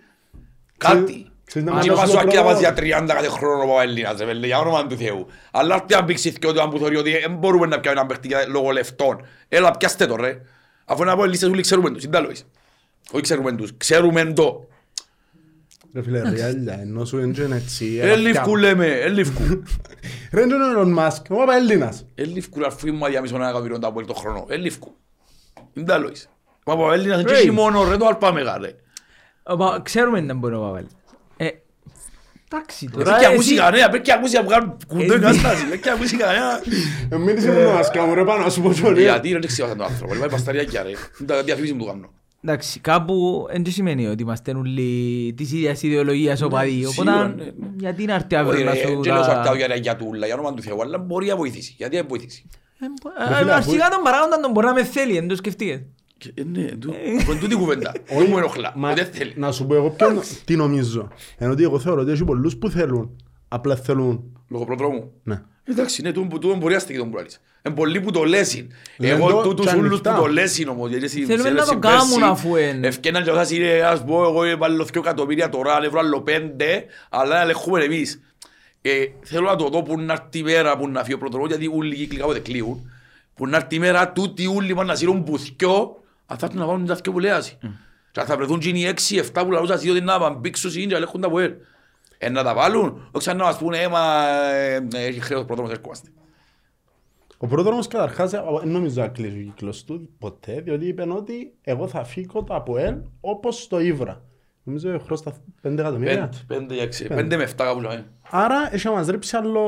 κάτι.
Ξέρεις να
Αν
μας
είπα
δώσει
σου
το
αρκεί να πας
πρόγραμμα.
για 30 κάθε χρόνο από Έλληνας, ρε παιδί, για όνομα του Θεού. Αλλά έρθει να πήξεις και όταν που θεωρεί ότι δεν μπορούμε να πιάμε έναν παίχτη για- λόγω λεφτών. Έλα, πιάστε το ρε. Αφού είναι από ελίστες όλοι ξέρουμε τους, είναι τα λόγεις. Όχι ξέρουμε τους, ξέρουμε το.
Ρε φίλε, ρε άλλα, ενώ σου είναι έτσι.
Ε, λιφκού λέμε, ε, λιφκού.
Ρε είναι ο Elon Musk, εγώ είμαι Έλληνας.
Ε, λιφκού, αφού είμαι διάμισο ένα εκατομμύριο τα από το χρόνο. Ε, λιφκού. Είναι τα λόγεις. Μα από Έλληνας είναι και
Ρε.
έχει μόνο ρε το αλπάμεγα ρε.
Μα Ξέρουμε να μπορεί ο Παβέλ. Ε, Εντάξει τώρα.
Πρέπει και ακούσει
εσύ-
κανένα, πρέπει και ακούσει να βγάλουν κουντό
Ε,
κατάσταση, πρέπει και ακούσει κανένα.
Ε, Μην είσαι μόνο μας κάμω ρε πάνω να σου πω τζονί.
Γιατί δεν ξέρω τον άνθρωπος, λέει πασταριάκια ρε. Είναι τα διαφήμιση που του κάνω.
Εντάξει, κάπου δεν σημαίνει ότι είμαστε όλοι της ίδιας ιδεολογίας οπαδοί.
σίγουρα,
Οπότε
ναι, ναι.
γιατί να έρθει
Όχι
αύριο να
ρε,
σου...
δεν λέω σου
τα-
αρτάω για ρε για τούλα, για όνομα του Θεού, αλλά μπορεί να βοηθήσει. Γιατί δεν βοηθήσει;
Ε, μπο-
Ρε
ε,
φίλε,
Αρχικά
αφού-
τον παράγοντα τον μπορεί να με θέλει, δεν το σκεφτείες.
Και, ε, Ναι, του- αφού είναι τούτη η κουβέντα. [LAUGHS] Δεν μου ενοχλά,
Μα
δεν θέλει.
να σου πω εγώ ποιον τι νομίζω. Ενώ ότι εγώ θεωρώ ότι έχει πολλούς που θέλουν. Απλά θέλουν.
Λόγω προδρόμου.
Ναι.
Εντάξει, ναι, τούτο τούτο μπορεί να στείλει τον πουράλης. Είναι πολλοί που το λέσουν.
Λένε
Εγώ
το
τούτους
και
ούλους που
ανοιχτά.
το λέσουν όμως. γιατί εσύ
Θέλουμε να
ξέρεις
το
πέρσι,
κάνουν αφού είναι.
Ευκαιναν και θα είναι, ας πω, εγώ βάλω 2 εκατομμύρια τώρα, αν έβρω άλλο 5, αλλά να ελεγχούμε εμείς. Ε, θέλω να το δω που να έρθει η μέρα που να φύγει ο προδρόμος, γιατί όλοι οι κύκλοι κάποτε κλείουν. Που να έρθει η μέρα τούτοι όλοι πάνε να σύρουν πουθκιό, αν θα έρθουν να βάλουν τα δυο που λέασαι. Και θα βρεθούν και οι 6-7 που λαούσαν ότι να παμπήξουν συν και ελέγχουν τα που έρ. Ε, να τα βάλουν, όχι σαν να μας πούνε, έμα, έχει χρέος προδρόμος, έρχομαστε.
Ο πρόδρομος καταρχάς ε, δεν νομίζω να κλείσει ο κύκλος του ποτέ, διότι είπε ότι εγώ θα φύω το ΑΠΟΕΛ όπως το Ήβρα. Νομίζω χρώστα 5 εκατομμύρια.
Πέντε, πέντε, για ξέ- πέντε με εφτά κάπου λέμε.
Άρα έχει να μας ρέψει άλλο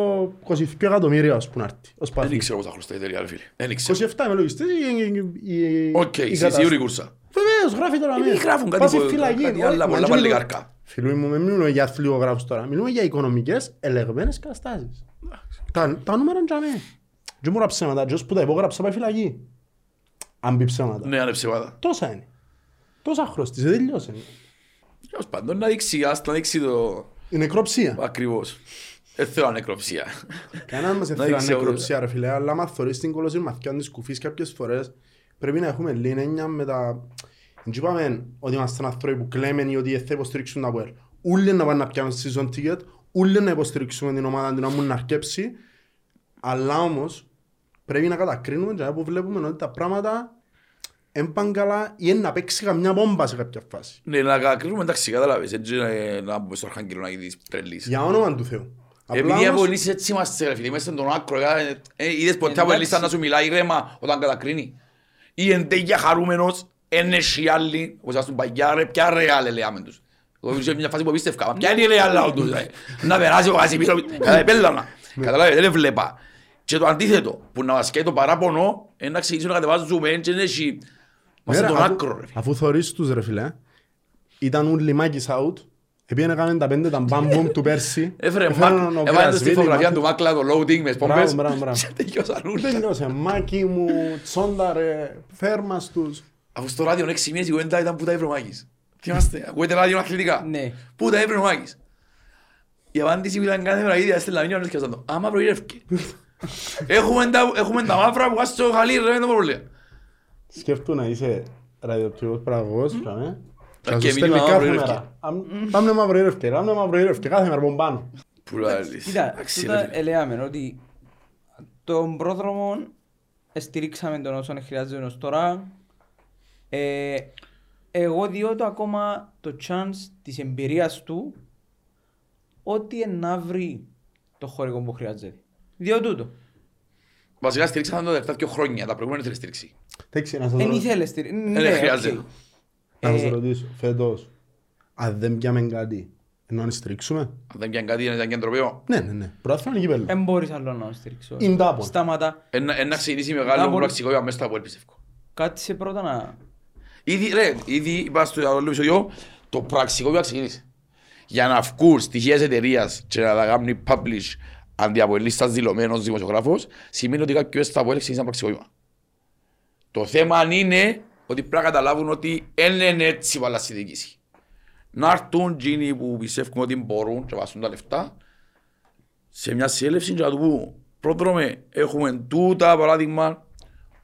22 εκατομμύρια ως που να έρθει. Ως
Δεν
πάθη.
ήξερα πόσα χρωστά η εταιρεία, ρε φίλε. Δεν ήξερα.
27 με λογιστές η- η- η-
Οκ,
η
εσύ
κατάσταση.
σίγουρη κούρσα.
Βεβαίως, γράφει τώρα
Ε,
μέσα.
γράφουν κάτι
Πας στη
που-
φυλακή.
κάτι
Όχι,
άλλα,
μα
πολλά
και
πάλι
λίγο-
καρκά.
Φίλοι μου, δεν μιλούμε για αθλιογράφους τώρα. Μιλούμε για οικονομικές ελεγμένες καταστάσεις. Τα, τα νούμερα είναι για μέ. Δεν μου γράψε ψέματα. Και που τα υπόγραψα πάει φυλακή. Αν πει ψέματα.
Ναι, είναι ψεβάτα.
Τόσα είναι. Τόσα χρωστήσε, δεν τελειώσε.
Τέλος πάντων, να δείξει, ας να δείξει το
Η νεκροψία.
ακριβώς. Δεν θέλω νεκροψία.
Κανένας μας
Να
ήθελε
δείξει
νεκροψία ρε φίλε, αλλά άμα θωρείς την κολοσσή μαθιών της κουφής κάποιες φορές πρέπει να έχουμε λίγη έννοια με τα... Δεν είπαμε ότι είμαστε άνθρωποι που κλαίμε ή ότι θα υποστηρίξουν τα ΠΟΕΛ. Ούλοι να πάνε να πιάμε season ticket, ούλοι να υποστηρίξουμε την ομάδα την να να αρκέψει, αλλά όμως πρέπει να κατακρίνουμε και που βλέπουμε ότι τα πράγματα έμπαν καλά ή είναι να παίξει καμιά μπόμπα σε κάποια φάση.
Ναι, να κρίνουμε εντάξει, κατάλαβες. Έτσι να- να μπούμε στο Αρχάγγελο να γίνεις τρελής.
Για όνομα του Θεού. Απλά
Επειδή από
όμως-
ελίσσεις έτσι είμαστε ρε φίλε, μέσα στον άκρο. ε, ε, Είδες ποτέ από
Εντάξει.
ελίστα να σου μιλάει ρέμα όταν κατακρίνει. Ή εν τέλεια χαρούμενος, εν έχει άλλοι, όπως ας του παγιά ρε, ποια ρεάλ λέμε τους. Εγώ ήμουν σε μια φάση που πίστευκα, μα ποια είναι η ρεάλ λαό τους, ρε. Να περάσει ο Κασιμίρος, κατά πέλανα. Καταλάβες, δεν βλέπα. Και το αντίθετο, που να μας καίει το παράπονο, είναι να ξεκινήσουμε να κατεβάζουμε, έτσι δεν έχει... Μας
Ναι,
στον
ρε, αφού-
άκρο ρε.
Αφού θωρείς τους ρε φίλε, ήταν ούλοι μάκης out, επειδή έκαναν τα πέντε τα μπαμ του πέρσι.
Έφερε
έφεραν
Μακ,
ο
έβαλε
Κρασβίλη,
στη φωτογραφία
Μάκη-
του Μάκλα το loading μες
Μπράβο,
πομπές.
μπράβο, μπράβο. [LAUGHS]
Και τελειώσαν όλα.
Τελειώσε, μάκι μου, τσόντα ρε, φέρμας τους.
Αφού στο ράδιο έξι μήνες η κουβέντα ήταν που τα έβρε ο Μάκης; Τι είμαστε, [LAUGHS] ακούετε ράδιο αθλητικά.
Ναι.
Πού τα έβρε ο Μάκης; Η απάντηση που ήταν κάθε μέρα ίδια, έστελνα μήνυμα και το. Άμα προήρευκε. [LAUGHS] Έχουμε τα- Έχουμε τα μαύρα που βάζεις στο χαλί, ρε, δεν το πρόβλημα.
Σκέφτου να είσαι ραδιοπτικός παραγωγός, φραμε.
Και
Θα σου στέλνει
μήνυμα
κάθε
μαύρο
μέρα. Αμ- Πάμε μαύρο ήρευκε, πάμε μαύρο ήρευκε, κάθε μέρα από πάνω.
Που λαλείς.
Κοίτα,
Εντάξει, ρε,
τούτα
φίλε.
ελέγαμε ότι τον πρόδρομο στηρίξαμε τον όσον χρειάζεται ως τώρα. Ε, εγώ διώ το ακόμα το chance της εμπειρίας του ότι να βρει το χωρικό που χρειάζεται. Διώ τούτο.
Βασικά στηρίξαν το τελευταία δύο χρόνια, τα προηγούμενα ήθελε στήριξη.
Εντάξει, να σας
Δεν
ρω-
ήθελες στηρίξη. Ναι,
Δεν χρειάζεται.
οκ.
να σας
Ε,
ρωτήσω, φέτος, αν δεν πιάμε κάτι, ενώ να στηρίξουμε;
Αν δεν πιάνε κάτι, είναι κέντρο πέο.
Ναι, ναι, ναι, πρόθυμα είναι κύπελλο.
Δεν μπορείς άλλο να στηρίξω.
Είναι τάπο.
Σταματά.
Ένα ξεκινήσει μεγάλο
Νάπολη.
πραξικόπημα μέσα στα πόλη, πιστεύω.
Κάτσε πρώτα να...
Ήδη, ρε, ήδη είπα στο άλλο επεισόδιο, το πραξικόπημα ξεκίνησε. Για να βγουν στοιχεία της εταιρείας και να τα κάνουν publish αντί από λίστας δηλωμένος δημοσιογράφος, σημαίνει ότι κάποιος στα πόλη ξεκίνησε ένα πραξικόπημα. Το θέμα είναι ότι πρέπει να καταλάβουν ότι δεν είναι έτσι παλά στη διοίκηση. Να έρθουν εκείνοι που πιστεύουν ότι μπορούν και βάσουν τα λεφτά σε μια συνέλευση και να του πούν πρόδρομε έχουμε τούτα παράδειγμα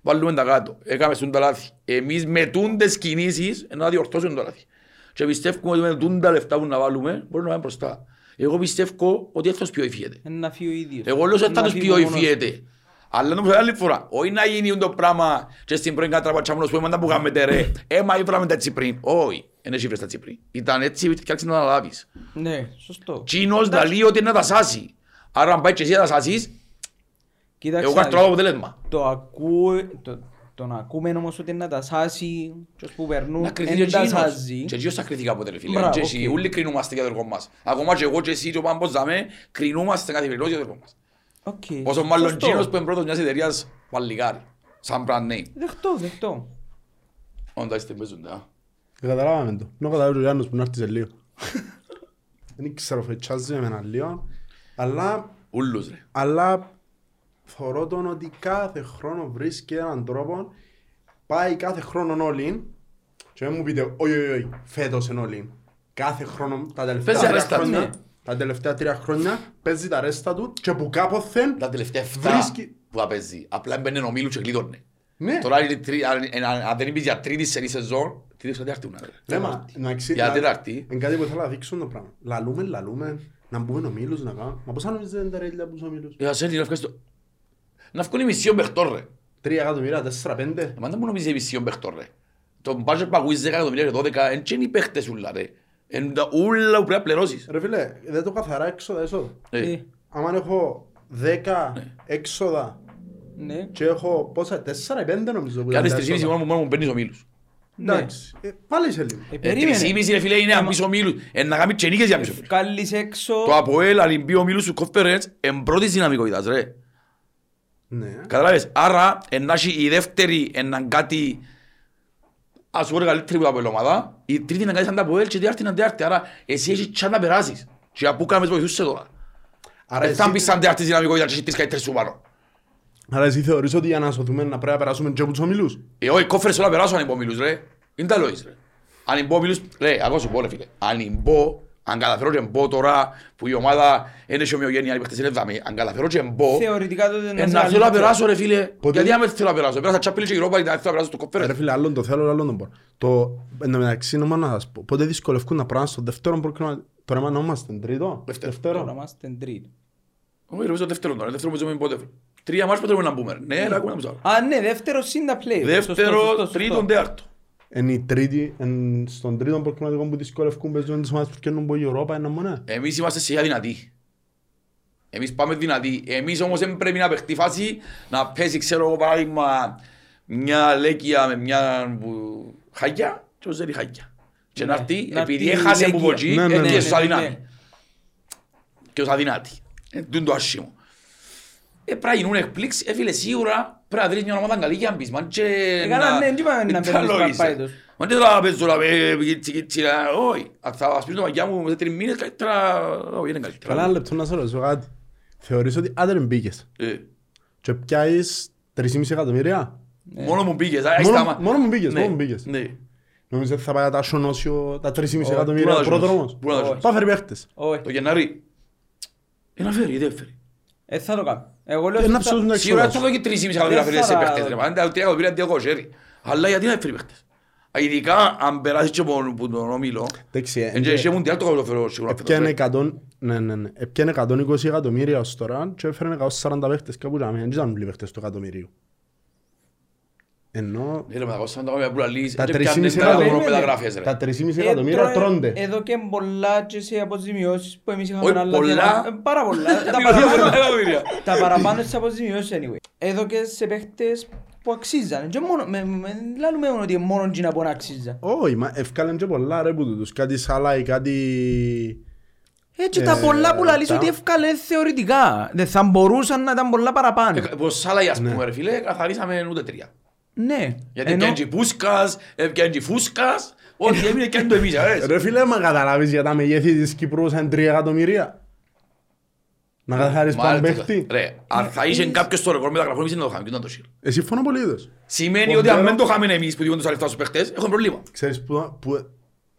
βάλουμε τα κάτω. Έκαμε στον τα λάθη. Εμείς με τούντες κινήσεις να διορθώσουμε το λάθη. Και πιστεύουμε ότι με τούντα λεφτά που να βάλουμε μπορούμε να πάμε μπροστά. Εγώ πιστεύω ότι αυτός πιο υφιέται.
Να φύγει ο ίδιος.
Εγώ λέω ότι
Να
αυτός
φύγει
πιο
μόνος του.
υφιέται. Αλλά νομίζω άλλη φορά, όχι να γίνει το πράγμα και στην πρώτη κατραπατσά μόνος που έμεντα που κάνετε ρε. Έμα ήβραμε τα έτσι πριν. Όχι, δεν έχει βρει τα έτσι πριν. Ήταν έτσι και άρχισε να τα λάβεις.
Ναι, σωστό.
Τσίνος να λέει ότι είναι να τα σάσει. Άρα αν πάει και εσύ να τα σάσεις,
Κοίταξε
εγώ
να
καρτώ το
δεις.
αποτέλεσμα.
Το ακούω, το, το να ακούμε όμως ότι είναι να τα σάσει και που περνούν,
Να κρυθεί
δεν
και
τα
εκείνος.
σάζει.
Και εκείνος θα κρυθεί κάποτε ρε φίλε.
Μπράβο,
Και εσύ,
οκ.
όλοι κρινούμαστε για το έργο μας. Ακόμα και εγώ και εσύ και ο Πάμπος Ζαμέ κρινούμαστε καθημερινώς για το έργο μας.
Οκ.
Όσο μάλλον
Σωστό.
εκείνος που είναι πρώτος μιας εταιρείας παλικάρι. Σαν brand name.
Δεχτώ, δεχτώ.
Όντα είστε παίζονται, α.
Καταλάβαμε το. Να καταλάβει ο Γιάννος που να έρθει σε λίγο. [LAUGHS] Δεν ξέρω, φετσάζει με έναν λίγο. Αλλά,
Ούλους ρε.
αλλά θωρώ τον ότι κάθε χρόνο βρίσκει έναν τρόπο πάει κάθε χρόνο όλοι και μην μου πείτε όχι όχι όχι φέτος είναι όλοι κάθε χρόνο τα τελευταία
Παίζει
τρία
αρέστα του,
χρόνια
ναι.
τα τελευταία τρία χρόνια παίζει τα ρέστα του και που κάποθεν
Τα τελευταία 7
Βρίσκει-
που θα παίζει. Απλά μπαίνει ο Μίλου και κλείδωνε.
ναι
Τώρα είναι τρι- αν- αν αν δεν είπες για τρίτη σερή σεζόν, τρίτη θα διάρτουν.
Ναι, μα, να ξύ-
Για
να-
τέταρτη.
Είναι κάτι που θέλω να δείξω το πράγμα. Λαλούμε, λαλούμε, να μπούμε ο Μίλος να κάνουμε. Μα πώς αν νομίζετε είναι τα ρέλια που είσαι ο Μίλος.
Για σένα να ευχαριστώ. Να βγουν οι μισιόν παιχτών ρε.
Τρία εκατομμύρια, τέσσερα, πέντε.
Μα δεν μου νομίζεις οι μισιόν παιχτών ρε. Το budget που ακούεις 10 εκατομμύρια και 12, εν και είναι οι παίχτες ούλα ρε. Εν τα ούλα που πρέπει να πληρώσεις.
Ρε φίλε, δεν το καθαρά έξοδα, έσοδα.
Ε,
Ε,
Άμα έχω δέκα έξοδα
Ναι.
και έχω πόσα, τέσσερα ή πέντε νομίζω που ήταν
Κάνεις
τα
3,5
έσοδα.
μόνο που μόνο μου παίρνεις ο Μίλους.
Εντάξει, ε, βάλε σε λίγο.
Ε,
Ε,
περίμενε.
3,5 ρε φίλε είναι να πεις ο Μίλους. Ε, να κάνει και νίκες για πίσω.
Βγάλεις έξω.
Το ΑΠΟΕΛ, αν μπει ο Μίλους σου conference, εν πρώτης δυναμικότητας ρε.
Ναι.
Καταλάβες. Άρα, εν να έχει η δεύτερη έναν κάτι ας πούμε καλύτερη που τα από η ομάδα, η τρίτη είναι κάτι σαν τα ΑΠΟΕΛ και η τέταρτη είναι τέταρτη. Άρα, εσύ έχεις τσάν να περάσεις. Και από πού κάνεις βοηθούσε τώρα.
Άρα
Δεν θα μπεις
εσύ,
σαν τέταρτη δυναμικότητα και έχεις τρεις καλύτερες σου πάνω.
άρα εσύ θεωρείς ότι για να σωθούμε να πρέπει να περάσουμε και από τους ομιλούς;
Ε, όχι, κόφερες όλα περάσουν αν υπό Μίλους ρε. Είναι τα λόγεις ρε. Αν υπό Μίλους, ρε, ακόμα σου πω ρε φίλε. Αν υπό, αν καταφέρω και μπω τώρα που η ομάδα είναι σε ομοιογένεια, οι παίχτες είναι εβδομή, αν καταφέρω και μπω,
Θεωρητικά τότε
ε,
να
να θέλω να περάσω ρε φίλε.
Πότε-
Γιατί άμα θέλω να περάσω; Πέρασα Champions και Europa, ήταν θέλω να περάσω στο
Ρε
conference.
φίλε, άλλον το θέλω, άλλον το μπορώ. Το, εν τω μεταξύ, νομίζω να σας πω, πότε δυσκολευκούν να πράγμα στο δεύτερο προκρίμα, τώρα μα να είμαστε τρίτο,
Δεύτερο.
Τώρα
δεύτερο.
είμαστε τρίτο.
Όχι, ρε, στο δεύτερο τώρα. Δεύτερο που ζούμε πότε. Τρία μάτς που θέλουμε να μπούμε. ρε. Ναι, ρε, ακούμε να μου
Α, ναι, δεύτερος συν τα play.
Δεύτερο, τρίτον, τέταρτο.
Εν η τρίτη, εν στον τρίτο προκριματικό που δυσκολευκούν παίζουν τις ομάδες που καίνουν από η Ευρώπη, είναι μόνα.
Εμείς είμαστε σιγά δυνατοί. Εμείς πάμε δυνατοί. Εμείς όμως δεν πρέπει να παιχτεί φάση να παίζει, ξέρω εγώ παράδειγμα, μια λέκια με μια που- χαγιά και ως δεν είναι χαγιά. Και να
Ναι,
έρθει,
να
επειδή
έρθει η
έχασε από
Λέκια.
εκεί,
Ναι, ναι,
είναι
ναι,
και στους
ναι,
αδυνάμει.
ναι.
Και ως αδυνάτη. Ε, τούτο το άσχημο. Ε, πρέπει να γίνουν εκπλήξεις. Ε, φίλε, σίγουρα πρέπει να βρεις μια ομάδα καλή για να μπεις. Μαν και
καλά, ναι, τι είπαμε να
τα
παίρνεις
λόγεις, ε.
παπάιτος.
Μαν τι θέλω να παίζω να με κίτσι κίτσι, να- όχι. Αν θα σπίσω το μαγιά μου σε τρεις μήνες, καλύτερα, όχι, είναι καλύτερα.
Καλά λεπτό να σε ρωτήσω κάτι. Θεωρείς ότι άντε δεν μπήκες;
Ε,
και πιάσεις 3,5 εκατομμύρια;
Μόνο μου πήγες, α,
Μόνο-
στάμα.
μόνο μου πήγες,
Ναι,
μόνο μου πήγες.
Ναι.
Νομίζω ότι θα πάει να τα σωνώσιο τα 3,5
Όχι,
εκατομμύρια
πού να τα
πρόδρομος.
σωνώσει, πού να τα σωνώσει.
Πάει φέρει παίχτες.
Όχι,
Το Γενάρη. Ε, να φέρει, δεν φέρει.
Ε, θα το κάνω. Εγώ λέω
Ε,
ότι
να
θα-
ψώσουν τα
Σίγουρα
έξοδα
θα
σου.
δώσει τρεις ή μισή εκατομμύρια
Δεν
φέρει σε
θα-
παίχτες, ρε. Αν τα τρία εκατομμύρια δύο χέρι. Αλλά γιατί να φέρει παίχτες. Α, Ειδικά αν περάσεις και από από τον Όμιλο,
Εντάξει, ε,
εν και είχε μουντιάλ το καλό φέρω σίγουρα φέτος,
Έπιανε
ρε.
100 ναι, ναι, ναι. Έπιανε 120 εκατομμύρια ως τώρα και έφερε 140 παίχτες κάπου να μην δεν ήταν όλοι παίχτες του εκατομμυρίου. Ενώ
Ναι, ρε, με τα κόστα τα κόμματα που λαλείς,
Τα
και
3,5
πιάνε τα
εκατομμύρια.
μόνο μεταγραφές, ρε.
τα 3,5
Ε,
εκατομμύρια
τώρα,
τρώνται.
Εδώ και πολλά και σε αποζημιώσεις που εμείς είχαμε
Όχι,
άλλα
πολλά.
θέματα. Ε, Πάρα πολλά. [LAUGHS] Τα
Μιλώ για πολλά
παραπάνω-
εκατομμύρια.
Τα παραπάνω στις αποζημιώσεις anyway. Εδώ και σε παίχτες που αξίζαν. Και μόνο, με, με, λάλλουμε μόνο ότι μόνο εκείνα που να αξίζαν.
Όχι, μα ευκάλεν και πολλά ρε που τούτους. Κάτι σαλάι, κάτι...
Έτσι
Ε,
τα πολλά που λαλείς
τα-
ότι ευκάλε θεωρητικά. Δεν θα μπορούσαν να ήταν πολλά παραπάνω.
Ε, Πως Σάλαϊ, ας
Ναι.
πούμε, ρε φίλε, καθαρίσαμε ούτε τρία.
Ναι.
Γιατί
Ενώ-
πιάνε και Πούσκας, ε, πιάνε και Φούσκας, ό,τι έμεινε και αν το εμείς, αρέσει.
Ρε φίλε, μα καταλάβεις για τα μεγέθη της Κύπρου σαν 3 εκατομμυρία. Να καθάρεις
Μα,
πάνω
ρε,
παίχτη.
Ρε, αν θα είχε κάποιος το ρεκόρ μεταγραφών, εμείς δεν το είχαμε, τι να το σύρω.
Ε, συμφωνώ απολύτως.
Σημαίνει
Ο
ότι αν
Μπέρο-
δεν το είχαμε εμείς που διόντως αληθά στους παίχτες, έχουμε πρόβλημα.
Ξέρεις που... που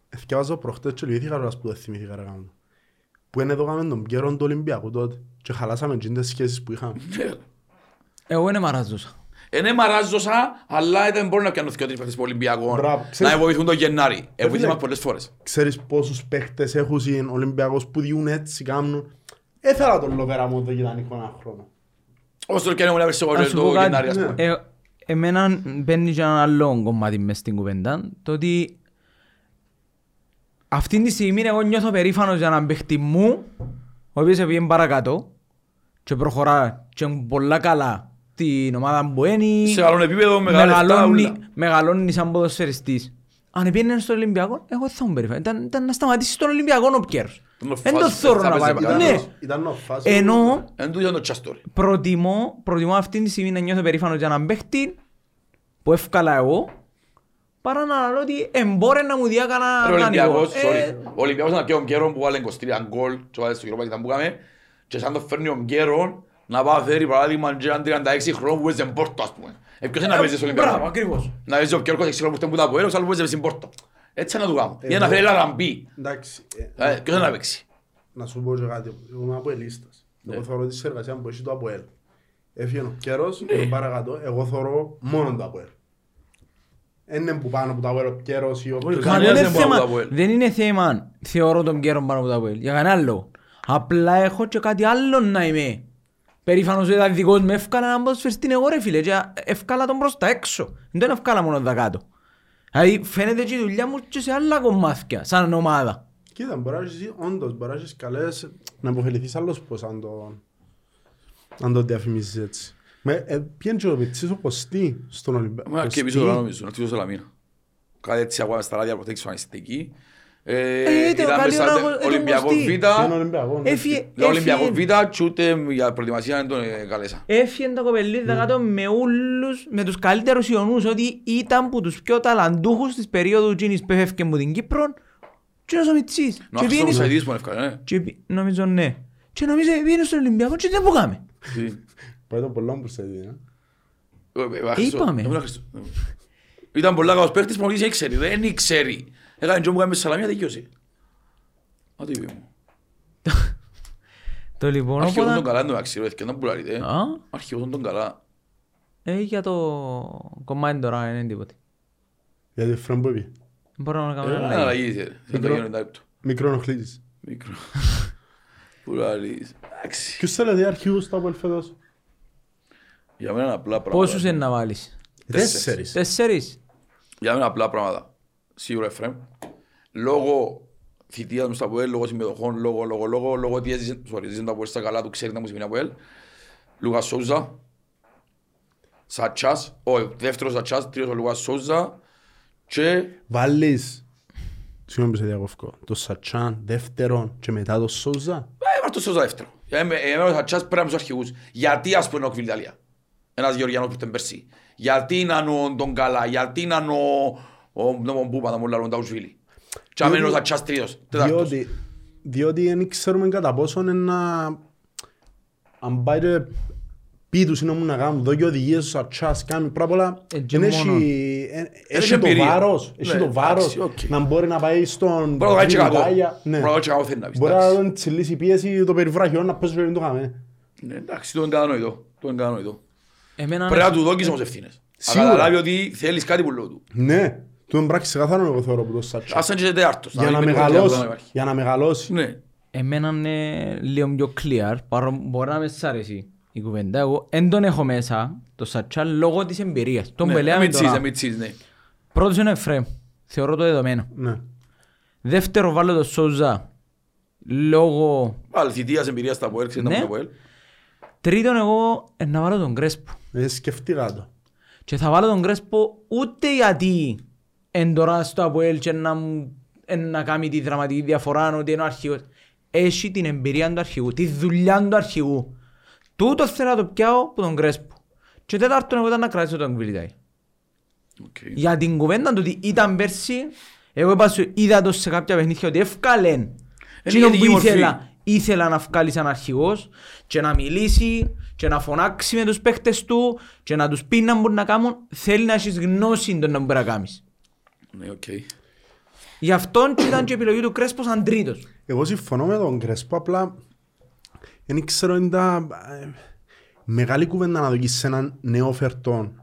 Εθιάζω προχτές και λυθήκα ρόλας που δεν θυμήθηκα ρε γάμο. Που είναι εδώ κάμε τον Πιέρον του Ολυμπιακού τότε. Και χαλάσαμε τζιν τις σχέσεις που είχαμε.
Ναι.
Εγώ είναι μαράζωσα.
Είναι μαράζωσα, αλλά δεν μπορεί να πιάνω δύο τρεις παίχτες που Ολυμπιακό
Μπράβο. Ξέρεις-
να βοηθούν τον Γενάρη. Ε, βοήθησε
φίλε.
μας πολλές φορές.
Ξέρεις πόσους παίχτες έχουν συν Ολυμπιακός που διούν έτσι κάνουν. Έθελα τον Λοβέρα μου εδώ και ήταν ένα χρόνο.
Όπως το κένε μου να πέρσι
Να σου
το
πω
Γενάρη,
κάτι.
ας πούμε.
Ε, Εμένα μπαίνει και ένα άλλο κομμάτι μες στην κουβέντα, το ότι αυτή τη στιγμή εγώ νιώθω περήφανος για έναν παίχτη μου, ο οποίος πήγαινε παρακάτω και προχωρά και είναι πολλά καλά την ομάδα που είναι,
Σε άλλο επίπεδο, μεγάλα λεφτά,
μεγαλώνει,
ούλα.
μεγαλώνει σαν ποδοσφαιριστής. Αν πήγαινε στο Ολυμπιακό, εγώ θα ήμουν περήφανο. Ήταν, ήταν να σταματήσεις στον Ολυμπιακό ο Πκέρος.
Τον ο
Δεν το
Φάσης,
θέλω
θα
να
παίζει
πάει.
καλά.
Ναι,
Ήταν ο Φάσης.
ενώ
Εν τούτο είναι το τσάστορι.
προτιμώ, προτιμώ αυτή τη στιγμή να νιώθω περήφανος για έναν παίχτη που εύκαλα εγώ παρά να λέω ότι εμπόρε να μου διά κανένα
Ρε, ο Ολυμπιακός,
δανεικό.
sorry.
Ε,
Ο Ολυμπιακός ήταν και ο Γκέρον που βάλε 23 γκολ και βάλε στο Europa που είχαμε και σαν το φέρνει ο Γκέρον να πάει φέρει παράδειγμα και έναν 36 χρόνο που παίζει Πόρτο ας πούμε. Ε, ποιος είναι να παίζει στο
Μπράβο,
Ολυμπιακό;
ακριβώς.
Να παίζει ο Κέρκος 6 χρόνο που ήταν που τα πω, ένας άλλος που παίζει στην Πόρτο. Έτσι να του κάνω. Ή να
Εγώ-
φέρει Λαραμπή.
Εντάξει, ε,
Ε, Ποιος είναι να παίξει;
να σου πω και κάτι. Εγώ είμαι αποελίστας. Εγώ θεωρώ τη συνεργασία που έχει το ΑΠΟΕΛ. Έφυγε ο Κέρος, τον παρακάτω. Εγώ θεωρώ μόνο το ΑΠΟΕΛ. Είναι που πάνω από το ΑΠΟΕΛ ο Κέρος ή ο
Μα
Κανένας
δεν είναι
δεν μπορεί να
θέμα,
το πω, ε.
δεν είναι θέμα θεωρώ τον καιρό πάνω από τα Αποέλ. Για κανένα λόγο. Απλά έχω και κάτι άλλο να είμαι. Περήφανος ότι ήταν δικός μου εύκαλα να μπω στην εγώ ρε φίλε και εύκαλα τον προς τα έξω. Δεν τον εύκαλα μόνο τα κάτω. Δηλαδή φαίνεται και η δουλειά μου και σε άλλα κομμάτια σαν ομάδα.
Κοίτα, μπορεί να έχεις, όντως, μπορεί να έχεις καλές, να υποφεληθείς άλλος πως αν το, αν το διαφημίσεις έτσι. Με, ε, πιέν και ο Πιτσής ο Κωστή στον Ολυμπιακό.
Μα και πίσω τώρα νομίζω, να χτυπήσω στο Λαμίνα. Κάτι έτσι ακούγαμε στα ράδια προτέξεις φανιστική. Ε,
ήταν
ήταν
καλή
μέσα
ώρα
τε-
που- ήταν
Ολυμπιακό
γνωστή.
Β.
Στον Ολυμπιακό. ναι.
Έφυγε,
Λέω Ολυμπιακό
έφυγε,
Β και ούτε για προετοιμασία δεν τον ε, καλέσα.
έφυγε το κοπελίδι κάτω με όλους, με τους καλύτερους ιονούς ότι ήταν που τους πιο ταλαντούχους της περίοδου εκείνης που έφευκε μου την Κύπρο και ένας ο Μιτσής.
Να
Και
αφήσω
πήγαινε-
τους αιτήσεις που είναι ευκαιρία, ναι.
και πι- νομίζω ναι. Και νομίζω πήγαινε στον Ολυμπιακό και δεν που κάμε.
Τι.
Πάει το πολλά μου σε δει, ε.
Ε, ε, ε, Χριστό.
Είπαμε.
Ε, ήμουν Χριστό. Ήταν πολλά καλός παίχτης, μόλις δεν ξέρει, δεν ξέρει. Έκανε και μου κάνεις σαλαμία, δικαιώσει. Μα τι είπε μου.
Το λοιπόν
Αρχηγός τον
όποτε...
καλά, δεν αξιρώ, και δεν πουλάρετε.
Α,
Αρχηγός τον καλά.
ε, για το κομμάτι τώρα δεν είναι τίποτε.
Γιατί φρέν που είπε.
Μπορώ να
Ε,
κάνω
Είναι
ένα
αλλαγή, ε. Δεν το γίνω λεπτό.
Μικρό ενοχλήτης.
Μικρό. Πουλάρεις. Εντάξει.
Ποιος θέλει δει αρχηγούς στο ΑΠΟΕΛ φέτος;
Για μένα είναι απλά πράγματα.
Πόσους είναι να βάλεις;
Τέσσερις.
Τέσσερις.
Για μένα απλά πράγματα. Σίγουρα Εφραίμ. Λόγω θητείας μου στα ΠΟΕΛ, λόγω συμμετοχών, λόγω, λόγω, λόγω, λόγω ότι έζησε, sorry, έζησε τα ΠΟΕΛ στα καλά του, ξέρει να μου σημαίνει ΠΟΕΛ. Λούκας Σόουζα. Σατσάς. Όχι, δεύτερος Σατσάς, τρίτος ο Λούκας Σόουζα. Και
Βάλεις, συγγνώμη που σε διακόφκω, το Σατσάν δεύτερον και μετά το Σόουζα.
Ε, βάρ' το Σόουζα δεύτερο. Για μέ- για μένα ο Σατσάς πρέπει να είναι στους αρχηγούς. Γιατί ας πούμε είναι ο Κβιλταλία. Ένας Γεωργιανός που ήταν πέρσι. Γιατί είναι ο τον καλά. Γιατί είναι ο... Ο ο Μπούπα, τα μόλα, ο Νταουσβίλη. Και άμα είναι ο Σατσάς τρίτος. Τετάρτος.
Διότι, διότι δεν ξέρουμε κατά πόσο είναι να... Αν πάει και πει τους είναι μου να κάνουν δω και οδηγίες στο Σατσάς κάνει πρώτα απ' όλα
Ε, και
δεν
μόνο.
έχει ε, έχει το
εμπειρία.
βάρος έχει
Ναι,
το βάρος
εντάξει, οκ.
να μπορεί να πάει στον
Μπορεί να κάνει και κακό.
Βιλιτάγια. Ναι.
Μπορεί να κάνει και κακό θέλει να πεις.
Μπορεί να
εντάξει.
τον τσιλήσει η πίεση το περιβράχιο να πέσει και δεν το κάμε.
Ναι, Εντάξει, το είναι κατανοητό. Το είναι κατανοητό.
Εμένα
Πρέπει να του δώκεις όμως ευθύνες. Αλλά
Σίγουρα.
καταλάβει ότι θέλεις κάτι που λέω του.
Ναι, του είναι πράξη ξεκάθαρο εγώ θεωρώ που το Σατσάς.
Ας είναι και τετάρτος.
Για να
μην είναι ότι
μεγαλώσει,
δεν υπάρχει.
για να μεγαλώσει.
Ναι.
Εμένα είναι λίγο πιο clear, παρό μπορεί να μες σ' αρέσει η κουβέντα. Εγώ δεν τον έχω μέσα το Σατσά λόγω της εμπειρίας. Τον
Ναι,
που λέμε
μην τσίζεις,
τώρα.
μην τσίζεις, ναι.
Πρώτος είναι ο Εφραίμ. Θεωρώ το δεδομένο.
Ναι.
Δεύτερο βάλω το Σόουζα λόγω...
Πάλι θητείας εμπειρίας στα ΠΟΕΛ, ξέρεις να
Ναι.
μου τα ΠΟΕΛ.
Τρίτον εγώ ε, να βάλω τον Κρέσπο.
Ε, σκεφτήκα το.
Και θα βάλω τον Κρέσπο ούτε γιατί εν τώρα στο Αποέλ και να, μου- εν να κάνει τη δραματική διαφορά ότι είναι ο αρχηγός. Έχει την εμπειρία του αρχηγού, τη δουλειά του αρχηγού. Τούτο θέλω να το πιάω που τον Κρέσπο. Και τέταρτον εγώ ήταν να κρατήσω τον Κβιλιτάι.
Οκ.
Για την κουβέντα του ότι ήταν πέρσι, εγώ είπα σου, είδα το σε κάποια παιχνίδια ότι έφκαλεν. Εκείνο
ηγετική
που
μορφή.
ήθελα, ήθελα να βγάλει σαν αρχηγός και να μιλήσει και να φωνάξει με τους παίχτες του και να τους πει να μπορούν να κάνουν, θέλει να έχεις γνώση των να μπορεί να κάνεις.
Ναι, οκ.
Γι' αυτόν και ήταν και η επιλογή του Κρέσπος σαν τρίτος.
Εγώ συμφωνώ με τον Κρέσπο, απλά δεν ξέρω αν τα... ε, Μεγάλη κουβέντα να δοκίσεις σε έναν νέο φερτόν.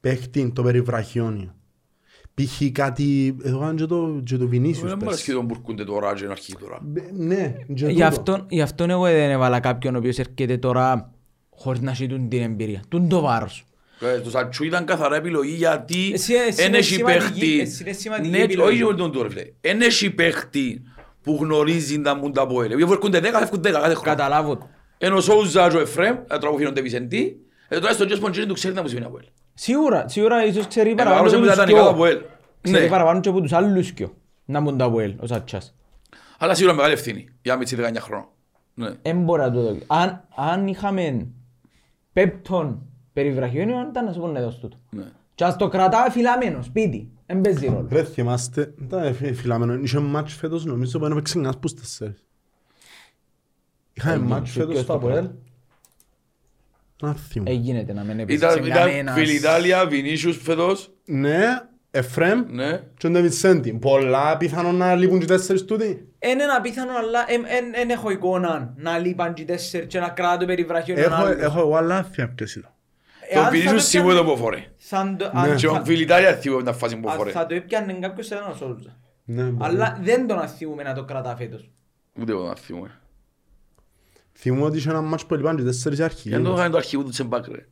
Παίχτη το περιβραχιόνιο. Π.χ. κάτι, εδώ κάνει και το, και το Βινίσιους
Δεν μου αρέσει
πες.
τον μπουρκούνται τώρα και να αρχίσει τώρα.
Μπε- Ναι, και
Γι'
τούτο.
αυτόν, γι' αυτόν εγώ δεν έβαλα κάποιον ο οποίος έρχεται τώρα χωρίς να έχει τούν την εμπειρία. Τούν το βάρος.
Ε, Το Σατσού ήταν καθαρά επιλογή γιατί
Εσύ- εσύ
εν
είναι
έχει
σημαντική-
παίχτη.
εσύ είναι σημαντική
Ναι,
επιλογή.
όχι μόνο τον τώρα, φίλε. Εν έχει παίχτη που γνωρίζει τα μούντα από έλε. Γιατί έρχονται 10, φεύγουν 10 κάθε χρόνο.
Καταλάβω. το.
Ενώ ο Σόουζα και ο Εφραίμ, ε, τώρα που φύγονται Βισεντή, ε, τώρα στον Τζέσπον Τζίνι του ξέρει να μου σημαίνει από έλε.
Σίγουρα, σίγουρα ίσως ξέρει
Ε,
παραπάνω
παρόλο
και
που
από
ήταν
τους
ικανό
δυο.
από έλ.
Ξέρει
Ναι.
παραπάνω και από τους άλλους δυο. Να μπουν τα από ελ, ο Σατσάς.
Αλλά σίγουρα μεγάλη ευθύνη για μίτσι 19 χρόνων. Ναι.
Εν μπορεί να το δω. Αν, αν είχαμε πέπτον περιβραχιόνιο, ήταν να σου πούνε εδώ τούτο.
Ναι.
Και ας το κρατά φυλαμένο, σπίτι. Εν παίζει ρόλο.
Ρε θυμάστε, ήταν φι- φυλάμενο, είχε μάτς φέτος νομίζω που έπαιξε ένας πούς τέσσερις. Είχαμε
Έγινε,
μάτς
και
φέτος
ποιος
στο
το
Αποέλ.
πρώτο.
Να θυμώ.
Έγινε να μην έπαιζε
Ήταν, ήταν
κανένας.
Φιλιτάλια, Βινίσιους φέτος.
Ναι, Εφραίμ
Ναι.
και ο Ντεβιτσέντη. Πολλά πιθανό να λείπουν και τέσσερις τούτοι.
Είναι ένα απίθανο, αλλά δεν έχω εικόνα να λείπαν και τέσσερις και να κράτω περιβραχιόνιο
Έχω,
άλλους.
έχω εγώ άλλα άθια ποιος ήταν.
Εάν
Το
θα
Βινίσιους
το
σίγουρα το
έπιανε-
που φορέ.
θα το-
Ναι.
αν
Και ο
θα-
Φιλιτάλια θυμώ τα φάση που
αν
φορέ.
θα το έπιανε κάποιος θα ήταν ο Σόλτζα.
Ναι, μπορεί.
Αλλά δεν τον αθιούμε να το κρατά φέτος.
Ούτε εγώ να θυμώ.
Θυμούμαι ότι είχε ένα μάτς που έλειπαν και τέσσερις
Για να το
αρχηγοί.
κάνει το αρχηγού του Τσεμπάκ ρε.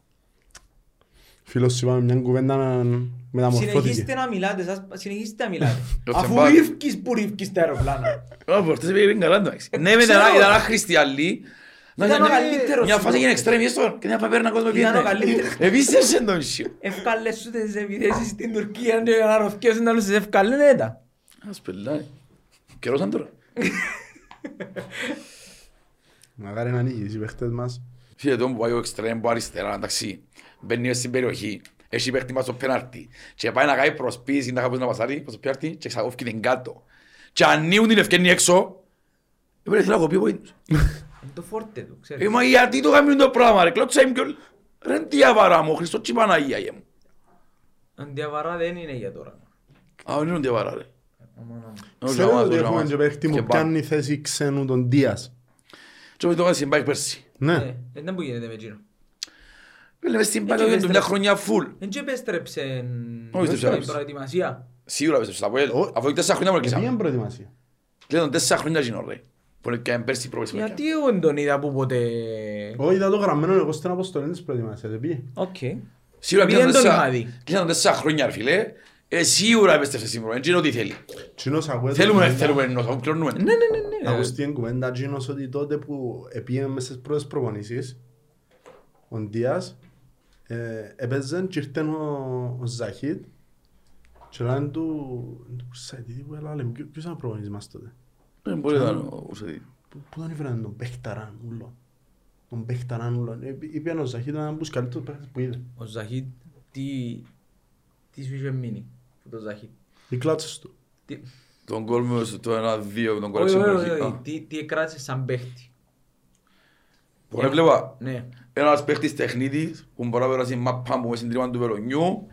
Φίλος σου είπαμε μια κουβέντα να μεταμορφώθηκε.
Συνεχίστε να μιλάτε, σας- συνεχίστε να μιλάτε.
Ο
Αφού
Τσεμπάκ.
ρίφκεις που ρίφκεις τα αεροπλάνα.
Α, φορτές πήγαινε καλά εντάξει. Ναι, με
ξέρω.
ήταν ένα χριστιαλί. Να
Ήταν ο
ήταν
καλύτερος.
Μια φάση έγινε εξτρέμι έστω και μια παπέρνα κόσμο
Ήταν ο
πήγαινε.
καλύτερος.
Επίσης σε τον σιω.
Ευκάλες σου τις επιθέσεις στην Τουρκία και να ρωθκέσουν άλλους τις ευκάλες, ναι τα.
Ας πελάει. Καιρός αν τώρα.
Μακάρι να ανοίγεις οι παίχτες μας.
Φίλε τον που πάει ο εξτρέμ που αριστερά, εντάξει, μπαίνει μες στην περιοχή, έχει παίχτη μας στο πέναρτι και πάει να κάνει προσποίηση, να κάνει να πασάρει προς το πέναρτι και ξαγόφει την κάτω. Και ανοίγουν την ευκαιρία έξω, έπρεπε θέλω να κοπεί ο ίδιος.
Είναι το φόρτε του,
Ε,
ξέρεις.
μα γιατί το κάνουν το πράγμα ρε, κλώτσα είμαι κιόλ. Ρε τι αβαρά μου, Χριστός τσι Παναγία γε μου.
Αντιαβαρά δεν είναι για τώρα.
Α, δεν είναι τι αβαρά ρε. Όχι,
Ξέρετε
αμάς,
ότι
όχι,
έχουμε
αμάς.
και παίχτη
Και
που
μπαμ.
πιάνει θέση ξένου τον Δίας.
Και με το κάνει στην μπάκ πέρσι.
Ναι.
Ε, Δεν που γίνεται με εκείνο.
Λέμε στην μπάκ
Έτσι
έγινε του μια
επέστρεψε.
χρονιά φουλ.
Δεν και επέστρεψε
Όχι, δεν
στην
επέστρεψε.
προετοιμασία.
Σίγουρα πέστρεψε στα Αποέλ.
Ω.
Αφού τέσσερα χρόνια μου
Επειδή είναι
κλείσαμε.
προετοιμασία.
Κλείναν τέσσερα χρόνια γίνω ρε. Που είναι και πέρσι προβέσουμε.
Γιατί εγώ δεν τον είδα που ποτέ...
Όχι, είδα το γραμμένο εγώ στην αποστολή της προετοιμασίας. δεν πήγε.
Οκ.
Σίγουρα
Επειδή δεν τον
κλείναν
είχα
τέσσερα-
δει.
κλείναν τέσσερα χρόνια ρε φίλε. Ε, σίγουρα επέστρεψε σήμερα. Έτσι είναι ό,τι θέλει.
Τσινός ακούε το
Θέλουμε,
κουβέντα.
θέλουμε ενός, αφού κληρώνουμε.
Ναι, ναι, ναι, ναι.
Ακούς την κουβέντα Τσινός ότι τότε που επήγαινε μες στις πρώτες προπονήσεις ο Ντίας ε, έπαιζε και ήρθε ο, ο Ζαχίτ και λένε του του Σαϊτίδη που έλα λέμε ποιος ήταν ο προπονητής μας τότε
Δεν μπορεί να ήταν ο Ουσεδί.
Πού πού τον έφεραν τον Πέχταραν ούλο τον Πέχταραν ούλο Ε, είπε ο Ζαχίτ ήταν από τους καλύτερους παίχτες που είδε
Ο Ζαχίτ, τι... Τι σου είχε μείνει από το Ζαχίτ;
οι κλάτσες του
Τι-
Τον κόλ μου στο 1-2 τον κόλ
Όχι, όχι, όχι,
εξυπηρετή.
όχι. Τι- Τι εκράτησε σαν παίχτη.
Μπορεί βλέπα
Ναι.
ένας παίχτης τεχνίτης που μπορεί να περάσει μάπα μου μέσα στην τρίμα του βελονιού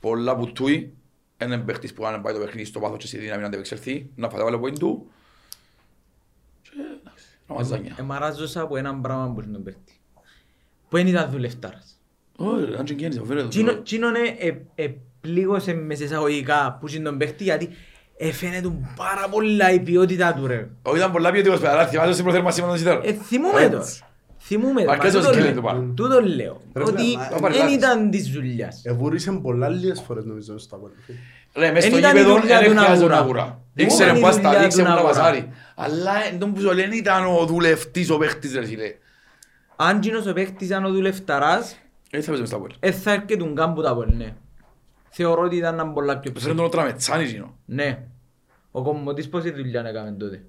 πολλά που τούει έναν παίχτης που αν πάει το παιχνίδι στο πάθος και στη δύναμη να αντεπεξελθεί να φάτε βάλε point του και εντάξει, να μας ζάνια.
Εμαράζωσα από έναν πράγμα που είναι τον παίχτη. Που δεν ήταν δουλευτάρας.
Όχι, αν και γέννησε, φέρε
Τσίνο-
το.
Τσίνον επλήγωσε μες εισαγωγικά που είναι τον παίχτη γιατί έφαινε του πάρα πολλά η ποιότητα του ρε.
Όχι, ήταν πολλά ποιοτικός παιδαρά, θυμάσαι στην προθέρμανση με τον Σιτάρο.
Ε, θυμούμαι το. Θυμούμαι το.
Αρκές
Μα
ο
τούτο
σκύλι
λέω.
του πάνω.
Τούτο λέω.
Ρε,
Ότι
φίλε, μα-
ο Παριλάτης.
δεν ήταν της δουλειάς.
Εβούρισε πολλά λίγες φορές νομίζω στο Απόλλη.
Ρε, μες
Εν
στο
ήταν η
γήπεδο
δουλειά
δεν
του να
χρειάζεται να
αγορά.
αγουρά.
Δεν
Ήξερε
ήταν η
πας τα
δουλειά
δείξε
του
μου
να
να
αγορά.
πασάρει. Αλλά εν τόν που σου λένε ήταν ο δουλευτής ο παίχτης ρε φίλε.
Αν τσίνος ο παίχτης ήταν ο δουλευταράς,
Έτσι θα παίζουμε στα πόλη.
ε, θα έρχεται τον κάμπου τα πόλη, ναι. Θεωρώ ότι ήταν έναν πολλά πιο
Φέρνει τον ο Τραμετσάνη γίνο.
Ναι. Ο κομμωτής πόση δουλειά έκαμε τότε.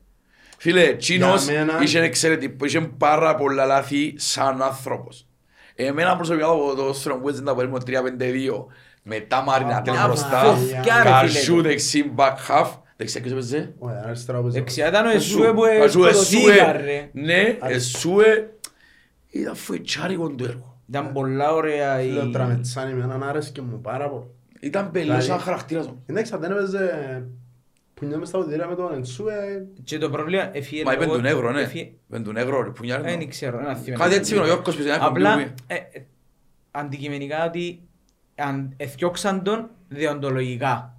Φίλε, Τσίνος
Για μένα-
είχε εξαιρετικό, είχε πάρα πολλά λάθη σαν άνθρωπος. Εμένα προσωπικά το ποδόσφαιρο που έζηνα από έρμο 3-5-2 μετά Μαρινατέλ
Α,
μπροστά,
φοφιά, ρε,
Καρσού
φίλε.
δεξί back half, δεξιά ποιος έπαιζε.
Όχι, αριστερά όπως
Δεξιά ήταν ο
Καρσού.
Εσούε που
Καρσού,
σκοτωθήκα
Εσούε.
ρε.
Ναι, Εσούε. Ήταν φοητσάρικο το έργο.
Ήταν πολλά ωραία η...
Λέω τραμετσάνι με έναν άρεσκε μου πάρα πολύ.
Ήταν πελός σαν
Δηλαδή-
χαρακτήρας μου.
Εντάξει, αν δεν έπαιζε Που νιώμες στα ποτήρια με τον Ενσούε.
Και το πρόβλημα εφύγε
Μα είπεν
λόγω-
του Νεύρο, ναι.
εφύγε-
Είπεν του Νεύρο, ρε, που νιάρε το.
Δεν ξέρω, ένα θυμάμαι.
Κάτι έτσι είναι ο Γιώργος που δεν
Απλά,
έχουμε
ε, ε, αντικειμενικά ότι αν εθιώξαν τον διοντολογικά.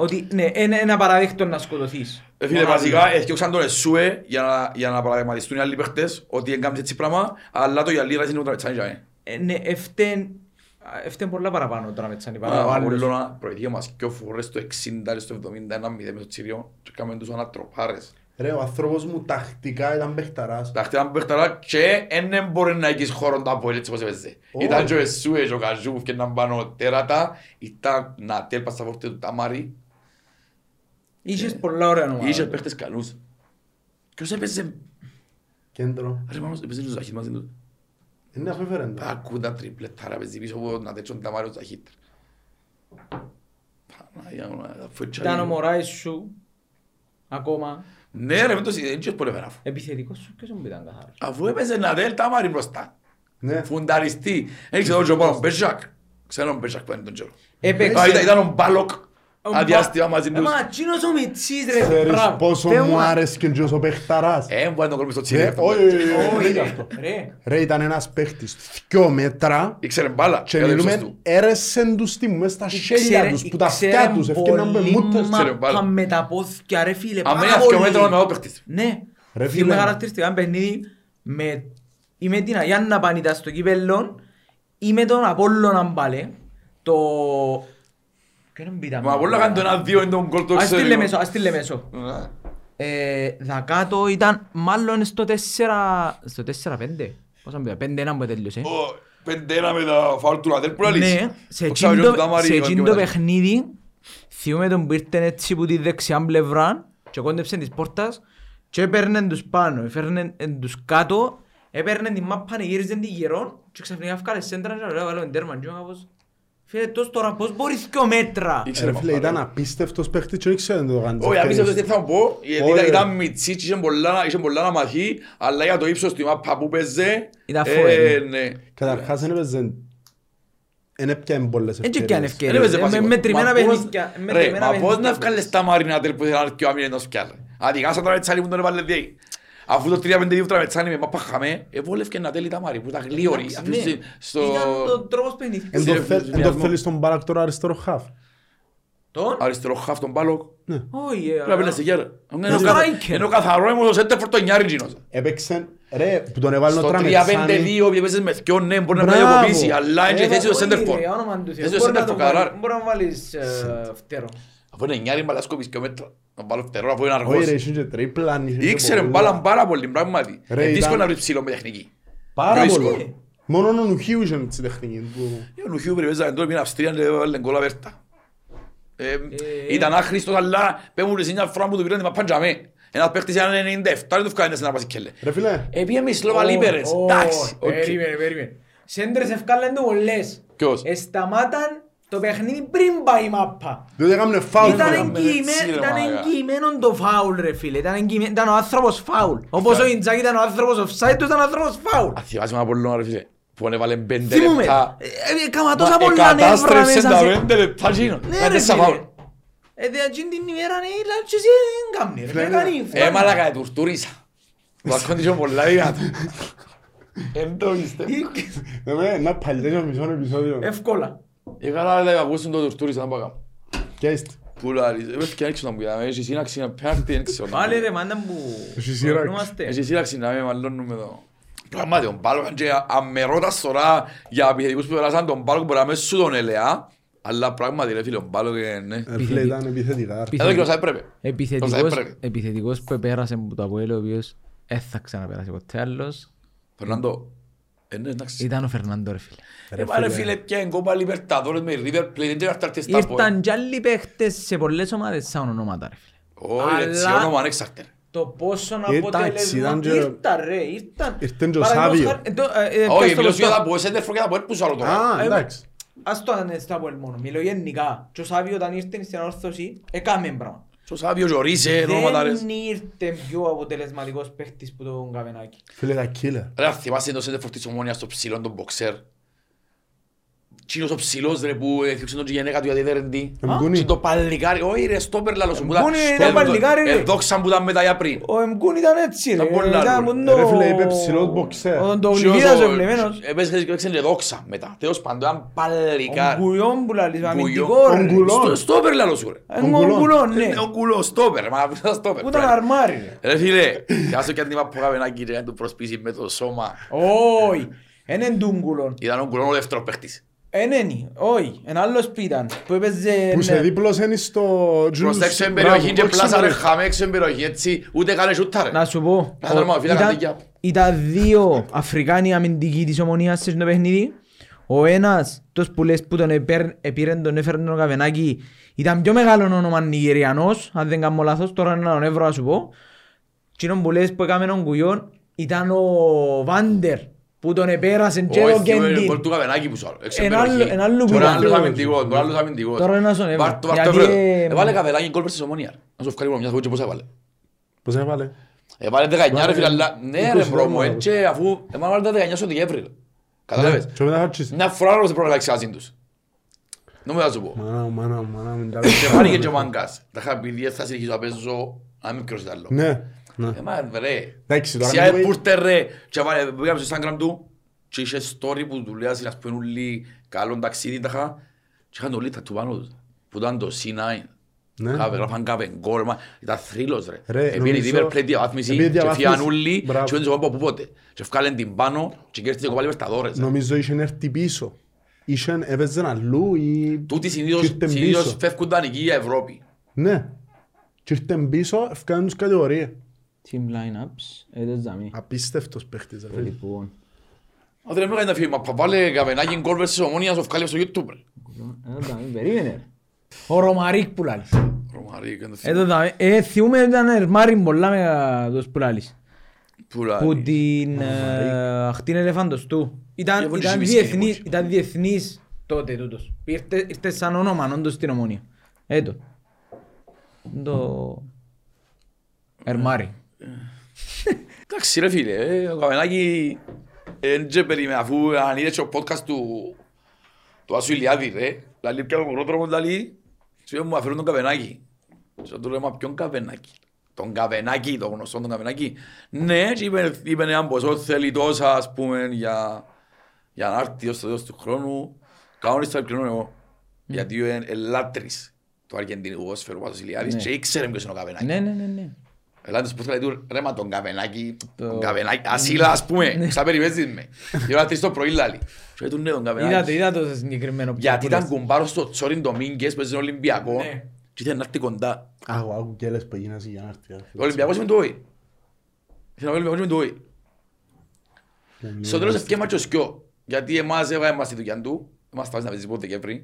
Ότι ναι, είναι ένα παραδείχτο να σκοτωθείς.
Ε, Φίλε, βασικά έφτιαξαν τον Εσούε για να, για να παραδειγματιστούν οι άλλοι παίχτες ότι έγκαμψε έτσι πράγμα, αλλά το γυαλί ράζει είναι το τραβετσάνι για μέ.
Ε, Ναι, ευτέν, ευτέν πολλά παραπάνω τώρα με τσάνι παρά ο
Άρα,
άλλος.
όλο να προηγεί μας και ο φορές στο 60, στο 70, ένα μηδέ με το τσίριο και έκαμε τους ανατροπάρες.
Ρε, ο άνθρωπος μου τακτικά ήταν παιχταράς.
Τα χτυπάμε παιχταρά και δεν μπορεί να έχεις χώρο τα από έτσι όπως έπαιζε.
Ω.
Ήταν και ο Εσούε και ο Καζού που φτιάχναν πάνω τέρατα, ήταν να τέλπα στα φορτία του Ταμάρι,
Είχες πολλά ωραία
είχες
ομάδα.
παίχτες καλούς. Ποιος έπαιζε,
Κέντρο.
ρε μάνος, έπαιζε τους Ζαχίτ μαζί τους.
Είναι αφού έφερε το.
Ακούν τα τριπλέτα, ρε παίζει πίσω από να τέτσουν τα μάρια του Ζαχίτ. Παναγία μου, αφού έτσι
Ήταν ο
αλλιώς.
Μωράης σου, ακόμα.
Ναι ρε, με το δεν ξέρεις πολύ φέρα.
Επιθετικός σου, ποιος μου ήταν καθαρός.
Αφού έπαιζε να δέλ τα μάρι μπροστά.
Ναι.
Φουνταριστή. Δεν ξέρω τον Τζοπάλο Μπέζακ. Ξέρω τον Μπέζακ που είναι τον Τζο.
Έπαιξε-
Α, ήταν- Ήταν ο Μπάλοκ.
Ο
Αδιάστημα μαζί
Ε,
τους.
Μα, εκείνος ο Μιτσής ρε,
Ξέρεις
μπράβο.
πόσο
Θεέ
μου
μου,
άρεσε και ο παιχταράς.
Ε, μπορεί να τον κόλλουμε στο τσίρι.
Ρε,
αυτό.
όχι, όχι, όχι,
Όχι,
όχι
ρε,
αυτό.
ρε.
Ρε, ήταν ένας παίχτης δυο μέτρα
Ήξερε μπάλα.
και
Έδειξες
μιλούμε
του.
έρεσεν τους τι μου μες στα χέρια
Ήξερε-
τους που τα
ήξερε
αυτιά τους ευκαιναν με
πολύ
μούτες.
Ξέρε
μάπα
μπάλα.
με τα πόθηκια ρε φίλε,
Αν
πάρα
είναι αυτοί ο
πολύ.
μέτρος με ο παίχτης.
Ναι.
Ρε,
Θυμούμαι
φίλε.
χαρακτηριστικά ένα παιχνίδι με ή με την Αγιάννα Πανίτα στο κύπελλο ή με τον Απόλλωνα μπάλε. Το... Ποιο είναι μπήτα
Μα πολλά κάνει το ένα-δύο είναι τον γκολ το
Ας τη
εξωτερικό.
Λεμεσό, ας τη Λεμεσό.
Ναι.
Ε, Δακάτω ήταν μάλλον στο 4... Στο 4-5. Πόσα μπήκα, 5-1 που τέλειωσε.
Ω, πέντε-ένα με τα φάουλ του Λατέρ που λαλείς.
Ναι, σε
Το ξαβιόν
εκείνο
του Ταμάρη,
σε
ο
εκείνο το
Αντιομετάλλης.
παιχνίδι θυμούμε τον που ήρθε έτσι που τη δεξιά πλευρά και κόντεψε της πόρτας και έπαιρνε τους πάνω, έφερνε τους κάτω, έπαιρνε την μάπα, γύριζε την γυρών και ξαφνικά έφκαλε σέντρα και λέω βάλω τέρμα και εγώ κάπως Φίλε, τόσο τώρα πώς μπορείς δυο μέτρα.
Ήξερε
Ρε φίλε,
παπά,
ήταν
ρε.
απίστευτος παίχτης και δεν ξέρω να το κάνεις.
Όχι, απίστευτος τι θα μου πω, γιατί
Όχι,
ήταν-
ρε.
ήταν μητσί και είχε πολλά να- είχε πολλά να μαθεί, αλλά για το ύψος του μάπα που παίζε,
Ήταν
ε,
φόβερη.
ναι.
Καταρχάς δεν έπαιζε... Δεν έπιανε πολλές
Έτσι και αν
ευκαιρίες.
Δεν έπαιζε
ευκαιρίες, με
βασικό.
μετρημένα
Μα πώς-
παιχνίδια.
Ρε,
μετρημένα
μα πώς
παιχνίδια.
να βγάλεις τα μαρινάτελ που θέλαν και ο άμυνες να σκιάλε. Αδικά σαν τραβετσάνι που τον έβαλε διέη. Αφού το 3-5-2 τραβετσάνι με μάπα χαμέ, εβόλευκε να τέλει τα μάρι που ήταν γλίωροι.
Ναι,
Αυτούς στη- στο-
Ήταν το τρόπος παιχνίδι.
Εν το
Εσύ,
θέλ-
ρε,
εν το
βιασμό.
θέλεις τον Μπάρακ τώρα αριστερό χαφ.
Τον,
Αριστερό χαφ τον Μπάλοκ.
όχι, ε,
Πρέπει να είναι σε γέρα. Είναι ο
ο
καθα-
Striker.
Είναι ο καθαρό μου το σέντερ φορτονιάρι γίνος.
Έπαιξε, ρε, που τον έβαλε ο
Στο
Τραμετσάνη.
3-5-2 που έπαιζες με δυο ναι μπορεί να
Μπράβο.
κακοποιήσει αλλά είναι και
Ε,
θέση το
όχι,
center
ρε,
for.
όνομα του Θεού.
Θέση το
Μπορεί να
center
το
for καράρ.
βάλεις- Μπορεί να βάλεις ε, φτερό.
Αφού είναι νιάρι μπαλά σκόπις και μέτρα. Να βάλω φτερό αφού είναι
Όχι
αργός.
ρε, είχε και τρίπλα. είχε και
Ήξερε
πολλά.
μπάλαν πάρα πολύ πράγματι.
Ρε,
Είναι δύσκολο
ήταν-
να βρει ψηλό με τεχνική.
Πάρα
Δύσκολο.
πολύ. Μόνο ο Νουχίου είχε τη τεχνική του.
Ο Νουχιού περιπέζα τώρα πήγαινε Αυστρία και έβαλε γκολ αβέρτα. Ε,
Ε,
Ήταν άχρηστος αλλά πέμουν σε μια φορά που του πήραν την μαπάν τζαμέ. Ένας παίχτης ήταν 97 δεν του φκάνε σε να πάσει κέλε.
Ρε φίλε,
Επίε με σλόβα λίπερες.
Ω,
Εντάξει. οκ.
Περίμενε, περίμενε. Σέντρες ευκάλεν του πολλές.
Ποιος;
Εσταμάταν το παιχνίδι πριν πάει η μάπα.
διότι έκαμε φάουλ.
Ήταν
ρε.
έκαμε
εγγυημένο-
έτσι, ρε,
Ήταν
μαλάκα.
εγγυημένο το φάουλ ρε φίλε. Ήταν εγγυημένο- Ήταν ο άνθρωπος φάουλ. Όπως ο Ιντζάκη ήταν ο άνθρωπος offside του ήταν ο άνθρωπος φάουλ.
Α, θυμάσαι με Απολλώνα ρε φίλε. Που έβαλε πέντε
Θυμούμαι.
λεπτά.
Ε, ε, Έκαμα τόσα
Μα
πολλά νεύρα
εκατάστρεψε
μέσα
τα
σε...
πέντε λεπτά εκείνο.
Ναι
Κάτι
ρε
σαν
φίλε.
φάουλ.
Ε, δε εκείνη την ημέρα ναι, λέει, και εσύ δεν κάμνει ρε.
Φίλε,
Δεν κάνει,
Ε,
φάνη.
μαλάκα, ε, τουρτούρισα. Το ακόντισο πολλά δυνατό. Εν το πιστεύω.
Ε, με, Να παλιές ο μισό επεισόδιο.
Εύκολα.
Ε, καλά, λέει, ακούσουν το τουρτούρισα, να πάω κάπου.
Και είστε.
Πού λάρεις, ε, πες και έξω να μου πει, έχει σύναξη να πέφτει, δεν ξέρω.
Πάλι ρε μάντα που
Εσύ σύραξη.
προβλούμαστε.
Έχει σύναξη να με μαλλώνουμε εδώ. Πράγματι, τον Πάλο, και αν με ρωτάς τώρα για επιθετικούς που περάσαν τον Πάλο, μπορεί να με σου τον ελεά, αλλά πράγματι, ρε φίλε, τον Πάλο και ναι.
Ρε φίλε, ήταν επιθετικά. ρε.
Εδώ και όσα έπρεπε. Όσα
Επιθετικός,
έπρεπε.
επιθετικός που πέρασε από το Αποέλ, ο οποίος δεν θα ξαναπεράσει ποτέ άλλος,
Φερνάντο, ε, ναι, εντάξει.
Ήταν ο Φερνάντο ρε φίλε.
Ε, μα, ρε φίλε, πια εγκόπα Λιβερταδόρες με River Plate, δεν ξέρω αν στα
Ήρθαν κι άλλοι παίχτες σε πολλές ομάδες σαν ονόματα ρε φίλε.
Όχι, έτσι
Αλλά-
όνομα ανέξαρτε.
Το πόσο
Εντάξει,
αποτέλεσμα
ήταν και-
ήρθαν ρε, ήρθαν.
Ήρθαν και ο
Παραδείγματος
Σάβιο.
χάρη- ε, το- ε, ε,
Όχι,
πιάσ' το
μιλώ σου για
μπροστά.
τα που εσέντε φρό και τα που έρπουσα άλλο τώρα.
Α,
Ε,
εντάξει.
Ας το είναι στα Αποέλ μόνο, μιλώ γενικά. Και ο Σάβιο όταν ήρθε στην όρθωση, έκαμε πράγμα.
Στο Σάβιο Ζωρίσε, ονόματα ρε.
Δεν ήρθε πιο αποτελεσματικός παίχτης που τον Καβενάκη.
Φίλε, τα killer.
Ρε, θυμάσαι το σέντε φορτής ομόνιας στο ψηλό, τον μποξέρ. Τσίνος ο ψηλός ρε που έκρυψε τον γυναίκα του γιατί δεν ρεντεί.
Εμκούνι.
Και το παλικάρι, όχι ρε, στόπερ λαλό σου. που τα-
Εμκούνι είναι
στο-
παλικάρι, ρε.
Εδόξαν που ήταν μετά για πριν.
Ο Εμκούν ήταν έτσι ρε.
Ήταν πολύ
Ήταν
άλλο,
που
ρε.
το-
Ρε φίλε, είπε ψηλός μποξέρ.
Όταν το
Και
γλυκίδας
όσο-
ο ευλεμένος.
Έπαιζε και έξερε και δόξα μετά. Τέλος πάντων, ήταν
Ο
παλικάρι.
Γκουλιόν που λαλείς,
Γκουλιόν.
αμυντικό ρε.
Ο Γκουλιόν.
Στο- Στόπερ λαλό σου ρε.
Ε, Ο Γκουλιόν, ναι.
Είναι ο κουλός στόπερ, μα ήταν στόπερ.
Που ήταν αρμάρι ρε.
Ρε φίλε, κάσω και αντίμα που είχαμε ένα κύριο να του προσπίσει με το σώμα.
Όχι. Εν εν του Γκουλιόν.
Ήταν ο κουλόν ο δεύτερος παίχτης.
Εν ένι. Όχι. Εν άλλος που ήταν. Που έπαιζε...
Που σε
ναι.
δίπλωσαν στο...
Προς τα έξω εν
Μπράβο,
περιοχή και
όχι
πλάσα ρε
σε-
χάμε έξω εν περιοχή έτσι, ούτε κάνε σούτα ρε.
Να σου πω.
Να δω, φίλε,
ήταν-
καντήκια.
Ήταν δύο Αφρικάνοι αμυντικοί της ομονίας σε αυτό το παιχνίδι. Ο ένας, τους που λες που τον επέρ- επήρεν τον έφερε τον Καβενάκη, ήταν πιο μεγάλο όνομα Νιγηριανός, αν δεν κάνω λάθος, τώρα να τον έβρω να σου πω. Εκείνον που λες που έκαμε τον Κουιόν ήταν ο Βάντερ, που τον επέρασε και
Όχι,
το
θυμούμαι, είναι
Κέντιν.
γκολ του Καβενάκη που σου άλλος. Έξω εν
Εν άλλο-
περιοχή.
εν άλλο που
Τώρα
ήταν.
άλλος αμυντικός, τώρα άλλος αμυντικός.
Τώρα να στον έβρα.
Βάρ' το, βάρ' το
Γιατί,
βρέδο.
ε,
Έβαλε Καβενάκη γκολ προς τη Ομόνια. Να σου ευχαριστώ μια φορά και πώς έβαλε.
Πώς έβαλε;
Έβαλε 19 ρε φίλε, αλλά ναι ρε
20
μπρο μου,
δρόμο,
έτσι αφού έβαλε τα 19 στο Δεκέμβρη. ρε. Κατάλαβες.
Και μετά χάτσις.
Μια φορά όλος δεν πρέπει να αλλάξει μαζί τους. Νομίζω να σου πω.
Μάνα μου, μάνα μου, μάνα μου. τα
Και
παιδιά.
πάλι και ο Μαγκάς. Τα είχα πει, δεν θα συνεχίσω να παίζω, να μην κρόσω άλλο.
Ναι, ναι.
Ε, μα ρε.
Εντάξει, τώρα
Ξιά
μην-
πούρτε ρε. Και βάλε, πήγαμε στο Instagram του και είχε story που του λέει να σπένουν όλοι καλό ταξίδι τα είχα και είχαν το λίτα του πάνω τους. Που ήταν το C9.
Ναι.
Κάπε, Γράφαν κάπε γκολ, μα ήταν θρύλος ρε.
Ρε,
Επήρε
νομίζω-
η River Plate διαβάθμιση
επήρε
και
διαβάθμιση.
φύγαν όλοι
Μπράβο.
και δεν από πού πότε. Και βγάλαν την πάνω και κέρδισε κοπάλι Λιμπερταδόρες. ρε.
Νομίζω είχε έρθει πίσω. Είχε, έπαιζε αλλού ή...
Τούτοι
και
συνήθως
ήρθε
συνήθως
πίσω.
φεύγουν τα νικοί για Ευρώπη.
Ναι. Και ήρθε πίσω, ευκάνε τους κατηγορίες.
Team lineups, εδώ ζαμί.
Απίστευτος παίχτης, ρε φίλε.
Λοιπόν,
Αν δεν έκανε τα φίλοι, μα βάλε καβενάκι γκολ versus ομόνιας, σου βγάλει στο YouTube. ρε.
εδώ ζαμί, περίμενε. Ο Ρωμαρίκ που λάλεις.
Ρωμαρί, έκανε το
Εδώ δάμε. Ε, θυμούμαι ήταν ερμάρι πολλά με τους που λάλεις.
Πουλάρι.
Που την ε, αχτήν ελεφάντος του. Ήταν,
Εγώ
ήταν,
δεν
διεθνής,
συμμετείχα.
ήταν διεθνής τότε τούτος. Ήρθε, ήρθε σαν όνομα όντως στην ομόνια. Έτο. Το... Ερμάρι.
Εντάξει ρε φίλε, ε, ο Καβενάκη εν και περίμενε αφού αν είδες και ο podcast του του Άσου Ηλιάδη ρε, λαλεί πια τον τρόπο λαλεί, σου είπε μου αφαιρούν τον Καβενάκη. Και του λέω, μα ποιον Καβενάκη. Τον Καβενάκη, τον γνωστό τον Καβενάκη. Ναι, και είπε, είπε έναν ποσό θέλει τόσα ας πούμε για, για να έρθει ως το τέλος του χρόνου. Κανόνιστα επικοινωνώ εγώ. Γιατί είναι ελάτρης του Αργεντινικού ποδοσφαίρου ο Άσος Ηλιάδης
Ναι.
και ήξερε ποιος είναι ο Καβενάκης.
Ναι, ναι, ναι, ναι.
Ελάτε που θέλετε του, ρε μα τον καβενάκι,
Το-
τον καβενάκι, ασύλα ας πούμε, σαν περιμένεις με. Η ώρα τρεις το πρωί λάλη. Και του ναι τον
Είδατε,
καβενάκι.
είδατε το συγκεκριμένο
Γιατί
που
ήταν
λες.
κουμπάρος στο Τσόριν Ντομίνγκες που έζησε Ολυμπιακό
Ναι.
και ήθελε να έρθει κοντά.
Άκου, άκου και έλες που έγινες για να έρθει. ρε φίλε.
Ο Ολυμπιακός με το όι. Ήθελε ο Ολυμπιακός με το όι. Στο τέλος ευκέμα και ο Σκιό. Γιατί εμάς έβγαλε μας τη δουλειά του, εμάς φάση να παίζεις πότε και πριν.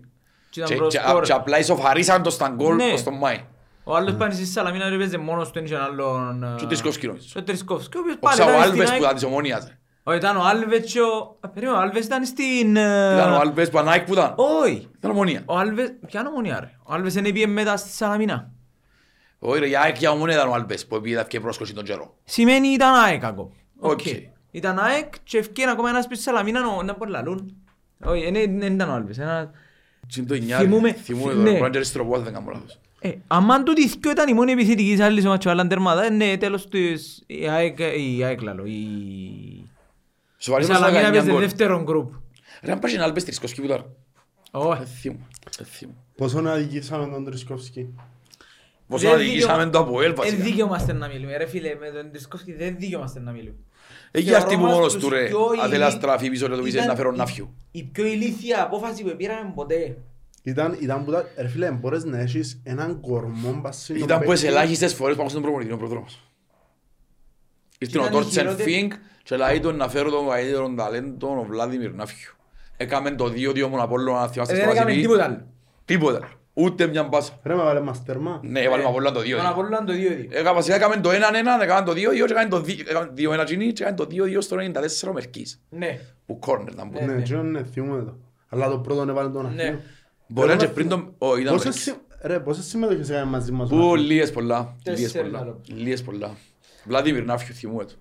Και ήταν
Και-
προς
και-
σκορ.
Και απλά ισοφαρίσαν το στα γκολ
Ναι.
προς τον Μάη.
Ο άλλος πάνε στη Σαλαμίνα ρε παίζε μόνος του, δεν είχε άλλον... ε,
Και ο Τρισκόφσκι νομίζω.
Και ο Τρισκόφσκι, ο οποίος
Ο
πάλι ήταν στην
Ξαβάλβες που
ΑΕΚ.
ήταν της Ομόνιας. ρε.
Όχι, ήταν ο Άλβες και ο... Α, περίμενε, ο Άλβες ήταν στην... ε,
Ήταν ο Άλβες που ανάικ που ήταν.
Όχι.
Ήταν Ομόνια.
Ο Άλβες... Ποια είναι ομονία ρε; Ο Άλβες είναι πήγε μετά στη Σαλαμίνα.
Όχι ρε, για ΑΕΚ για Ομόνια ήταν ο Άλβες που πήγε και πρόσκοση τον καιρό.
Σημαίνει ήταν ΑΕΚ ακόμα.
Οκ.
Οκ. Ήταν ΑΕΚ και ευκαιρία ακόμα ένας πίσω στη Σαλαμίνα, ο- να μπορεί να λαλούν. Όχι, δεν δεν ήταν ο Άλβες. Ένα-
Τι είναι το εννιάρι,
Θυμούμαι-
θυμούμαι
ναι.
τώρα, μπορεί να είναι αριστεροπόδι, δεν κάνω λάθος.
Ε, αμάν τούτοι οι δυο ήταν η μόνη επιθετική σε άλλης σε μάτσο, αλλά τερμάτα, ε, ναι, τέλος της... Η ΑΕΚ, η ΑΕΚ λαλώ, η... Η
Σοβαρή μας
Σαλαμίνα
19
παίζει
γκολ.
δεύτερον γκρουπ.
Ρε, αν πάει να Άλβες τρισκοσκή που τώρα.
Όχι.
Ε, θυμούμαι, ε, θυμούμαι.
Πόσο να αδικήσαμε τον Τρισκόφσκι;
Πόσο
Δεν
αδικήσαμε
δικαιω-
το Αποέλ
Δεν
βασικά.
δικαιούμαστε να μιλούμε, ρε φίλε, με τον Τρισκόφσκι δεν δικαιούμαστε να μιλούμε.
Έχει αυτή που
Θεωρώ
μόνος
μας
του ρε,
τους πιο
αν θέλεις να
ηλί-
στραφείς πίσω να το πεις
Ήταν
να φέρω
η-
ναύιο.
Η πιο ηλίθια απόφαση που πήραμε ποτέ.
Ήταν, ήταν που τα... Ρε φίλε, μπορείς να έχεις έναν κορμό μπασί.
Ήταν που τις ελάχιστες φορές πάμε στον προπονητή, ο προδρόμος. Ήρθε ο
Ήταν η
Τόρτσεν
χειρότερη-
Φίνκ και λέει τον να φέρω τον καλύτερο ταλέντο, ο Βλάδιμιρ Ναύιο. Έκαμε το 2-2 μόνο από όλο να θυμάστε
Ε,
στο
Δεν έκαμε
Βασιλεί.
τίποτα άλλο.
Τίποτα. Ούτε μια μπάσα.
Ρε με βάλε μας τέρμα.
Ναι, έβαλε από όλο το 2-2.
Τον Απόλλωνα το 2-2.
Ε, βασικά έκαμε το 1-1, έκαμε το 2-2 και έκαμε το 2-1 κοινή και έκαμε το 2-2 στο 94 ο Μερκής.
Ναι.
Που κόρνερ ήταν που.
Ναι.
Ναι, τζιόν, ναι, θυμούμαι το. Αλλά το πρώτο έβαλε τον
Ναι.
Αχίο.
Μπορεί να είναι και πριν τον... Ω, ήταν ο
Πόσες
Μερκής.
συμ- Ρε, πόσες συμμετοχές έκανε μαζί μας ο
Που
Αχίο.
λίγες πολλά. Λίγες
Τέσσερις
πολλά.
άλλο.
Λίγες πολλά. Βλάδιμιρ Ναύιο θυμούμαι το.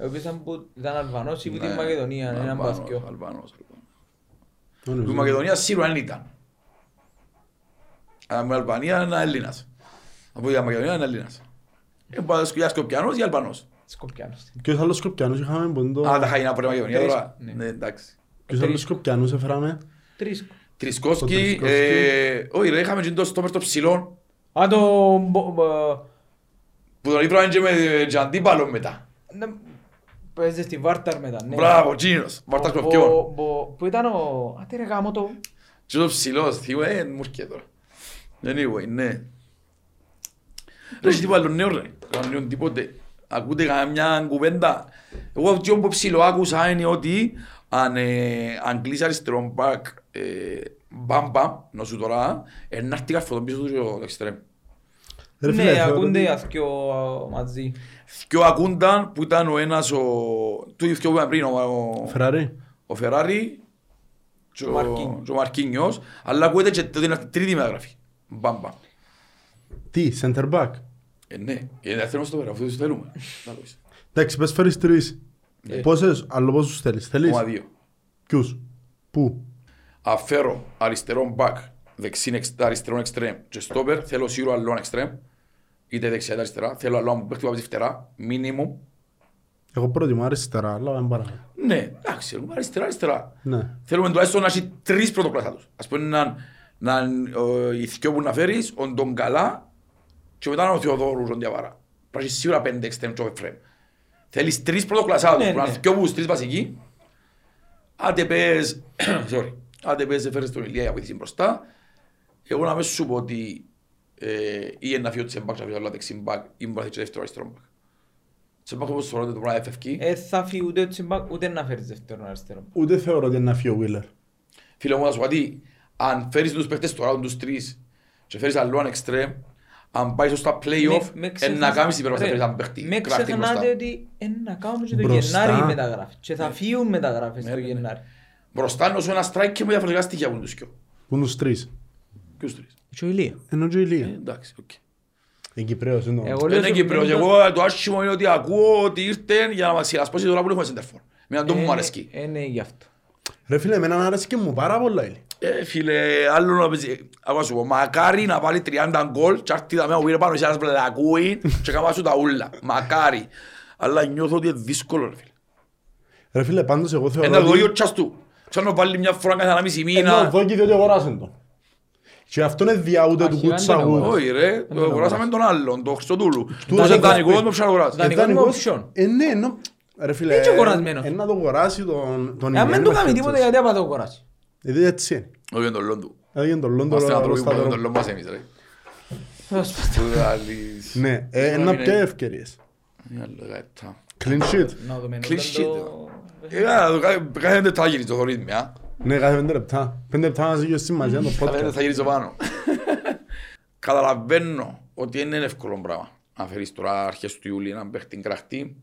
Ο οποίος ήταν που- ήταν Αλβανός ή που την
Ναι,
Μακεδονία, έναν
Αλβάνος,
μπάσκιο.
Αλβάνος, Αλβάνος.
Νομίζω.
Που η Μακεδονία σίγουρα δεν ήταν. Αλλά με Αλβανία είναι Έλληνας. Από η Μακεδονία είναι Έλληνας. Ε, πάει για Σκοπιανός ή Αλβανός.
Σκοπιάνος.
Ποιος άλλος Σκοπιανούς είχαμε ποντό.
Α, τα χάγινα από τη Μακεδονία
Τρεις,
τώρα.
ναι.
Ναι, εντάξει.
Ποιος άλλος Σκοπιανούς έφεραμε;
Τρεις.
Τρισκόσκι,
Τρισκόσκι.
ε, όχι ρε, είχαμε και το στόπερ το ψηλό,
Α, το... μπο- μπο-
που τον ήβραμε και με και αντίπαλο μετά.
ναι, Παίζε στη Βάρταρ μετά, ναι.
Μπράβο, Τζίνος, Μαρτάς
Ο-
Κοφκιόν.
ο- ο- Που ήταν ο... Άτε ρε γάμο το...
Και το ψηλός, θύμω, ε, μου έρχεται τώρα. Anyway, ναι. Ρε, έχει τίποτα άλλο νέο ρε, άλλο νέο τίποτε. Ακούτε καμιά κουβέντα. Εγώ αυτό που ψηλό άκουσα είναι ότι αν, ε, αν κλείσει αριστερό μπακ, ε, μπαμ μπαμ, να σου τώρα, ε, να έρθει καρφωτόν πίσω του και ο εξτρέμ.
Ρε φίλε,
Ναι,
θεωρώ
ακούνται
ότι-
οι αθκιο μαζί.
Και ο Ακούνταν που ήταν ο ένας, ο... του ίδιου που είπαμε πριν, ο, ο,
Φεράρι.
ο Φεράρι και ο,
Μαρκίνιος.
και ο Μαρκίνιος, αλλά ακούγεται και ότι είναι τρίτη μεταγραφή. Μπαμ μπαμ.
Τι, center back;
Ε, ναι, γιατί δεν θέλουμε στο πέρα, αφού τους θέλουμε. Να το είσαι.
Εντάξει, πες φέρεις τρεις.
Ναι.
Πόσες, άλλο πόσους θέλεις. Θέλεις;
Κόμμα δύο.
Ποιους; Πού;
Αφαίρω αριστερό μπακ, δεξί εξ- αριστερό εξτρέμ και στόπερ, θέλω σίγουρα άλλον εξτρέμ, είτε δεξιά είτε αριστερά, θέλω άλλον που παίχτη που βάζει φτερά, μίνιμουμ.
Εγώ προτιμώ αριστερά, αλλά δεν παρά.
Ναι, εντάξει, έχουμε αριστερά, αριστερά.
Ναι.
Θέλουμε τουλάχιστον να έχει τρεις πρωτοκλασσάτους. Ας πούμε να, να, ο, οι δυο που να φέρεις, ο Ντον Καλά και μετά ο Θεοδόρους ο Διαβάρα. Πρέπει να έχεις σίγουρα πέντε εξτρέμ και overframe. Θέλεις τρεις πρωτοκλασσάτους,
Ναι,
που να
ναι.
είναι δυο που τρεις βασικοί. Άντε πες, [CLEARS THROAT] sorry, άντε πες έφερες τον Ηλία για βοήθηση μπροστά. Εγώ να μην σου πω ότι ε, ή ένα φύο της εμπάκ, να φύγει άλλο δεξί μπακ, ή μπορεί να θέσει δεύτερο αριστερό μπακ. Σε μπακ όπως θεωρώ ότι το πράγμα εφευκεί.
Ε, θα φύγει ούτε ο Τσιμπάκ, ούτε να φέρεις δεύτερον αριστερό.
Ούτε θεωρώ ότι είναι να φύγει ο Wheeler.
Φίλε μου, να σου πω τι, αν φέρεις τους παίχτες τώρα, τους τρεις, και φέρεις άλλον εξτρέμ, αν πάει στο play-off,
Με- με
εν
ξεχα-
να κάνεις την περίπτωση να
Ρε,
φέρεις έναν παίχτη.
Με
κράχτη
ξεχνάτε
μπροστά.
ότι εν να κάνουμε και το
Μπροστά.
Γενάρη μεταγράφεις. Και θα φύγουν μεταγράφες
Ναι,
το
ναι, ναι.
Γενάρη.
Μπροστά είναι όσο ένα strike και με διαφορετικά στοιχεία που είναι τους δυο.
Που είναι τους τρεις;
Ποιους τρεις.
Και ο Ηλία.
Ενώ και η
Ε,
Ηλία.
Εντάξει, οκ.
Είναι Κυπρέος, είναι
Εγώ
το-
λέω
Είναι
σε
Κύπριος.
50
Εγώ το άσχημο είναι ότι ακούω ότι ήρθαν για να μας σειρασπώσει τώρα που έχουμε σεντερφόρ. Με έναν τόπο μου
Ε,
αρέσκει.
ε, ναι, γι' αυτό.
Ρε φίλε, εμένα άρεσε και μου πάρα πολλά. Ηλία.
Ε, φίλε, άλλο να παίζει. Ακόμα να σου πω, μακάρι να βάλει 30 γκολ και έρθει τα μένα που πήρε πάνω σε ένας μπλακούι και κάμα σου τα ούλα. Μακάρι. Αλλά νιώθω ότι είναι δύσκολο, ρε φίλε.
Ρε φίλε, πάντως εγώ θεωρώ
Ένα
ότι...
δόγιο τσάς του. Σαν να βάλει μια φορά κάθε ένα μισή
Ενώ
μήνα.
δόκι διότι αγοράσαν τον. Και αυτό είναι διά ούτε του
Αρχικά δεν τον
κουτσαγού.
αγοράσαν.
Όχι ρε, το αγοράσαμε τον άλλον, τον Χριστοδούλου. Του
Δανεικός.
έδωσε δανεικός με ψαρογοράς.
Δανεικός.
Ιδανικός-
option.
Ε, ναι, ενώ... Ρε φίλε,
Είναι και αγορασμένος.
ε, να το αγοράσει τον... τον
Ε, Αν
Ηλία,
δεν του
είναι
κάνει
μαχαίρι
τίποτα
της.
γιατί απ' το κοράσει.
Γιατί έτσι είναι.
Όχι τον Λόντου.
Έδωγε τον Λόντο
Είμαστε άνθρωποι που
προστάτερο.
τον Λόντου μας εμείς ρε. Του άλλης-
Ναι, ε,
Συγγνώμη,
ένα
ναι.
πια ευκαιρίες.
Μια λεπτά.
Clean sheet.
Να δούμε
Κλεισί
το-
το. Ε, α, το κάθε- Κάθε πέντε θα γυρίσει το θωρείς μια.
Ναι, κάθε πέντε λεπτά. Πέντε λεπτά να ζήγει σημασία το
Κάθε πέντε
podcast.
θα γυρίσω πάνω. Καταλαβαίνω ότι δεν είναι εύκολο πράγμα. Να φέρεις τώρα αρχές του Ιούλη έναν παίχτη κραχτή.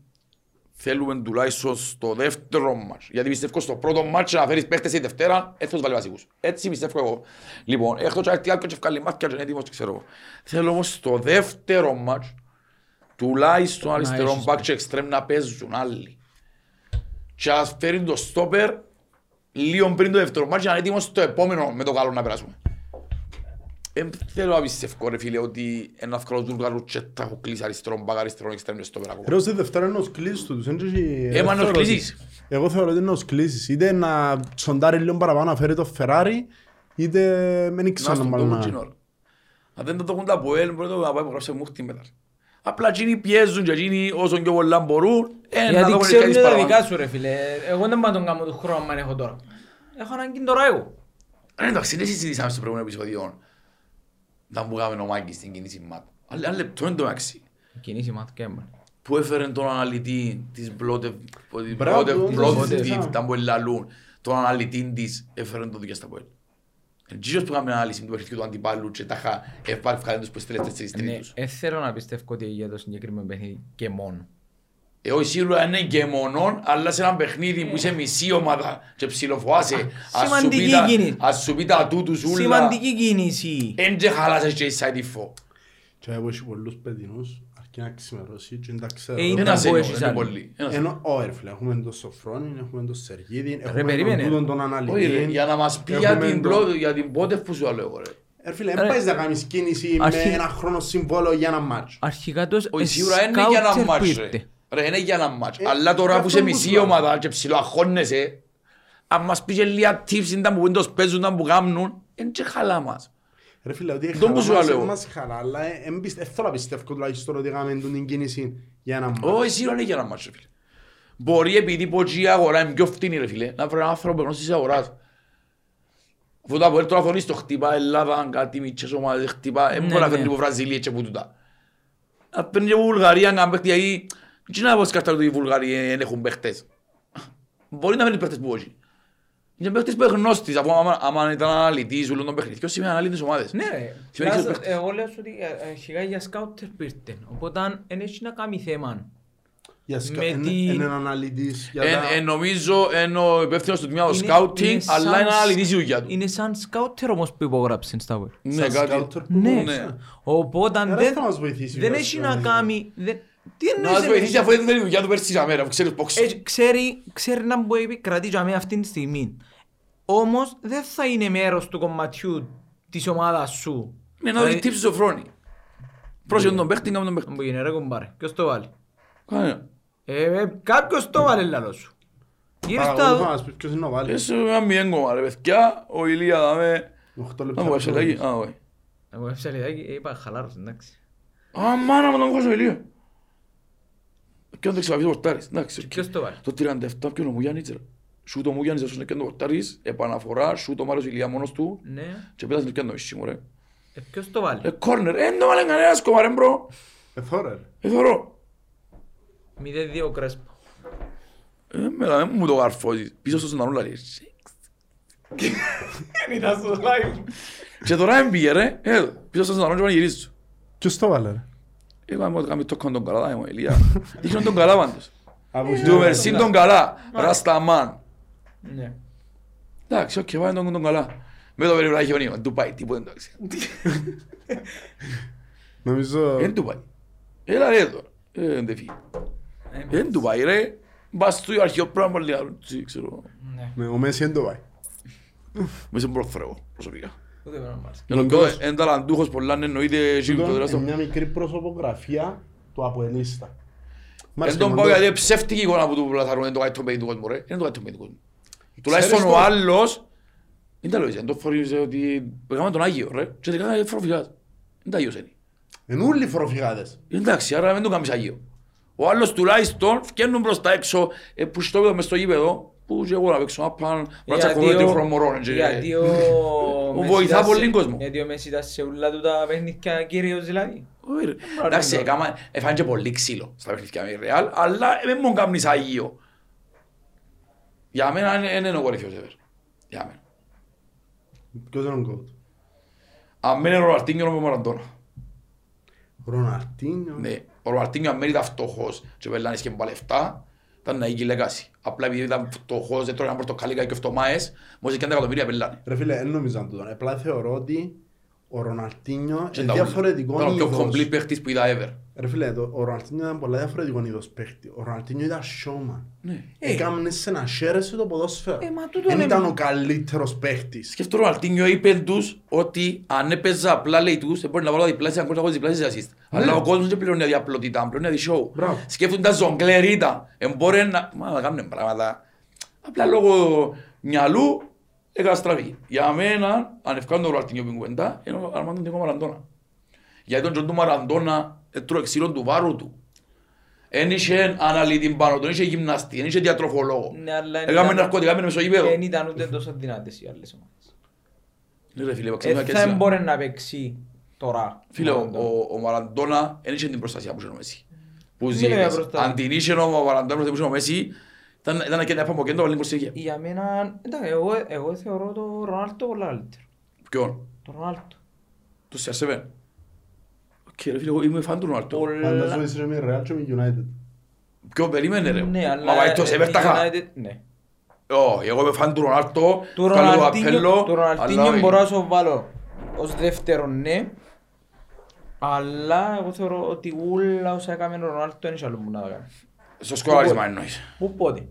Θέλουμε τουλάχιστον στο δεύτερο μάτς. Γιατί πιστεύω στο πρώτο μάτς να φέρεις παίχτες η Δευτέρα, έτσι θα τους βάλει βασικούς. Έτσι πιστεύω εγώ. Λοιπόν, έχω και έρθει άλλο και ευκάλλει μάτια και είναι έτοιμος και ξέρω εγώ. Θέλω όμως στο δεύτερο μάτς τουλάχιστον αριστερό
έχεις
μπακ και εξτρέμ να παίζουν άλλοι. Και ας φέρει το στόπερ λίγο πριν το δεύτερο μάτς για να είναι έτοιμος στο επόμενο με το καλό να περάσουμε. Δεν θέλω να πιστεύω ρε φίλε ότι ένα αυκολό του Λουκάρου και τα έχω κλείσει αριστερό μπακ, αριστερό εξτρέμ και στόπερ ακόμα.
Ρε, ως τη Δευτέρα είναι ως κλήσεις τους, τους είναι και-
Ε, μα είναι ως
θεωρώ ότι-
κλήσεις.
Εγώ θεωρώ ότι είναι ως κλήσεις. Είτε να τσοντάρει λίγο παραπάνω να φέρει το Ferrari, είτε με
Να
ήξερα
στον
μάλλον
τόπο
να...
τσινόρ. Αν δεν το έχουν τα ποέλ, μπορεί να πάει υπογράψε μούχτη μετά. Απλά εκείνοι πιέζουν και εκείνοι όσο πιο πολλά μπορούν, ε, να
Γιατί
το
ξέρουν
έχουν
τα
κάτι
δικά
παραπάνω.
σου ρε φίλε. Εγώ δεν πάω τον κάνω του χρόνου αν έχω τώρα. Έχω ανάγκη τώρα εγώ.
Ε, Εντάξει, δεν συζητήσαμε στο προηγούμενο επεισόδιο. Να μου κάνουμε ο Μάγκης στην κίνηση ΜΑΤ. Αλλά ένα λεπτό είναι το μεταξύ.
Κινήσει μάθη και έμπαν.
Που έφερε τον αναλυτή της Blood
Μπράβο,
Blood
το
Blood
συζητήσαμε.
ήταν που λαλούν. Τον αναλυτή της έφερε τον δουλειά στα Ποέλ. Εκείνος που έκαμε ανάλυση του παιχνιδιού του αντιπάλου και τα είχα ευκάλει τους που στέλνες τέσσερις
Ναι,
τρίτους.
ε, θέλω να πιστεύω ότι για το συγκεκριμένο παιχνίδι και μόνο.
Ε, όχι σίγουρα είναι και μονόν, αλλά σε ένα παιχνίδι που είσαι μισή ομάδα και ψιλοφοάσαι, ας σου
Σημαντική
πει τα-
κίνηση.
ας σου πει τα τούτους σούλα,
Σημαντική κίνηση.
εν και χαλάσες και η side info.
Και εγώ έχω πολλούς παιδινούς, αρκεί να ξημερώσει και δεν τα ξέρω.
Ε, είναι-
Ένας
που
είναι,
έχεις
είναι
άλλο.
πολύ. Ένας είναι.
Ενώ, όχι ρε φίλε, έχουμε τον Σοφρόνιν, έχουμε τον Σεργίδη, έχουμε
περίμενε.
τον τούτον τον
Όχι ρε,
αναλυτή.
για να μας πει για
Έχουμε
την
τον-
πρώτη, για την πότε που σου λέω εγώ ρε.
Ρε φίλε,
Ρε.
δεν πάεις να κάνεις κίνηση με
Αρχι-
ένα χρόνο συμβόλαιο για ένα μάτσο.
Αρχικά το
Όχι, σίγουρα είναι για ένα μάτς ρε. Ρε, είναι για ένα μάτς.
Ε,
Αλλά τώρα
γι'
που
αυτό
είσαι
που
μισή
σου λέω.
ομάδα και ψιλοαγχώνεσαι, αν μας πεις και λίγα tips ήταν που εντός παίζουν, ήταν που κάνουν, είναι και χαλά μας.
Ρε φίλε, ότι
Τον που σου
χαλά μας,
λέω.
ε, μας χαλά, αλλά ε, εν πιστε- ε, θέλω να πιστεύω τουλάχιστον ότι έκαμε τούτη την κίνηση για ένα μάτσο.
Όχι, σίγουρα είναι για ένα μάτς ρε φίλε. Μπορεί επειδή πω και η αγορά είναι πιο φτηνή ρε φίλε, να βρει έναν άνθρωπο γνώστης της αγοράς. Αφού το Αποέλ τώρα θωρείς το χτυπά Ελλάδα, κάτι μητσές ομάδες χτυπά, δεν
Ναι,
μπορεί να
ναι.
φέρνει από Βραζιλία και που τούτα. Να παίρνει και από Βουλγαρία να παίχτη, γιατί τι να πω σκαρτάρει ότι οι Βουλγαροί δεν έχουν παίχτες. Μπορεί να φέρνει παίχτες που όχι. Είναι παίχτες που είναι γνώστης, αφού άμα, άμα ήταν αναλυτής ούλων των παιχνίδι. Ποιος σημαίνει αναλύτης ομάδες;
Ναι ρε,
Σημαίνει
Λάζα-
ξέρεις παίχτες.
εγώ λέω σου ότι ε, αρχικά για σκάουτερ πήρτε. Οπότε δεν έχει να κάνει θέμα.
Για σκα-
με
εν-
την-
εν έναν αναλυτής για
Εν,
τα-
εν, νομίζω είναι ο υπεύθυνος του τμήματος
Είναι-
σκάουτινγκ,
είναι
αλλά
σαν
είναι
σ-
αναλυτής η δουλειά του.
Είναι σαν σκάουτερ όμως που υπογράψε στα web.
Ναι,
σαν
κάτι.
σκάουτερ που
Ναι.
μπορούσε.
Οπότε
Ε,
δεν,
δεν θα μας βοηθήσει
δεν
ο
έχει να
Βασιλιάδης.
κάνει... δεν- Τι
Να
εννοείς
μας
δεν
βοηθήσει
έχει-
αφού δεν θέλει η δουλειά του πέρσι για μέρα, που ξέρεις πώς.
Ε, ξέρει, ξέρει να μπορεί να επικρατεί για μένα αυτή τη στιγμή. Όμως δεν θα είναι μέρος του κομματιού της ομάδας σου.
Με να δεις
Δηλαδή,
tips στο φρόνι. Πρόσεχε τον παίχτη, κάμε τον παίχτη.
Μου γίνει ρε κομπάρε, ποιος το βάλει;
Κάνε.
Ε, ε, κάποιος το βάλε λαλό σου. Γύρω
Παρακαλώ, θα
στα...
μας πεις ποιος είναι ο Βάλης.
Έσαι ένα μηδέν κόμμα ρε παιδιά, ο Ηλία δάμε.
Οχτώ
Να
λεπτά.
μου έψε λέγει, α όχι.
Εγώ έψαλιδάκι είπα χαλάρος, εντάξει.
Α, μάνα μου τον βγάζω Ηλία. Ποιον δεν ξαφείς το πορτάρις, εντάξει.
Ποιος το βάλει;
Το 37 ποιον ο Μουγιάννης ρε. Σου το Μουγιάννης έσωσε και το πορτάρις, επαναφορά, σου το Μάριος Ηλία μόνος του
Ναι.
και πέτασε και το μισή μου ρε.
Ε, ποιος το βάλει;
Ε, κόρνερ, ε, δεν το βάλε κανένας κόμμα ρε μπρο.
Ε, θωρέ, ρε.
Ε, θωρώ.
0-2 κρέσπο.
Ε, μετά δεν μου το γαρφώσεις, πίσω στο σοντανούλα λέει.
Είδα στο live.
Και τώρα έμπηγε ρε, ε, πίσω στο σοντανούλα και πάνε γυρίζω.
Ποιος το βάλε, ρε;
Είπαμε ότι κάνουμε το κοντον καλά, δάμε μου, Ηλία. Δείχνουν τον καλά πάντως.
Από
Του Μερσίν τον καλά, Ρασταμάν.
Ναι.
Εντάξει, οκ, πάμε τον τον καλά. Με το περιβράχιο νέο, του πάει, τίποτα εντάξει.
Νομίζω...
Δεν του πάει. Έλα ρε εδώ, ε, δεν τε φύγει. Δεν του πάει ρε. Μπας στο αρχαίο πράγμα λέει άλλο, τι ξέρω.
Ναι.
Ναι, ο Μέση δεν το πάει.
Με σε πρόφερε εγώ, προσωπικά.
Ούτε με τον Μάρς.
Ενώ πιο εν ταλαντούχος πολλά εννοείται εσύ το
Τούτον
δράστο.
είναι μια μικρή προσωπογραφία του Αποελίστα.
Δεν τον πάω γιατί είναι ψεύτικη εικόνα που του πλαθαρούν, είναι το κάτι το παιδί του κόσμου ρε. Είναι το κάτι το παιδί του κόσμου. Τουλάχιστον
Ξέρεις
ο
το.
άλλος, δεν τα λέω εσύ, δεν το φορείς ότι πήγαμε τον Άγιο ρε. Και τελικά είναι φοροφυγάς. Δεν τα Άγιος είναι.
Είναι όλοι φοροφυγάδες.
Εντάξει, άρα δεν το κάνεις Άγιο. Ο άλλος τουλάχιστον φτιάχνουν προς τα έξω, ε, που στο μες στο γήπεδο, που και εγώ να παίξω, να πάνε, να τσακωθώ
Γιατί
τρεις
ο-
χρονομορών. και-
Γιατί ο...
Ο
Μέση
βοηθά
ήταν
πολύ
σε-
κόσμο.
Γιατί ο Μέση ήταν σε ούλα του τα παιχνίδια κύριος δηλαδή.
Όχι, ρε. Εντάξει, έκαμα- έφανε και πολύ ξύλο στα παιχνίδια με η Ρεάλ, αλλά δεν μου κάνεις Άγιο. Για μένα είναι- είναι ο κορυφαίος ever. Για μένα.
Ποιος είναι ο γκολ.
Αν μένει ο Ροναρτίνιο είναι ο Μαραντώνα.
Ροναρτίνιο.
Ναι, ο Ροναρτίνιο αν μένει ήταν φτωχός και πελάνεις και μπα λεφτά, ήταν να γίνει λεγάση. Απλά επειδή ήταν φτωχός, δεν τρώγε ένα πορτοκάλι και φτωμάες, μόλις και εκατομμύρια πελάνε.
Ρε φίλε, δεν νομίζω να το δω. Απλά θεωρώ ότι ο Ροναρτίνιο είναι
Ήταν
διαφορετικό
ο πιο
είδος.
complete παίχτης που είδα ever.
Ρε φίλε, το- ο Ροναρτίνιο ήταν πολλά διαφορετικό είδος παίχτη. Ο Ροναρτίνιο ήταν showman.
Ναι.
Έκαμνε σε να χαίρεσαι το ποδόσφαιρο.
Ε, μα τούτο
Δεν
είναι-
ήταν ο καλύτερος παίχτης.
Σκέφτομαι ο Ροναρτίνιο είπε τους ότι αν έπαιζα απλά λέει τους, δεν μπορεί να βάλω διπλάσια γκολ, να βάλω διπλάσια assist. Αλλά ο κόσμος δεν πληρώνει διαπλωτητά, πληρώνει δι show.
Μπράβο.
Σκέφτονται τα ζογκλέρ ήταν. Εμπόρε να... Μα να κάνουν πράγματα. Απλά λόγω μυαλού έκανα στραβή. Για μένα, αν ευκάνω τον Ροναρτίνιο που κουβέντα, είναι ο Αρμάντο Ντίκο Μαραντώνα. Γιατί τον Τζον του Μαραντώνα έτρωε ξύλο του βάρου του. Εν είχε αναλύτη πάνω του, εν είχε γυμναστή, εν είχε διατροφολόγο.
Ναι, αλλά εν
Έκαμε
ήταν-
ναρκωτικά με στο γήπεδο.
Δεν ήταν ούτε τόσο δυνατές οι άλλες ομάδες.
Ναι, ρε φίλε, παίξαμε
Ε,
και
θα
έτσι.
μπορεί να παίξει τώρα.
Φίλε, ο,
Μαραντώνα.
ο, ο Μαραντώνα δεν είχε την προστασία που είχε ο Μέση. Που
Δεν
ζει
είναι
μέσα.
προστασία.
Αν την είχε ο Μαραντώνα που είχε ο Μέση, ήταν, ήταν και ένα παμποκέντρο βάλει προστασία.
Για μένα, εντάξει, εγώ, εγώ θεωρώ το Ρονάλτο πολύ καλύτερο.
Ποιον,
Το Ρονάλτο.
το CR7. Οκ ρε φίλε, εγώ είμαι φαν του Ρονάλτο.
Φαντάζομαι
Πολλά...
είσαι με Real και με United.
Ποιον περίμενε ρε;
Ναι, αλλά...
Μα πάει το
ε,
Σεβέρ τα χα.
United- Ναι.
Όχι, εγώ είμαι φαν του Ρονάλτο.
Του
κάνω το
Ροναλτίνιο,
απέλο,
του
αλλά
Ροναλτίνιο
όχι.
μπορώ να σου βάλω ως δεύτερο ναι. Αλλά εγώ θεωρώ ότι ούλα όσα έκαμε ο Ρονάλτο δεν είχε άλλο που να τα κάνει.
Στο σκοράρισμα εννοείς.
Πού πότε.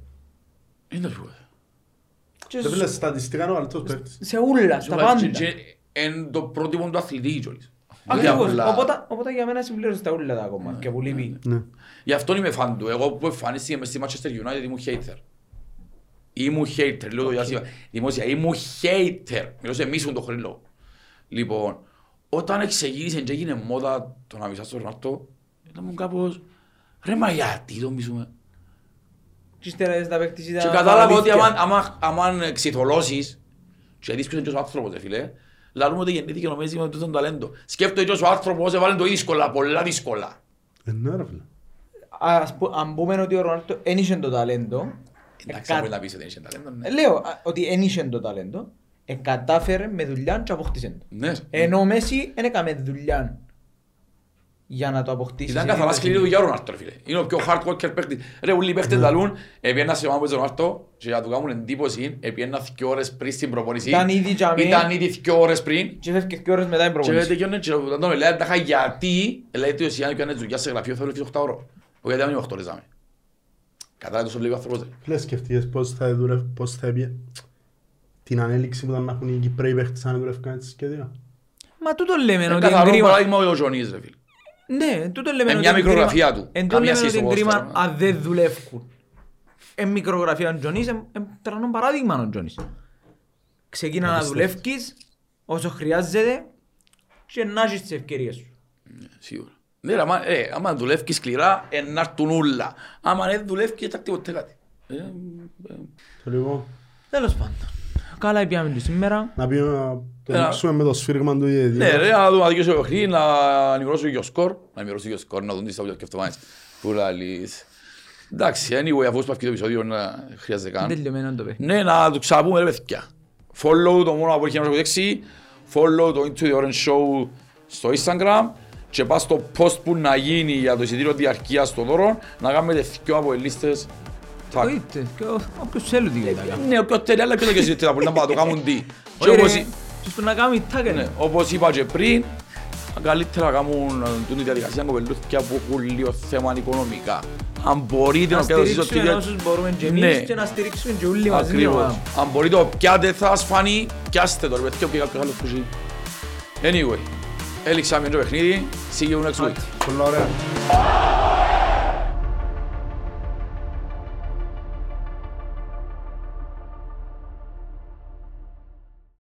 Είναι το πιο
Και
Δεν
σε-
φίλε, στατιστικά είναι ο καλύτερος παίκτης.
Σε ούλα, στα πάντα.
Είναι το πρότυπο του αθλητή κιόλας.
Ακριβώς.
Δηλαδή, απλά-
Οπότε, οπότε για μένα συμπλήρωσε τα ούλα τα ακόμα και που λείπει.
Ναι.
Γι' αυτό είμαι φαν του. Εγώ που εμφανίστηκε μες στη Manchester United ήμουν hater. Ήμουν hater, λέω το διάσημα. Δημόσια, ήμουν hater. Μιλώ σε μίσουν το χρήλο. Λοιπόν, όταν ξεκίνησε και έγινε μόδα το να μισάς τον Ρονάλτο, ήταν μου κάπως, ρε μα γιατί το μισούμε.
Και ύστερα είδες τα παίκτης ήταν
Και κατάλαβα ότι
αλήθεια.
άμα, άμα, άμα ξυθολώσεις και δεις ποιος είναι και ο άνθρωπος, ρε φίλε, λαλούμε ότι γεννήθηκε νομίζει με τούτον ταλέντο. Σκέφτομαι και ο άνθρωπος έβαλε το δύσκολα, πολλά δύσκολα.
Ε, ναι, ρε φίλε.
Ας πού- Αν πούμε ότι ο Ρονάλτο δεν είχε το ταλέντο,
Εντάξει,
εκα-
μπορεί να πεις ότι έχει ταλέντο, ναι.
Ε, Λέω α, ότι δεν είχε το ταλέντο, ε, κατάφερε με δουλειά και αποκτήσε το.
Ναι.
Ενώ ο Μέση δεν έκαμε δουλειά για να το αποκτήσεις.
Ήταν
σε
καθαρά
επίπεδο.
σκληρή δουλειά ο Ρονάλτο, ρε φίλε. Είναι ο πιο hard worker παίκτης. Ρε, ούλοι οι παίκτες λαλούν, επιένα σε ομάδα με τον Ρονάλτο και για να του κάνουν εντύπωση, επιένα δύο ώρες πριν στην προπονησή.
Ήταν ήδη τζαμί.
Ήταν ήδη δύο ώρες πριν.
Και φεύγει και ώρες μετά την
Και
προπονήση.
τελειώνε και όταν τον λέει, «Τάχα, γιατί, λέει ότι ο Σιάννη έκανε δουλειά σε γραφείο, θέλω και 8 ώρο. Όχι, γιατί δεν είναι 8 ώρες, δάμε. Κατάλαβε τόσο λίγο άνθρωπος. ρε.
Φίλε, σκεφτείες πώς θα δουλευ- πώς θα έπιε την ανέλυξη που ήταν να έχουν οι Κυπρέοι παίχτες αν δουλεύκαν έτσι σχέδια.
Μα τούτο λέμε
Είναι
ότι είναι
καθαρό
κρίμα.
παράδειγμα ο Ζωνής, ρε φίλε.
Ναι, τούτο λέμε
Ε,
ότι
μια
είναι
μικρογραφία
κρίμα.
του.
Εν τούτο
Καμία
λέμε
σχέση
ότι είναι
στο
κρίμα
ποδόσφαιρο.
αν δεν δουλεύκουν. Ε, μικρογραφία ο Τζονής, ε, ε, τρανό παράδειγμα ο Τζονής. Ξεκίνα να
Απίστευτο.
δουλεύκεις όσο χρειάζεται και να έχεις τις ευκαιρίες σου.
Σίγουρα. Ναι, ρε, άμα, ε, άμα δουλεύει σκληρά, ε, να έρθουν όλα. Άμα δεν δουλεύει, δεν θα τίποτε κάτι. Ε, ε,
Το λίγο,
Τέλος πάντων. Καλά πιάμε του σήμερα.
να πει να το
Ένα-
δείξουμε με το σφύριγμα του διαιτητή.
Ναι, ρε, να δούμε να δικαιώσει το παιχνίδι, να ενημερώσω και ο σκορ. Να ενημερώσω και ο σκορ, να δουν τι θα βγει και αυτό Που λαλείς. Εντάξει, anyway, αφού σπαθεί το επεισόδιο, να χρειάζεται καν.
Τελειωμένο το παιχνίδι.
Ναι, να το ξαπούμε, ρε παιδιά. Follow το μόνο που έχει να μας αποδείξει. Follow το Into the Orange Show στο Instagram. Και πας στο post που να γίνει για το εισιτήριο διαρκείας των δώρων να κάνουμε δυο από οι λίστες. Τάκ.
Οείτε, και ο- όποιος θέλει τι θα κάνει.
Ναι, όποιος θέλει, αλλά ποιος δεν ξέρει να μπορεί να το κάνουν τι. Και
Όχι,
όπως-
ρε, ποιος που να κάνει τάκ,
ναι,
ρε.
όπως είπα και πριν, καλύτερα να κάνουν ε, τη διαδικασία κοπελούθια που έχουν λίγο θέμα οικονομικά. Αν μπορείτε
Να
να πιάσετε στο
στηρίξουμε
ticket,
όσους μπορούμε και
Ναι.
εμείς και να στηρίξουμε και όλοι μαζί.
Ακριβώς.
ομάδα.
Αν μπορείτε το πιάτε θα σας φανεί, πιάστε το ρε παιδιά και κάποιος άλλος που ζει. Anyway, έληξαμε το παιχνίδι. See you next week.
Πολλά ωραία.